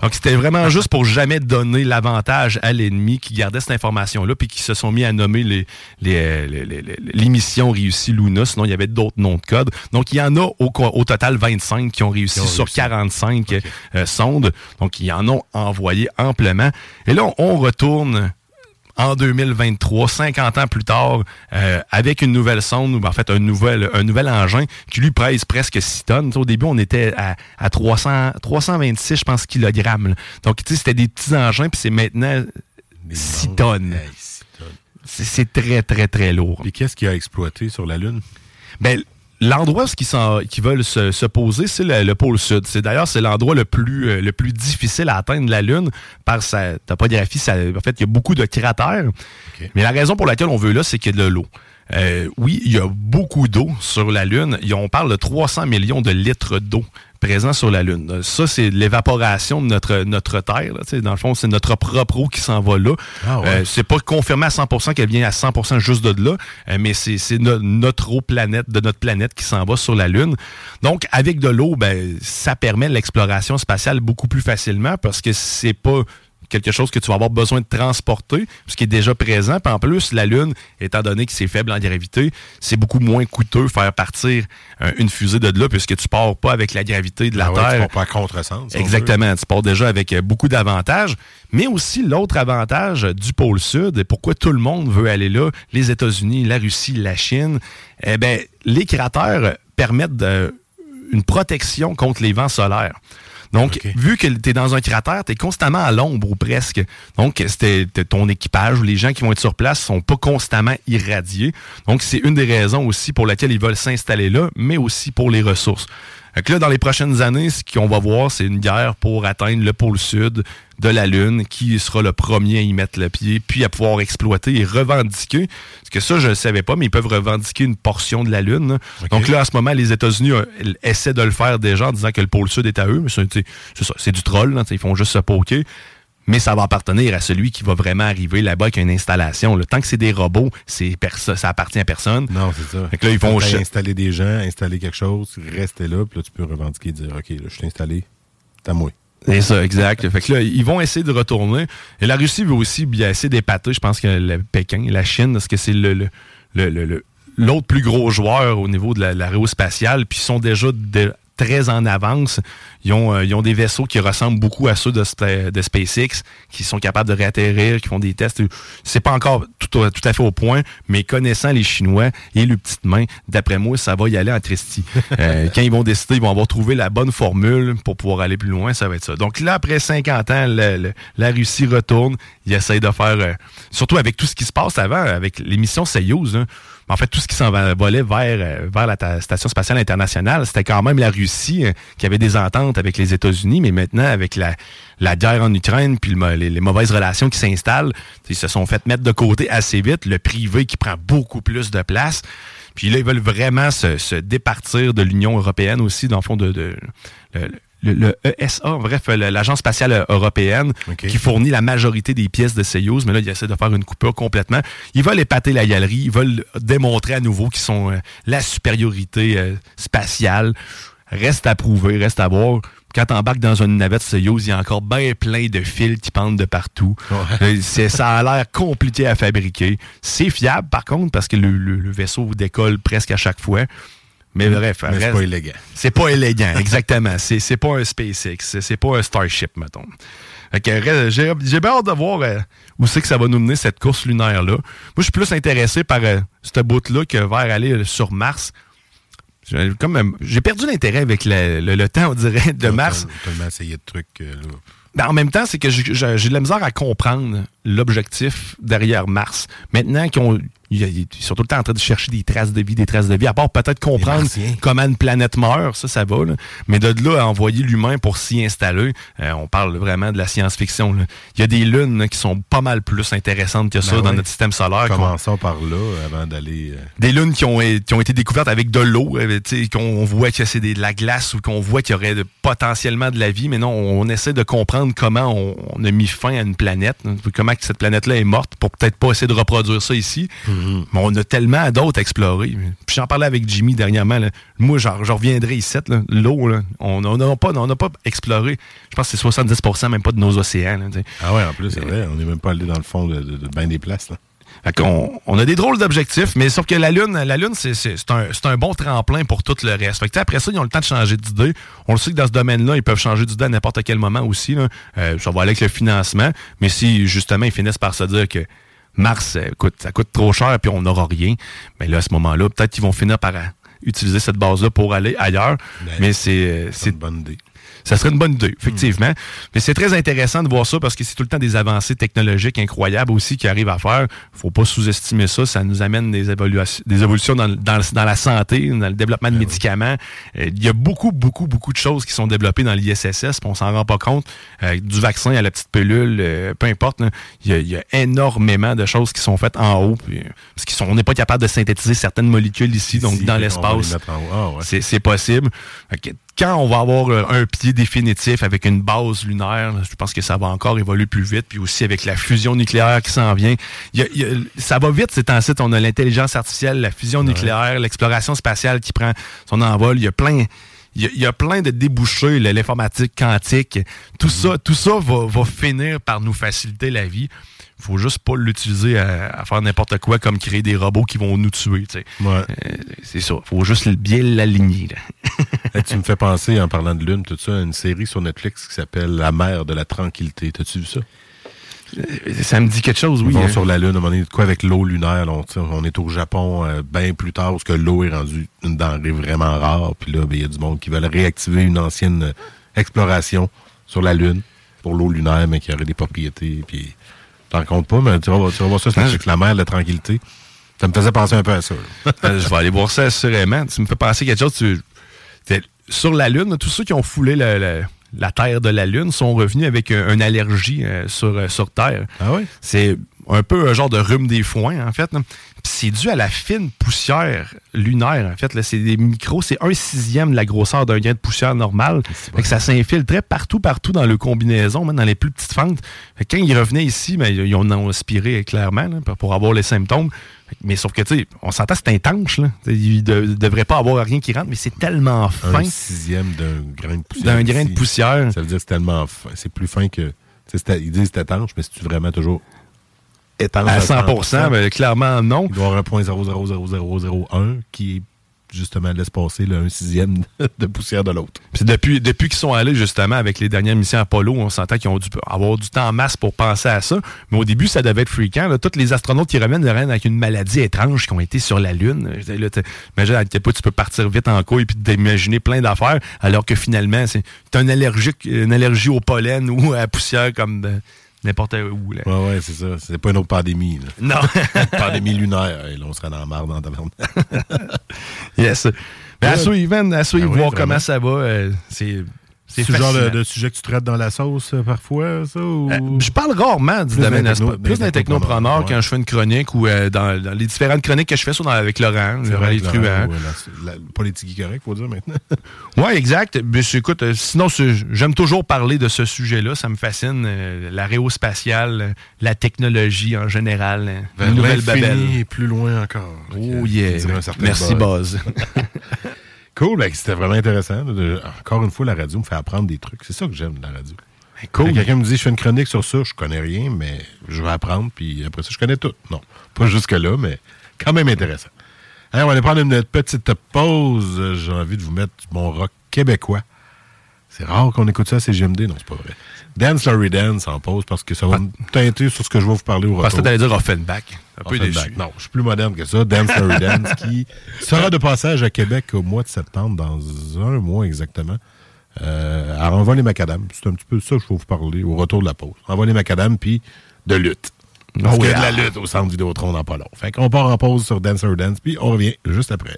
Donc, c'était vraiment juste pour jamais donner l'avantage à l'ennemi qui gardait cette information-là, puis qui se sont mis à nommer les, les, les, les- les- les missions réussies Luna. Sinon, il y avait d'autres noms de code. Donc, il y en a au, au total 25 qui ont réussi ont sur réussi. 45 euh, sondes. Donc, ils en ont envoyé amplement. Et là, on, on retourne en 2023, 50 ans plus tard, euh, avec une nouvelle sonde, ou en fait un nouvel, un nouvel engin qui lui pèse presque 6 tonnes. au début, on était à, à 300, 326, je pense, kilogrammes. là. Donc, tu sais, c'était des petits engins, puis c'est maintenant 6 tonnes. C'est c'est très, très, très lourd. Et qu'est-ce qui a exploité sur la Lune? Ben, l'endroit où ils, veulent se, se poser, c'est le, le pôle sud. C'est d'ailleurs c'est l'endroit le plus euh, le plus difficile à atteindre de la Lune par sa topographie. Ça, en fait, il y a beaucoup de cratères. Mais la raison pour laquelle on veut là, c'est qu'il y a de l'eau. Euh, oui, il y a beaucoup d'eau sur la Lune. Et on parle de 300 millions de litres d'eau présents sur la Lune. Ça, c'est l'évaporation de notre, notre Terre. là. Dans le fond, c'est notre propre eau qui s'en va là. Ah ouais. Euh, c'est pas confirmé à 100% qu'elle vient à 100% juste de là, euh, mais c'est c'est no- notre eau planète, de notre planète qui s'en va sur la Lune. Donc, avec de l'eau, ben, ça permet l'exploration spatiale beaucoup plus facilement parce que c'est pas quelque chose que tu vas avoir besoin de transporter, ce qui est déjà présent. Puis en plus, la Lune, étant donné que c'est faible en gravité, c'est beaucoup moins coûteux faire partir euh, une fusée de là, puisque tu pars pas avec la gravité de la Ah ouais, tu Terre. pars pas à contresens. Exactement. Tu pars déjà avec euh, beaucoup d'avantages. Mais aussi, l'autre avantage du pôle Sud, et pourquoi tout le monde veut aller là, les États-Unis, la Russie, la Chine, eh ben, les cratères permettent de- une protection contre les vents solaires. Donc, vu que tu es dans un cratère, tu es constamment à l'ombre ou presque. Donc, c'était ton équipage ou les gens qui vont être sur place sont pas constamment irradiés. Donc, c'est une des raisons aussi pour laquelle ils veulent s'installer là, mais aussi pour les ressources. Que là, dans les prochaines années, ce qu'on va voir, c'est une guerre pour atteindre le pôle sud de la Lune, qui sera le premier à y mettre le pied, puis à pouvoir exploiter et revendiquer. Parce que ça, je ne savais pas, mais ils peuvent revendiquer une portion de la Lune. Donc là, à ce moment, les États-Unis euh, essaient de le faire déjà en disant que le pôle sud est à eux. Mais c'est du troll, là, ils font juste se poker. Mais ça va appartenir à celui qui va vraiment arriver là-bas avec une installation. là. Tant que c'est des robots, c'est ça appartient à personne. Non, c'est ça. Fait que là, ils vont t'as installer des gens, installer quelque chose, rester là, puis là, tu peux revendiquer et dire OK, là, je suis installé, à moi. C'est ça, exact. fait que là, ils vont essayer de retourner. Et la Russie veut aussi bien essayer d'épater, je pense que le Pékin, la Chine, parce que c'est le, le- le- le- le- l'autre plus gros joueur au niveau de la- l'aérospatiale, puis ils sont déjà de- très en avance. Ils ont, euh, ils ont des vaisseaux qui ressemblent beaucoup à ceux de, Spa- de SpaceX, qui sont capables de réatterrir, qui font des tests. C'est pas encore tout, à- tout à fait au point, mais connaissant les Chinois et leurs petites mains, d'après moi, ça va y aller en Christie. Euh, quand ils vont décider, ils vont avoir trouvé la bonne formule pour pouvoir aller plus loin, ça va être ça. Donc là, après 50 ans, le- le- la Russie retourne, ils essayent de faire, euh, surtout avec tout ce qui se passe avant, avec l'émission Soyuz, hein. En fait, tout ce qui s'en va- volait vers, euh, vers la ta- Station spatiale internationale, c'était quand même la Russie euh, qui avait des ententes avec les États-Unis, mais maintenant, avec la, guerre en Ukraine, puis les, mauvaises relations qui s'installent, ils se sont fait mettre de côté assez vite, le privé qui prend beaucoup plus de place. Puis là, ils veulent vraiment se, départir de l'Union européenne aussi, dans le fond, de, le- le ESA, bref, le- l'Agence spatiale européenne, qui fournit la majorité des pièces de Soyuz, mais là, ils essaient de faire une coupure complètement. Ils veulent épater la galerie, ils veulent démontrer à nouveau qu'ils sont euh, la supériorité euh, spatiale. Reste à prouver, reste à voir. Quand t'embarques dans une navette Soyuz, il y a encore bien plein de fils qui pendent de partout. Euh, c'est- ça a l'air compliqué à fabriquer. C'est fiable, par contre, parce que le, le- le vaisseau décolle presque à chaque fois. Mais bref, c'est pas élégant. C'est pas élégant, exactement. C'est c'est pas un SpaceX, c'est c'est pas un Starship, mettons. J'ai j'ai bien hâte de voir euh, où c'est que ça va nous mener cette course lunaire-là. Moi, je suis plus intéressé par euh, ce bout-là que vers aller euh, sur Mars. J'ai comme, j'ai perdu l'intérêt avec le, le- le temps, on dirait, de Mars. Essayé de trucs là. Ben, en même temps, c'est que j'ai de la misère à comprendre l'objectif derrière Mars. Maintenant qu'ils ont- ils sont tout le temps en train de chercher des traces de vie, des traces de vie, à part peut-être comprendre comment une planète meurt, ça, ça va. là. Mais de là à envoyer l'humain pour s'y installer, euh, on parle vraiment de la science-fiction. Il y a des lunes là, qui sont pas mal plus intéressantes que ça Ben dans ouais. notre système solaire. Commençons par là avant d'aller. euh, des lunes qui ont, qui ont été découvertes avec de l'eau, euh, qu'on on voit que c'est de la glace ou qu'on voit qu'il y aurait de- potentiellement de la vie, mais non, on essaie de comprendre comment on, on a mis fin à une planète, hein, que cette planète-là est morte pour peut-être pas essayer de reproduire ça ici. Mais on a tellement d'autres à explorer. Puis j'en parlais avec Jimmy dernièrement. là. Moi, je reviendrai ici. là. L'eau, là, on n'a pas, on n'a pas exploré. Je pense que c'est 70% même pas de nos océans. Ah ouais, en plus, c'est vrai, on n'est même pas allé dans le fond de, de, de bien des places. Là. Fait qu'on- on a des drôles d'objectifs, mais sauf que la Lune, la Lune, c'est c'est- c'est un, c'est un bon tremplin pour tout le reste. Fait que, après ça, ils ont le temps de changer d'idée. On le sait que dans ce domaine-là, ils peuvent changer d'idée à n'importe quel moment aussi. Là. Euh, ça va aller avec le financement. Mais si justement ils finissent par se dire que Mars, euh, coûte, ça coûte trop cher, puis on n'aura rien. Mais là, à ce moment-là, peut-être qu'ils vont finir par euh, utiliser cette base-là pour aller ailleurs. Mais, c'est... euh, c'est une bonne idée. Ça serait une bonne idée, effectivement. Mais c'est très intéressant de voir ça parce que c'est tout le temps des avancées technologiques incroyables aussi qui arrivent à faire. faut pas sous-estimer ça. Ça nous amène des, évolutions dans, dans, dans la santé, dans le développement de médicaments. Euh, Il y a beaucoup, beaucoup, beaucoup de choses qui sont développées dans l'ISSS, on s'en rend pas compte. Euh, du vaccin à la petite pilule, euh, peu importe. Il y, a- il y a énormément de choses qui sont faites en haut. puis, parce sont- on n'est pas capable de synthétiser certaines molécules ici, donc dans l'espace. Ah, ouais. C'est- possible. Quand on va avoir euh, un pied définitif avec une base lunaire, je pense que ça va encore évoluer plus vite. Puis aussi avec la fusion nucléaire qui s'en vient. Il y a- il y a- ça va vite ces temps-ci. On a l'intelligence artificielle, la fusion nucléaire, l'exploration spatiale qui prend son envol. Il y a plein. Il y a, il y a plein de débouchés, l'informatique quantique. Tout ça, tout ça va, va finir par nous faciliter la vie. Faut juste pas l'utiliser à, à faire n'importe quoi comme créer des robots qui vont nous tuer. tu sais. Euh, c'est ça. faut juste bien l'aligner. Hey, tu me fais penser, en parlant de lune, tout ça, à une série sur Netflix qui s'appelle La mer de la tranquillité? T'as-tu vu ça? Ça me dit quelque chose, oui. Ils vont hein. sur la Lune, à un moment donné, de quoi avec l'eau lunaire. là, on, est au Japon euh, bien plus tard, parce que l'eau est rendue une denrée vraiment rare. Puis là, ben, il y a du monde qui veulent réactiver une ancienne euh, exploration sur la Lune pour l'eau lunaire, mais qui aurait des propriétés. Puis t'en comptes pas, mais tu vas, voir- tu vas voir ça, c'est avec la mer la tranquillité. Ça me faisait penser un peu à ça. Euh, je vais aller voir ça assurément. Tu me fais penser quelque chose. Tu, sur la Lune, tous ceux qui ont foulé la, la- la Terre de la Lune sont revenus avec un- une allergie euh, sur, euh, sur Terre. Ah oui? C'est un peu un genre de rhume des foins, en fait. c'est dû à la fine poussière lunaire, en fait. C'est des micros, c'est un sixième de la grosseur d'un grain de poussière normal. Fait que ça s'infiltrait partout, partout dans le combinaison, même dans les plus petites fentes. Fait que quand ils revenaient ici, ben, ils en ont aspiré clairement là, pour avoir les symptômes. Mais sauf que, tu sais, on s'entend, c'est intense, là. T'sais, Il ne devrait pas avoir rien qui rentre, mais c'est tellement fin. Un sixième d'un grain de poussière. D'un grain de poussière. Ça veut dire que c'est tellement fin. C'est plus fin que. Ils disent que c'est étanche, mais c'est vraiment toujours étanche À 100%, ben, clairement non. Il doit y avoir un point 0,00001 qui est justement laisse passer un sixième de poussière de l'autre. Puis depuis, depuis qu'ils sont allés justement avec les dernières missions Apollo, on s'entend qu'ils ont dû avoir du temps en masse pour penser à ça. Mais au début, ça devait être fréquent. Tous les astronautes qui reviennent, reviennent avec une maladie étrange qui ont été sur la Lune. Imagine à quel point tu peux partir vite en couille et d'imaginer plein d'affaires, alors que finalement, c'est t'as une allergie, une allergie au pollen ou à la poussière comme de- n'importe où. Là. Ouais, ouais, c'est ça. C'est pas une autre pandémie. là. Non. Une pandémie lunaire. Et là, on serait dans la marde dans la Yes. Mais à Ouais. suivre, à suivre, Ah oui, voir comment ça va. euh, c'est C'est le genre de, sujet que tu traites dans la sauce euh, parfois, ça? Ou... Euh, je parle rarement du Plus domaine techno- plus d'un technopreneur quand je fais une chronique ou euh, dans, dans les différentes chroniques que je fais, soit dans- avec Laurent, Laurent. Laurent, ouais, la- la- politique correct, faut dire maintenant. Oui, exact. Mais écoute, euh, sinon, j'aime toujours parler de ce sujet-là. Ça me fascine. L'aérospatiale, la technologie en général, euh, Vers les nouvelles l'infini babelles. et plus loin encore. Oh yeah. Merci, Buzz. Cool, ben, c'était vraiment intéressant. Encore une fois, la radio me fait apprendre des trucs. C'est ça que j'aime de la radio. cool. Quand quelqu'un me dit je fais une chronique sur ça, je connais rien, mais je vais apprendre, puis après ça, je connais tout. Non, pas jusque-là, mais quand même intéressant. Allez, on va aller prendre une petite pause. J'ai envie de vous mettre mon rock québécois. C'est rare qu'on écoute ça à CGMD. Non, c'est pas vrai. Dance Larry Dance en pause parce que ça va me teinter sur ce que je vais vous parler au retour. Parce que t'allais dire Offenbach. Un peu déçu. Non, je suis plus moderne que ça. Dance Larry Dance qui sera de passage à Québec au mois de septembre, dans un mois exactement. Euh, à Envoi les Macadam. C'est un petit peu ça que je vais vous parler au retour de la pause. Envoi les Macadam, puis de lutte. Parce Oh y a de la lutte au centre Vidéotron dans pas long. Fait qu'on part en pause sur Dance Larry Dance, puis on revient juste après.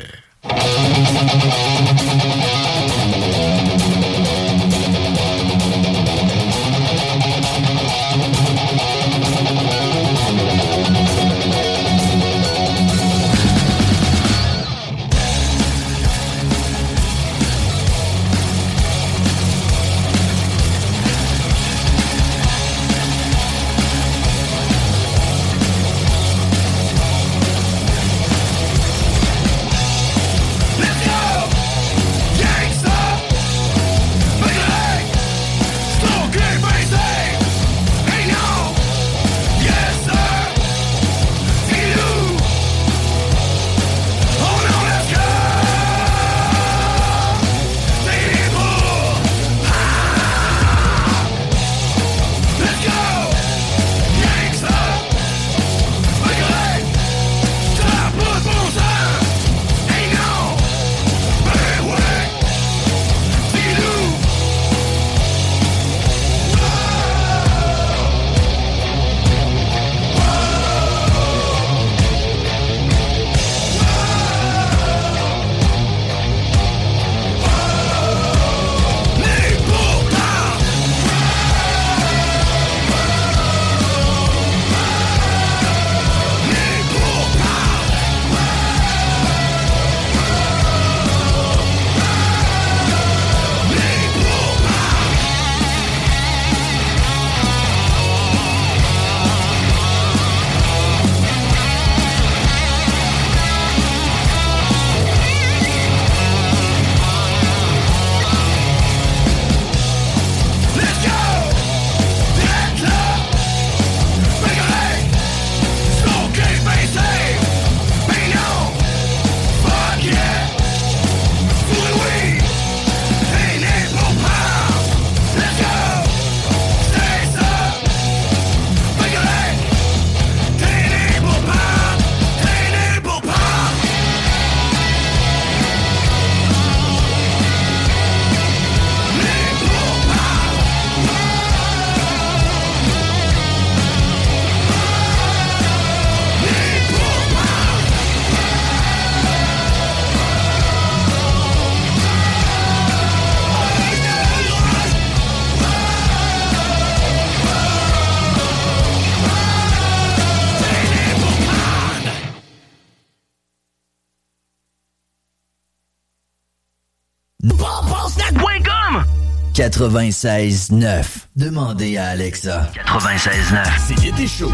96.9. Demandez à Alexa. 96.9. C'est l'été chaud.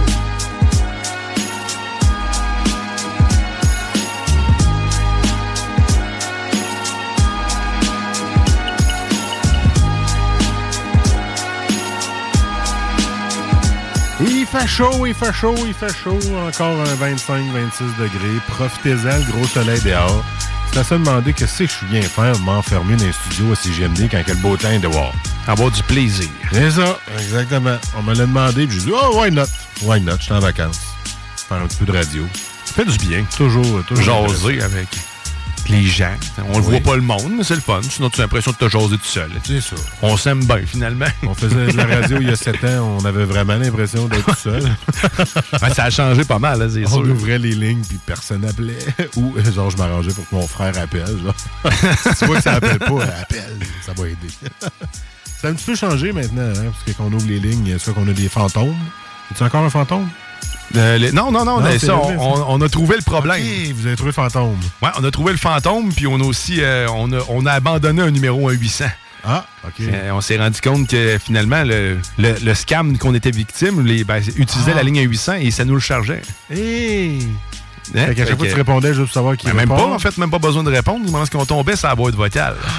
Il fait chaud, il fait chaud, il fait chaud. Encore un 25-26 degrés. Profitez-en, le gros soleil dehors. À se demander que c'est que je viens faire m'enfermer dans un studio à CGMD quand quel beau temps est dehors. Avoir du plaisir. C'est ça, exactement. On me l'a demandé, puis j'ai dit, oh, why not? Why not? Je suis en vacances. Faire un petit peu de radio. Ça fait du bien. Toujours, toujours. Jaser avec les gens. On le Oui. voit pas le monde, mais c'est le fun. Sinon, tu as l'impression de te jaser tout seul. C'est ça. On s'aime bien, finalement. On faisait de la radio il y a 7 ans, on avait vraiment l'impression d'être tout seul. Ouais, ça a changé pas mal, là, c'est On ouvrait les lignes puis personne appelait. Ou genre je m'arrangeais pour que mon frère appelle. genre. tu vois que ça appelle pas, appelle. Ça va aider. ça a un petit peu changé maintenant, hein, parce que quand on ouvre les lignes, c'est qu'on a des fantômes? Es-tu encore un fantôme? Euh, les- Non, non, non, ça, on, ça. on- on a trouvé le problème. Vous avez trouvé fantôme. Ouais, on a trouvé le fantôme, puis on a aussi euh, on, a, on a abandonné un numéro 1800. Ah, OK. Euh, on s'est rendu compte que finalement, le, le- le scam qu'on était victime les, ben, utilisait Ah. la ligne 1800 et ça nous le chargeait. Hey! Hein? Fait qu'à chaque Fait fois que tu répondais juste pour savoir qui Ben, même pas, en fait, même pas besoin de répondre. Du moment qu'on tombait, ça la boîte vocale. Ah,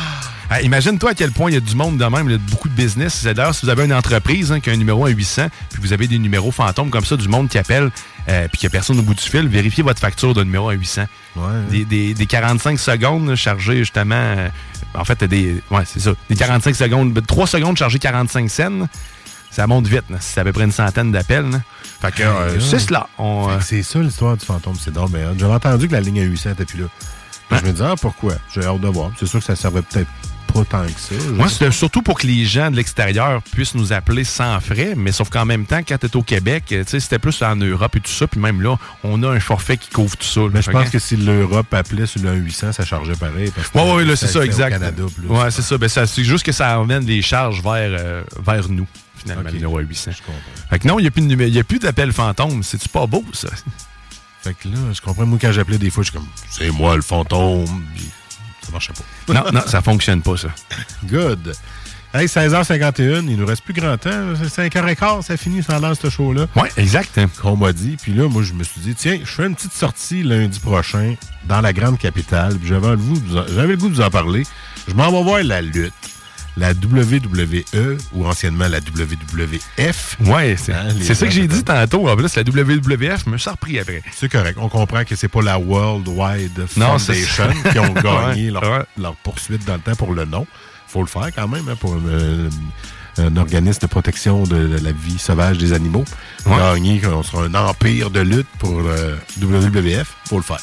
Imagine-toi à quel point il y a du monde de même, il y a beaucoup de business. C'est D'ailleurs, si vous avez une entreprise hein, qui a un numéro à 800, puis vous avez des numéros fantômes comme ça, du monde qui appelle, euh, puis qu'il n'y a personne au bout du fil, vérifiez votre facture de numéro à 800. Des, des- des 45 secondes chargées justement, euh, en fait, des, ouais, c'est ça, des 45 secondes, 3 secondes chargées 45 cents, ça monte vite. C'est à peu près une centaine d'appels. Fait que euh, c'est cela. Euh, C'est ça l'histoire du fantôme, c'est hot. J'avais entendu que la ligne à 800 n'était plus là. Puis Je me disais, ah, pourquoi? J'ai hâte de voir. C'est sûr que ça servait peut-être pas tant que ça. Moi, c'était surtout pour que les gens de l'extérieur puissent nous appeler sans frais, mais sauf qu'en même temps, quand tu es au Québec, euh, tu sais, c'était plus en Europe et tout ça, puis même là, on a un forfait qui couvre tout ça. là. Mais je pense que si l'Europe appelait sur le 800, ça chargeait pareil. Parce que Ouais, c'est ça, exact. Ouais, c'est ça. Ben, ça c'est juste que ça emmène les charges vers, euh, vers nous, finalement, Ok. le numéro 800. Fait que non, il n'y a plus d'appel fantôme. C'est-tu pas beau, ça? Fait que là, je comprends, moi, quand j'appelais des fois, je suis comme, c'est moi le fantôme. Puis ça marchait pas. non, non, ça fonctionne pas, ça. Good. Hey, 16h51, il nous reste plus grand temps. C'est 5h15, ça finit, ça lance ce show-là. Oui, exact. Qu'on m'a dit. Puis là, moi, je me suis dit, tiens, je fais une petite sortie lundi prochain dans la grande capitale. Puis j'avais le goût de vous en- j'avais le goût de vous en parler. Je m'en vais voir la lutte. La WWE, ou anciennement la WWF. Ouais, c'est Hein, ça que j'ai dit tantôt. En plus, la WWF, me suis repris après. C'est correct. On comprend que c'est pas la World Wide Foundation qui ont gagné Ouais, leur, ouais. leur poursuite dans le temps pour le nom. faut le faire quand même hein, pour un, un organisme de protection de la vie sauvage des animaux. Ouais. Gagner, qu'on sera un empire de lutte pour le WWF, faut le faire.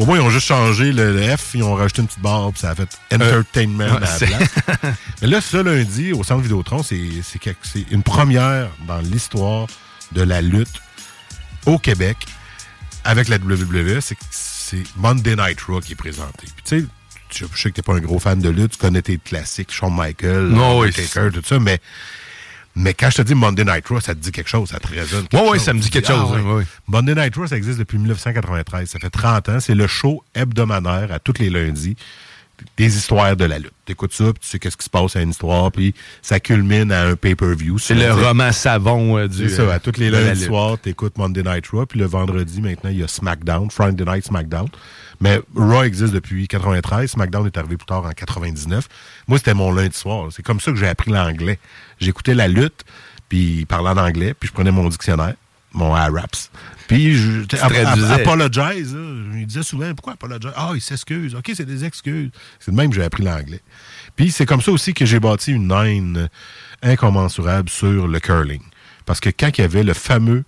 Au moins, ils ont juste changé le, le F, ils ont rajouté une petite barre, puis ça a fait Entertainment ouais, à la place. Mais là, ce lundi, au Centre Vidéotron, c'est une première dans l'histoire de la lutte au Québec avec la WWE. C'est Monday Night Raw qui est présenté. Puis tu sais, je sais que t'es pas un gros fan de lutte, tu connais tes classiques, Shawn Michaels, oui, Undertaker, tout ça, mais, mais quand je te dis Monday Night Raw, ça te dit quelque chose, ça te résonne. ouais, chose. ça me dit quelque chose, ah, ouais, ouais. Monday Night Raw, ça existe depuis 1993. Ça fait 30 ans. C'est le show hebdomadaire à tous les lundis des histoires de la lutte. T'écoutes ça, puis tu sais qu'est-ce qui se passe à une histoire, puis ça culmine à un pay-per-view. C'est le roman savon euh, du. C'est ça, à tous les lundis soirs, t'écoutes Monday Night Raw, puis le vendredi, maintenant, il y a SmackDown, Friday Night SmackDown. Mais Raw existe depuis 93, SmackDown est arrivé plus tard en 99. Moi, c'était mon lundi soir. C'est comme ça que j'ai appris l'anglais. J'écoutais la lutte, puis il parlait en anglais, puis je prenais mon dictionnaire, mon Araps. Puis je traduisais. apologize. là. Il disait souvent, pourquoi apologize? Ah, il s'excuse. OK, c'est des excuses. C'est de même que j'ai appris l'anglais. Puis c'est comme ça aussi que j'ai bâti une haine incommensurable sur le curling. Parce que quand il y avait le fameux,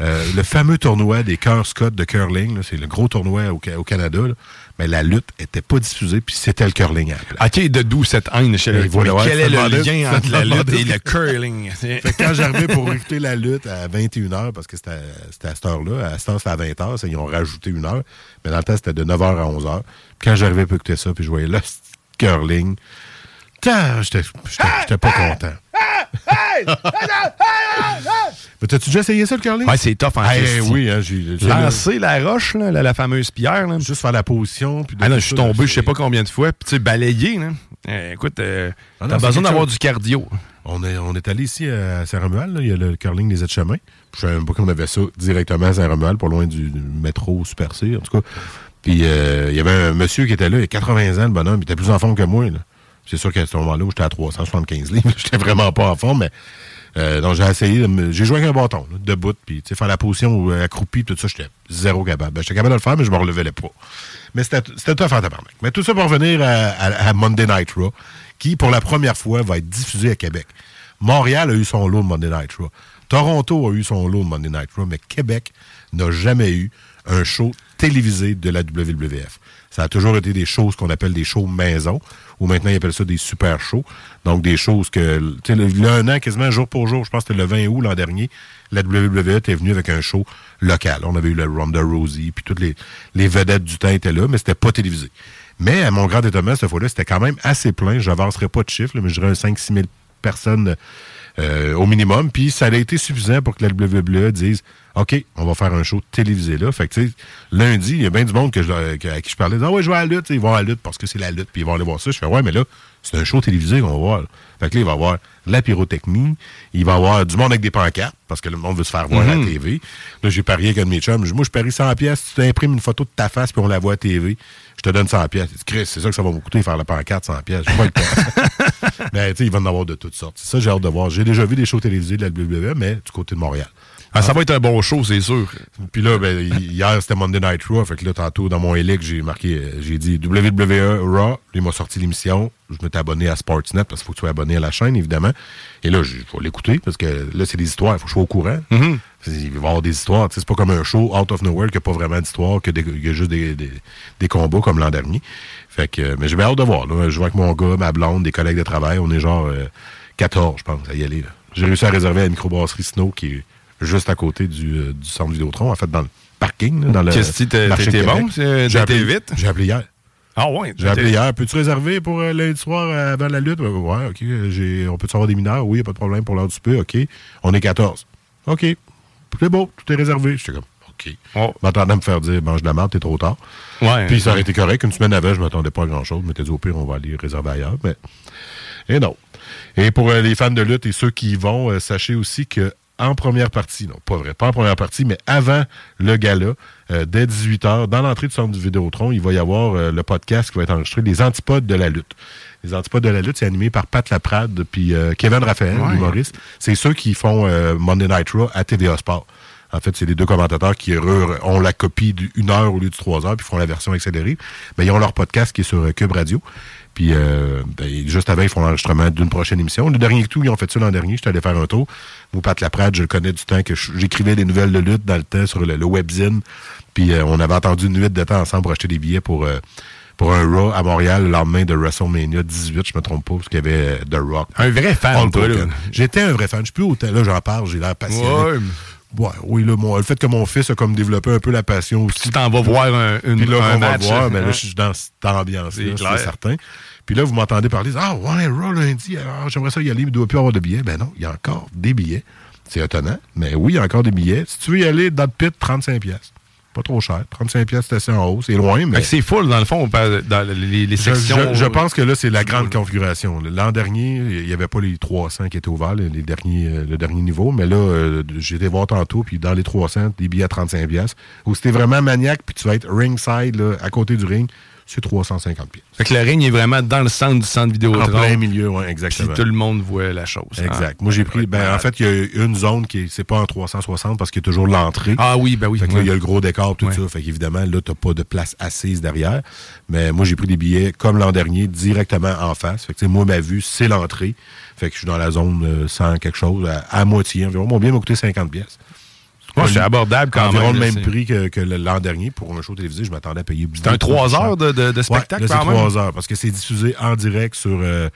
euh, le fameux tournoi des Cœurs Scott de curling, c'est le gros tournoi au, Ca- au Canada, là, mais la lutte était pas diffusée, puis c'était le curling à la place. OK, de d'où cette haine chez Et le voilà, ouais, Quel est le lien entre la lutte et le curling? Fait que quand j'arrivais pour écouter la lutte à 21h, parce que c'était à, cette heure-là, à cette heure, c'était à 20h, ça, ils ont rajouté une heure, mais dans le temps, c'était de 9h à 11h. Puis quand j'arrivais pour écouter ça, puis je voyais le curling, tain, j'étais pas content. Mais t'as-tu déjà essayé ça, le curling? Ouais, c'est tough en Hey, oui, hein, j'ai... Lancer la roche, là, la, la fameuse pierre. Là. Juste faire la position. Puis de Ah non, je suis tombé, je sais pas combien de fois. Puis tu sais, balayer, là. Euh, écoute, euh, Ah t'as besoin d'avoir du cardio. On est, on est allé ici à Saint-Romuald, il y a le curling des aides-chemins. Je savais même pas qu'on avait ça directement à Saint-Romuald, pas loin du, du métro Super C, en tout cas. Puis euh, il y avait un monsieur qui était là, il a 80 ans, le bonhomme, il était plus en forme que moi. là. C'est sûr qu'à ce moment-là où j'étais à 375 livres, j'étais vraiment pas en forme, mais euh, donc j'ai essayé, j'ai joué avec un bâton, là, debout, puis faire la position euh, accroupie, tout ça, j'étais zéro capable. Ben, j'étais capable de le faire, mais je me relevais pas. Mais c'était en tabarnak. Mais tout ça pour revenir à, à- à Monday Night Raw, qui, pour la première fois, va être diffusé à Québec. Montréal a eu son lot de Monday Night Raw. Toronto a eu son lot de Monday Night Raw, mais Québec n'a jamais eu un show télévisé de la WWF. Ça a toujours été des choses qu'on appelle des shows maison, ou maintenant ils appellent ça des super shows. Donc des choses que, tu sais, il y a un an, quasiment jour pour jour, je pense que c'était le 20 août l'an dernier, la WWE était venue avec un show local. On avait eu le Ronda Rousey, puis toutes les, vedettes du temps étaient là, mais c'était pas télévisé. Mais à mon grand étonnement, cette fois-là, c'était quand même assez plein. Je n'avancerai pas de chiffres, mais je dirais un 5-6 000 personnes euh, au minimum. Puis ça a été suffisant pour que la WWE dise OK, on va faire un show télévisé là. Fait que, tu sais, lundi, il y a bien du monde que je, que- à qui je parlais. Ah ouais, je vais à la lutte. Ils vont à la lutte parce que c'est la lutte, puis ils vont aller voir ça. Je fais Ouais, mais là, c'est un show télévisé qu'on va voir. là. Fait que là, il va y avoir de la pyrotechnie. Il va y avoir du monde avec des pancartes parce que le monde veut se faire voir à Mhm. la TV. Là, j'ai parié avec un de mes chums. Moi, je parie 100 pièces. Tu imprimes une photo de ta face puis on la voit à TV, je te donne 100 pièces. Chris, c'est ça que ça va me coûter faire la pancarte 100 pièces. J'ai pas le temps. mais tu sais, il va en avoir de toutes sortes. C'est ça, j'ai hâte de voir. J'ai déjà vu des shows télévisés de la WWE, mais du côté de Montréal. Ah, ça va être un bon show, c'est sûr. Puis là, ben, hi- hier, c'était Monday Night Raw. Fait que là, tantôt, dans mon élec, j'ai marqué, euh, j'ai dit WWE Raw. Il m'a sorti l'émission. Je m'étais abonné à Sportsnet parce qu'il faut que tu sois abonné à la chaîne, évidemment. Et là, il faut l'écouter parce que là, c'est des histoires. Il faut que je sois au courant. Mhm. Il va y avoir des histoires. C'est pas comme un show out of nowhere qui n'a pas vraiment d'histoire, y a juste des, des- des combats comme l'an dernier. Fait que, euh, mais j'ai bien hâte de voir. Là. Je vois avec mon gars, ma blonde, des collègues de travail. On est genre euh, 14, je pense, à y aller. J'ai réussi à réserver la microbrasserie Snow qui est juste à côté du, euh, du centre Vidéotron, en fait, dans le parking. là, dans le Qu'est-ce que bon, J'ai appelé- vite? J'ai appelé hier. Ah ouais? J'ai appelé hier. Peux-tu réserver pour euh, lundi soir euh, avant la lutte? Ouais, OK. On peut-tu avoir des mineurs? Oui, pas de problème pour l'heure du peu. OK. On est 14. OK. C'est beau, tout est réservé. J'étais comme, OK. Oh. Je m'attendais à me faire dire, mange de la merde, t'es trop tard. Ouais. Puis ça aurait été correct. Une semaine avant, je m'attendais pas à grand-chose. Je m'étais dit, au pire, on va aller réserver ailleurs. Mais. Et non. Et pour euh, les fans de lutte et ceux qui y vont, sachez aussi que en première partie, non, pas vrai, pas en première partie, mais avant le gala, euh, dès 18h, dans l'entrée du centre du Vidéotron, il va y avoir euh, le podcast qui va être enregistré, Les Antipodes de la lutte. Les Antipodes de la lutte, c'est animé par Pat Laprade puis euh, Kevin Raphaël, Ouais. l'humoriste. C'est ceux qui font euh, Monday Night Raw à TVA Sport. En fait, c'est les deux commentateurs qui ont la copie d'une heure au lieu de trois heures, puis font la version accélérée. Mais ils ont leur podcast qui est sur Cube Radio. Puis euh, ben, juste avant, ils font l'enregistrement d'une prochaine émission. Le dernier tout, ils ont fait ça l'an dernier. J'étais allé faire un tour. Moi, Pat Laprade, je le connais du temps que j'écrivais des nouvelles de lutte dans le temps sur le, le webzine. Puis euh, on avait attendu une nuit de temps ensemble pour acheter des billets pour, euh, pour un Raw à Montréal le lendemain de WrestleMania 18, je me trompe pas, parce qu'il y avait The Rock. Un vrai fan, toi. J'étais un vrai fan. Je suis plus autant. Là, j'en parle, j'ai l'air passionné. Ouais. Ouais, oui, là, mon- le fait que mon fils a comme développé un peu la passion aussi. Tu t'en vas voir un, une, Puis là, un on va match. voir, mais là, je suis dans cette ambiance-là, C'est certain. Puis là, vous m'entendez parler, ah ouais, Raw lundi, alors j'aimerais ça y aller, mais il ne doit plus avoir de billets. Ben non, il y a encore des billets. C'est étonnant, mais oui, il y a encore des billets. Si tu veux y aller, dans le pit, 35 pièces. Pas trop cher. 35 pièces, c'est assez en haut. C'est loin, mais... C'est full, dans le fond, dans les, sections. je- je pense que là, c'est la grande configuration. L'an dernier, il n'y avait pas les 300 qui étaient ouverts, les les derniers, euh, le dernier niveau. Mais là, euh, été voir tantôt, puis dans les 300, des billets à 35 pièces. Ou si t'es vraiment maniaque, puis tu vas être ringside, là, à côté du ring, c'est 350 pièces. Fait que le ring est vraiment dans le centre du centre vidéo. En plein milieu, oui, exactement. Puis tout le monde voit la chose. hein. Exact. Moi, j'ai pris. Ben, en fait, il y a une zone qui est, c'est pas en 360 parce qu'il y a toujours l'entrée. Ah oui, ben oui. Fait que là, il y a le gros décor, tout ça. Fait qu'évidemment, là, t'as pas de place assise derrière. Mais moi, j'ai pris des billets, comme l'an dernier, directement en face. Fait que, moi, ma vue, c'est l'entrée. Fait que je suis dans la zone euh, sans quelque chose, à, à moitié environ. Mon billet m'a coûté 50 pièces. C'est abordable quand environ même, le même prix que, l'an dernier pour un show télévisé. Je m'attendais à payer beaucoup C'est un trois plus cher. heures de- de- de spectacle, Ouais, là, quand même? trois heures parce que c'est diffusé en direct sur. euh,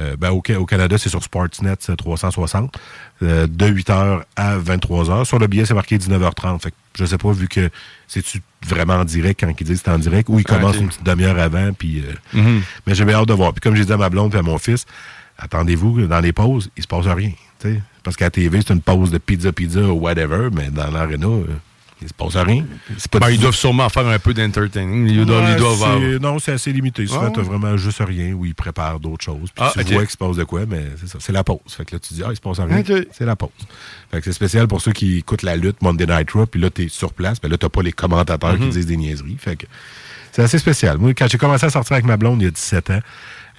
euh, ben, au, Ca- au Canada, c'est sur Sportsnet c'est 360, euh, de 8h à 23h. Sur le billet, c'est marqué 19h30. Fait que je sais pas, vu que c'est-tu vraiment en direct quand ils disent que c'est en direct, ou ils Ah, commencent une petite demi-heure avant. Puis, Mhm. Mais j'ai hâte de voir. Puis comme j'ai dit à ma blonde et à mon fils, attendez-vous, dans les pauses, il se passe rien. Tu. Parce qu'à la TV, c'est une pause de pizza, pizza ou whatever, mais dans l'aréna, euh, il se passe rien. Pas Ben, ils doivent sûrement faire un peu d'entertaining. Ils doivent, Ouais, ils doivent c'est- avoir- Non, c'est assez limité. Souvent, Ah, t'as ouais. vraiment juste rien où ils préparent d'autres choses. Puis Ah, tu vois qu'il se passe de quoi, mais c'est ça. C'est la pause. Fait que là, tu dis, ah, il se passe rien. C'est la pause. Fait que c'est spécial pour ceux qui écoutent la lutte Monday Night Raw, puis là, t'es sur place, mais là, t'as pas les commentateurs qui Mhm. disent des niaiseries. Fait que c'est assez spécial. Moi, quand j'ai commencé à sortir avec ma blonde il y a 17 ans,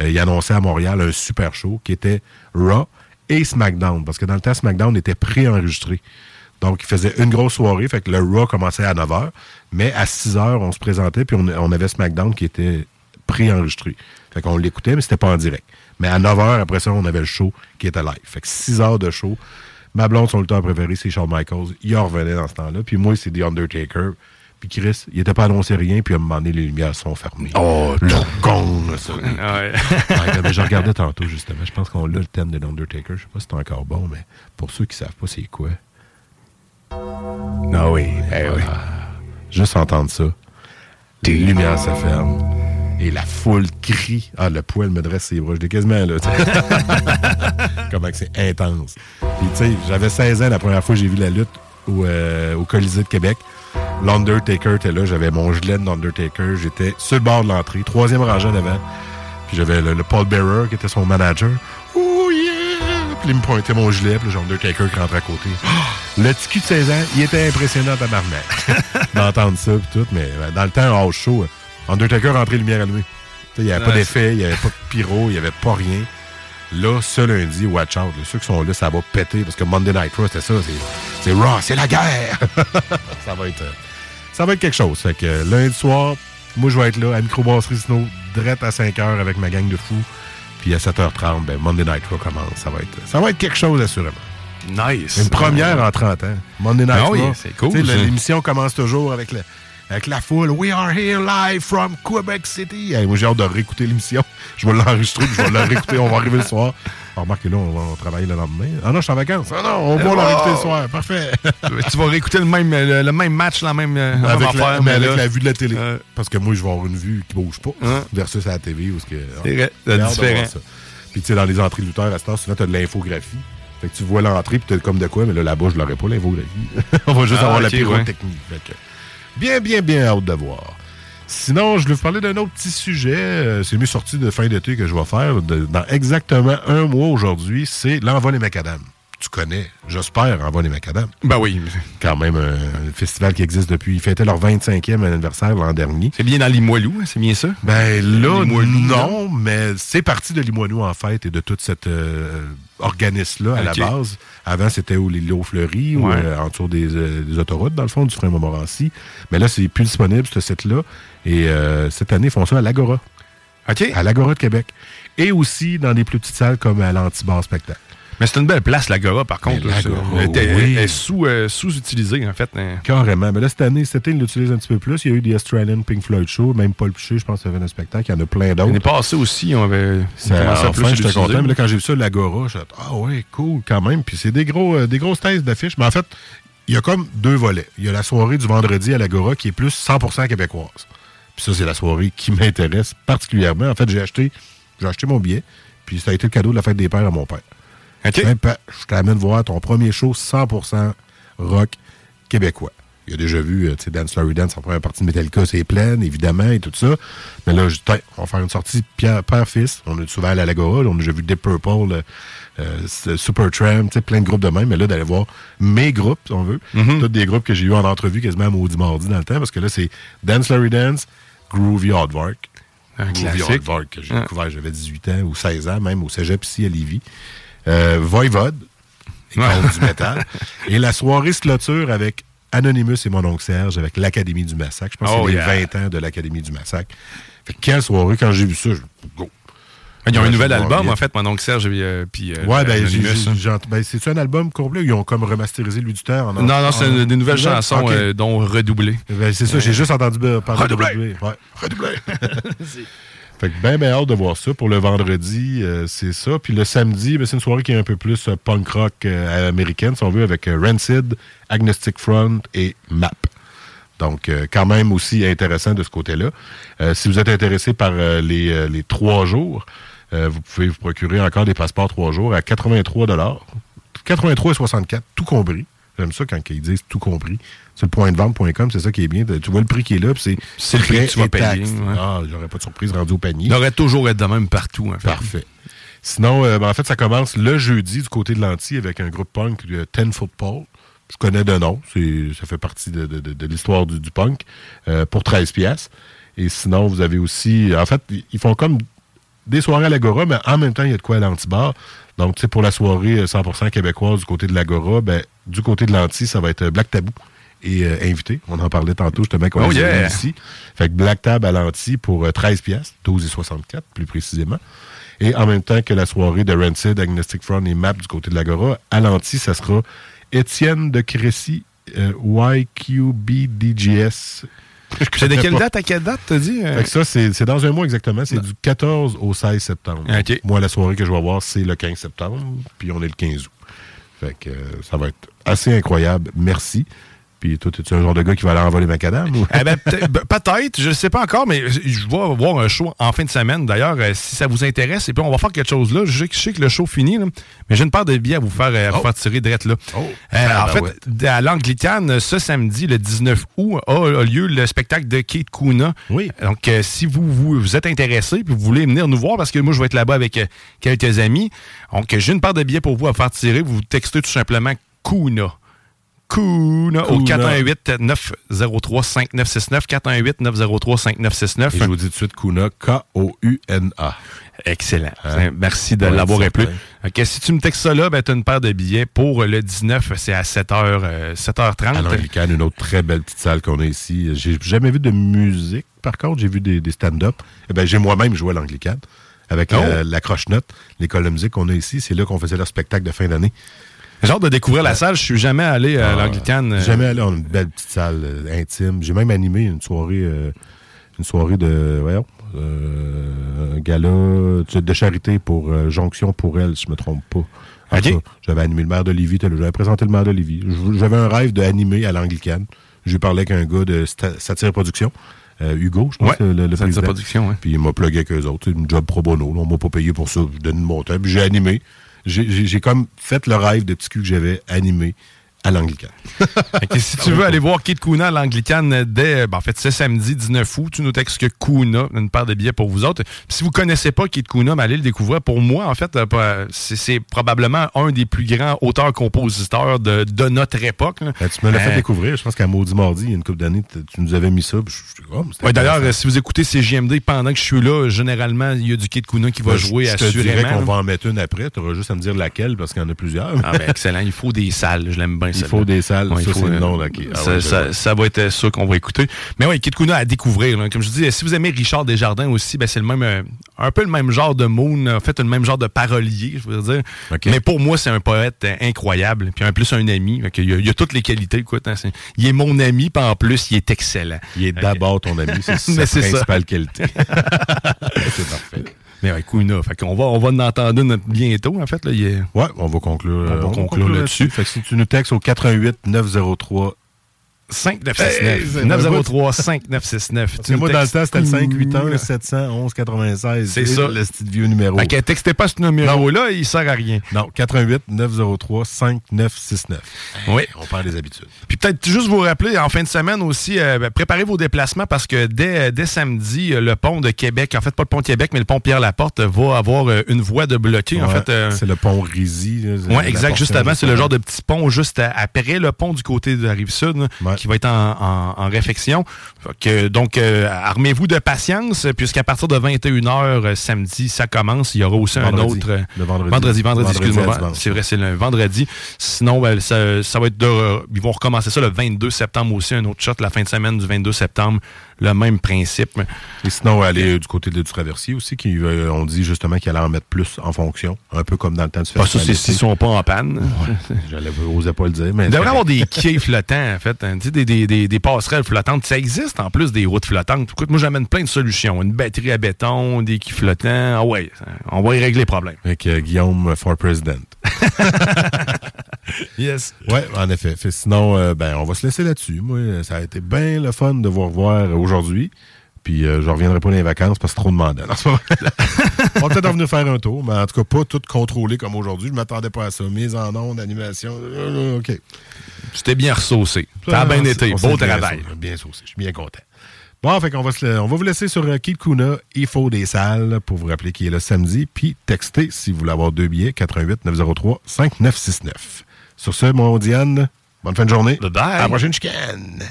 euh, il annonçait à Montréal un super show qui était Raw et SmackDown. Parce que dans le temps, SmackDown était préenregistré. Donc, il faisait une grosse soirée, fait que le Raw commençait à 9 h, mais à 6 h, on se présentait, puis on, avait SmackDown qui était préenregistré. Fait qu'on l'écoutait, mais c'était pas en direct. Mais à 9 h, après ça, on avait le show qui était live. Fait que 6 heures de show. Ma blonde, son lutteur préféré, c'est Shawn Michaels. Il en revenait dans ce temps-là. Puis moi, c'est The Undertaker. Puis Chris, il était pas annoncé rien, puis à un moment donné, les lumières sont fermées. Oh, le gong, ça. Ouais. Ouais, mais je regardais tantôt, justement. Je pense qu'on a le thème de l'Undertaker. Je sais pas si c'est encore bon, mais pour ceux qui savent pas c'est quoi. Ah oui, eh oui. Juste entendre ça. Les lumières se ferment. Et la foule crie. Ah, le poil me dresse ses bras. Je l'ai quasiment là. Comment que c'est intense. Puis, tu sais, j'avais 16 ans la première fois que j'ai vu la lutte au, euh, au Colisée de Québec. L'Undertaker était là. J'avais mon gilet de l'Undertaker. J'étais sur le bord de l'entrée, troisième rangée en avant. Puis j'avais le, le Paul Bearer qui était son manager. Oh yeah! Puis il me pointait mon gilet. Puis j'ai Undertaker qui rentrait à côté. Le petit cul de 16 ans, il était impressionnant à tabarnak. D'entendre ça puis tout. Mais euh, dans le temps, house show, euh, Undertaker rentrait lumière allumée. Il n'y avait pas d'effet, il n'y avait pas de pyro, il n'y avait pas rien. Là, ce lundi, watch out. là, ceux qui sont là, ça va péter. Parce que Monday Night Raw, c'était ça. c'est- C'est Raw, c'est la guerre. ça va être... ça va être quelque chose. Fait que euh, lundi soir, moi, je vais être là à Microbrasserie Snow, direct à 5 h avec ma gang de fous. Puis à 7h30, ben, Monday Night Raw commence. Ça va être, ça va être quelque chose, assurément. Nice. Une première en 30 ans. Monday Night oui, Raw. c'est cool. L'émission commence toujours avec, le- avec la foule. We are here live from Quebec City. Hey, moi, j'ai hâte de réécouter l'émission. Je vais l'enregistrer, je vais la réécouter. On va arriver le soir. Ah, remarquez là, on va travailler le lendemain. Ah non, je suis en vacances. Ah non, on va Oh! la réécouter le soir. Parfait. tu vas réécouter le même, le, le même match, la même, euh, la avec même la, affaire, mais mais avec là- la vue de la télé. Parce que moi, je vais avoir une vue qui bouge pas. Versus à la ce que, C'est de différent. ça. Puis tu sais, dans les entrées de lutteurs, à ce temps, souvent, tu as de l'infographie. Fait que tu vois l'entrée, puis tu comme de quoi, mais là, là-bas, je l'aurais pas, l'infographie. On va juste Ah, avoir la pyrotechnie. Fait que, bien, bien, bien hâte de voir. Sinon, je voulais vous parler d'un autre petit sujet. Euh, C'est mieux sorti de fin d'été que je vais faire. dans exactement un mois aujourd'hui, c'est l'Envol des Macadam. Tu connais, j'espère, Envol des Macadam. Ben oui. Quand même un festival qui existe depuis. Ils fêtaient leur 25e anniversaire l'an dernier. C'est bien dans Limoilou, hein, c'est bien ça? Ben là, Limoilou, non, mais c'est parti de Limoilou, en fait, et de toute cette euh, organisme-là, à Ok. la base. Avant, c'était au Lilo Fleury, ou Ouais. euh, en dessous des, euh, des autoroutes, dans le fond, du frein Montmorency. Mais là, c'est plus disponible, ce site-là. Et euh, cette année, ils font ça à l'Agora. À l'Agora de Québec. Et aussi dans des plus petites salles comme à l'Antibar Spectacle. Mais c'est une belle place, l'Agora, par contre. Là, Elle oui. est sous, euh, sous-utilisée, en fait. hein. Carrément. Mais là, cette année, cette année, ils l'utilisent un petit peu plus. Il y a eu des Australian Pink Floyd Show, même Paul Piché, je pense, qu'il y avait un spectacle. Il y en a plein d'autres. L'année passée aussi, on avait Ça, enfin, plus j'étais content. Mais là, quand j'ai vu ça, l'Agora, j'ai dit, ah ouais, cool, quand même. Puis c'est des, gros, euh, des grosses thèses d'affiches. Mais en fait, il y a comme deux volets. Il y a la soirée du vendredi à l'Agora qui est plus 100% québécoise. Puis ça, c'est la soirée qui m'intéresse particulièrement. En fait, j'ai acheté, j'ai acheté mon billet. Puis ça a été le cadeau de la fête des pères à mon père. Je t'amène voir ton premier show 100% rock québécois. Il a déjà vu, euh, tu sais, Dance Larry Dance en première partie de Metallica, c'est plein, évidemment, et tout ça. Mais là, je dis, Tiens, on va faire une sortie père-fils. On est souvent allé à l'Agora, là, on a déjà vu Deep Purple, euh, euh, Supertramp, tu sais, plein de groupes de même. Mais là, d'aller voir mes groupes, si on veut. Mhm. Tous des groupes que j'ai eu en entrevue quasiment à Maudit Mardi dans le temps, parce que là, c'est Dance Larry Dance, Groovy Hardwork. Un Groovy. Hardwork, que j'ai découvert, j'avais 18 ans ou 16 ans, même au cégep ici à Lévis. Euh, Voivode, icône du métal. Et la soirée se clôture avec Anonymous et mon oncle Serge avec l'Académie du Massacre. Je pense Oh, que c'est yeah. les 20 ans de l'Académie du Massacre. Fait que quelle soirée, quand j'ai vu ça, je go. Ils ont un Ouais, nouvel album, bien. en fait, mon oncle Serge euh, puis euh, Ouais, ben, hein. ben, c'est-tu un album complet ou ils ont comme remasterisé lui du temps? En, Non, non, c'est des nouvelles Nouvelle? chansons euh, dont redoublé. Ben, c'est ça, j'ai juste entendu euh, parler Redoublé. de redoublé. Ouais, redoublé. fait que ben, ben hâte de voir ça. Pour le vendredi, euh, c'est ça. Puis le samedi, ben, c'est une soirée qui est un peu plus euh, punk rock euh, américaine, si on veut, avec Rancid, Agnostic Front et MAP. Donc, quand même aussi intéressant de ce côté-là. Si vous êtes intéressé par les, les trois jours, vous pouvez vous procurer encore des passeports trois jours à 83 83 et 64, tout compris. J'aime ça quand ils disent tout compris. C'est le point de vente.com, c'est ça qui est bien. Tu vois le prix qui est là, puis c'est le prix que tu vas payer, ouais. Ah, j'aurais pas de surprise rendu au panier. Il devrait toujours être de même partout. En fait. Parfait. Sinon, euh, ben, en fait, ça commence le jeudi du côté de l'anti avec un groupe punk, le Ten Football. Je connais de nom. Ça fait partie de, de- de- de l'histoire du, du punk euh, pour 13 pièces. Et sinon, vous avez aussi... En fait, ils font comme des soirées à l'Agora, mais en même temps, il y a de quoi à l'anti-bar. Donc, tu sais, pour la soirée euh, 100% québécoise du côté de l'Agora, ben, du côté de l'anti, ça va être euh, Black Tabou et euh, invité. On en parlait tantôt, justement, qu'on Oh yeah! ici. Fait que Black Tab à l'anti pour euh, 13 pièces, 12 et 64 plus précisément. Et en même temps que la soirée de Rancid, Agnostic Front et Map du côté de l'Agora, à l'anti, ça sera Étienne de Crécy, euh, YQBDGS. C'est de quelle date à quelle date, t'as dit? euh? Fait que ça, c'est dans un mois exactement. C'est du 14 au 16 septembre. Moi, la soirée que je vais avoir, c'est le 15 septembre, puis on est le 15 août. Fait que euh, ça va être assez incroyable. Merci. Puis toi, es-tu un genre de gars qui va aller envoler macadam? ou- Eh ben, ben, peut-être, je ne sais pas encore, mais je vais voir un show en fin de semaine. D'ailleurs, euh, si ça vous intéresse, et puis on va faire quelque chose là. Je sais, que le show finit, là, mais j'ai une paire de billets à vous faire, euh, à vous faire tirer direct là. Euh, Ah, en ben fait, ouais. à l'Anglicane, ce samedi, le 19 août, a, lieu le spectacle de Kate Kuna. Oui. Donc, euh, si vous, vous, vous êtes intéressé puis vous voulez venir nous voir, parce que moi, je vais être là-bas avec quelques amis. Donc, j'ai une paire de billets pour vous à faire tirer. Vous textez tout simplement Kuna. Kuna au Kuna. 418-903-5969. 418-903-5969. Et je vous dis tout de suite Kuna, K-O-U-N-A. Excellent. Hein? Merci de Ouais, l'avoir rappelé. Ok, si tu me textes ça là, ben, tu as une paire de billets pour le 19, c'est à 7h, euh, 7h30. À l'Anglicane, une autre très belle petite salle qu'on a ici. J'ai jamais vu de musique, par contre, j'ai vu des, des stand-up. Eh ben, j'ai moi-même joué à l'Anglicane avec Oh. euh, la Croche-Note, l'école de musique qu'on a ici. C'est là qu'on faisait leur spectacle de fin d'année. J'ai hâte de découvrir la salle. Je suis jamais allé à l'Anglicane. euh, Jamais allé, on a une belle petite salle euh, intime. J'ai même animé une soirée, euh, une soirée de, voyons, euh, un gala de charité pour euh, Jonction pour elle, si je me trompe pas. J'avais animé le maire t'as- j'avais présenté le maire. Je- J'avais un rêve d'animer à l'Anglicane. J'ai parlé avec un gars de Satire Production. euh, Hugo, je pense, Ouais, le, le président. Production, ouais. Puis il m'a plugué avec eux autres. C'est une job pro bono. là. On m'a pas payé pour ça. Je donne mon temps. Puis j'ai animé. J'ai- comme fait le rêve de petit cul que j'avais animé à l'Anglicane. Si tu veux aller voir Kate Kuna à l'Anglicane dès, ben, en fait, c'est samedi 19 août, tu nous textes que Kuna, une paire de billets pour vous autres. Puis si vous connaissez pas Kate Kuna, ben, allez le découvrir. Pour moi, en fait, euh, c'est probablement un des plus grands auteurs-compositeurs de, de notre époque. Ben, tu me l'as fait Euh, découvrir. Je pense qu'à Maudit Mardi, il y a une couple d'années, tu nous avais mis ça. je- je- oh, Ouais, D'ailleurs, euh, si vous écoutez CGMD pendant que je suis là, généralement, il y a du Kate Kuna qui va Ben, je- jouer je te dirais assurément. qu'on va en mettre une après. Tu auras juste à me dire laquelle parce qu'il y en a plusieurs. Ah excellent, il faut des salles, je l'aime bien Il faut des salles, Ouais, ça, il faut, euh, là, qui- ah ça, ouais, je ça- vois. ça va être ça qu'on va écouter. Mais oui, Kit Kuna à découvrir. là. Comme je dis, si vous aimez Richard Desjardins aussi, ben c'est le même, euh, un peu le même genre de moon, en fait, le même genre de parolier, je veux dire. Mais pour moi, c'est un poète euh, incroyable. Puis en plus, un ami. A- il a toutes les qualités, écoute. hein. Il est mon ami, puis en plus, il est excellent. Il est d'abord ton ami, c'est sa principale qualité. c'est parfait. Mais ouais, Kuna, fait qu'on va, on va en entendre une bientôt, en fait. Là, il est- Ouais, on va conclure, On va euh, conclure là-dessus. Fait que si tu nous textes au 88 903 5969. Hey, 903 5969. Parce que moi, dans le temps, c'était le 581 711 96. C'est ça. Le petit vieux numéro. Fait que textez pas ce numéro-là, il sert à rien. Non, 88 903 5969. Oui. On perd des habitudes. Puis peut-être juste vous rappeler, en fin de semaine aussi, euh, ben, préparez vos déplacements parce que dès, dès samedi, euh, le pont de Québec, en fait pas le pont de Québec, mais le pont Pierre-Laporte va avoir euh, une voie de bloqué. en fait, euh, C'est le pont Rizy. Oui, exact. Juste avant, c'est le genre de petit pont juste à- après le pont du côté de la rive sud qui va être en, que, donc, euh, armez-vous de patience, puisqu'à partir de 21h samedi, ça commence. Il y aura aussi Vendredi. un autre. euh, Le vendredi. Vendredi, vendredi, Vendredi excuse-moi. C'est vrai, c'est le vendredi. Sinon, ben, ça, ça va être de. Ils vont recommencer ça le 22 septembre aussi, un autre shot la fin de semaine du 22 septembre. Le même principe. Et sinon, aller du côté de, du traversier aussi, qui euh, on dit justement qu'il allait en mettre plus en fonction, un peu comme dans le temps du Ah, ça, festival. c'est s'ils sont pas en panne. J'allais osais pas le dire, mais. Il devrait avoir des quais flottants, en fait. hein. Des, des, des, des passerelles flottantes. Ça existe en plus des routes flottantes. Écoute, moi, j'amène plein de solutions. Une batterie à béton, des quais flottants. Ah ouais, on va y régler les problèmes. Avec euh, Guillaume for President. yes. Ouais, en effet. Fait, sinon, euh, ben, on va se laisser là-dessus. Moi, ça a été bien le fun de vous revoir aujourd'hui. Puis euh, je reviendrai pas dans les vacances parce que c'est trop demandant. en ce moment-là. On va peut-être en venir faire un tour, mais en tout cas, pas tout contrôlé comme aujourd'hui. Je m'attendais pas à ça. Mise en onde, animation. euh, OK. C'était bien ressaucé. A bien été. Beau travail. Bien saucé. Je suis bien content. Bon, fait qu'on va, se- on va vous laisser sur euh, Kid Kuna, Il faut des salles, pour vous rappeler qu'il est le samedi. Puis textez si vous voulez avoir deux billets, 88 903 5969. Sur ce, mon Diane, bonne fin de journée. Bye bye. À la prochaine chicane.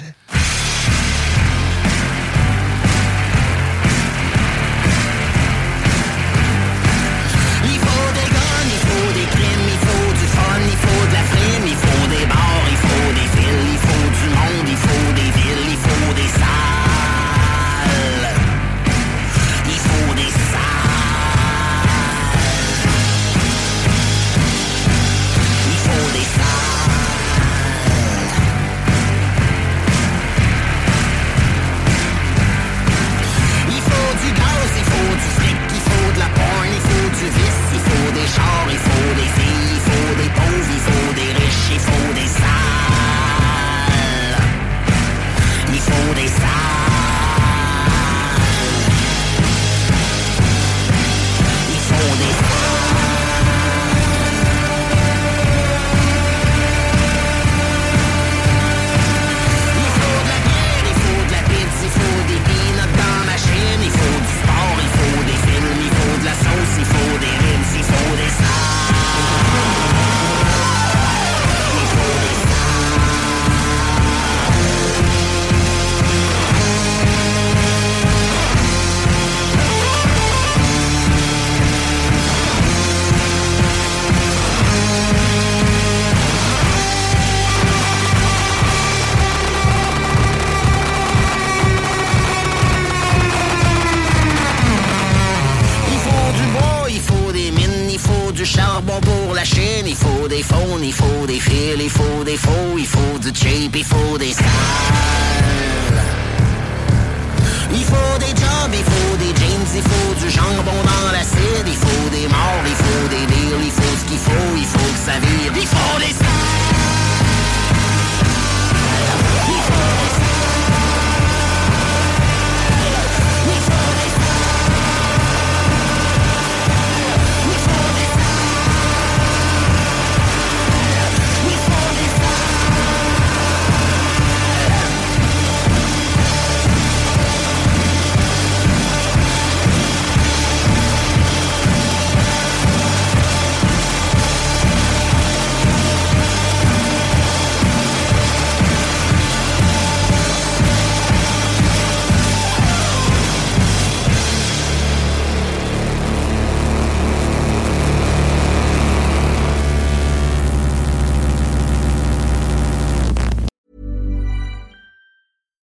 Il faut des faux, il faut du cheap, il faut des salles. Il faut des jobs, il faut des jeans, il faut du jambon dans l'acide, il faut des morts, il faut des deals, il faut ce qu'il faut, il faut que ça vire, il faut des salles.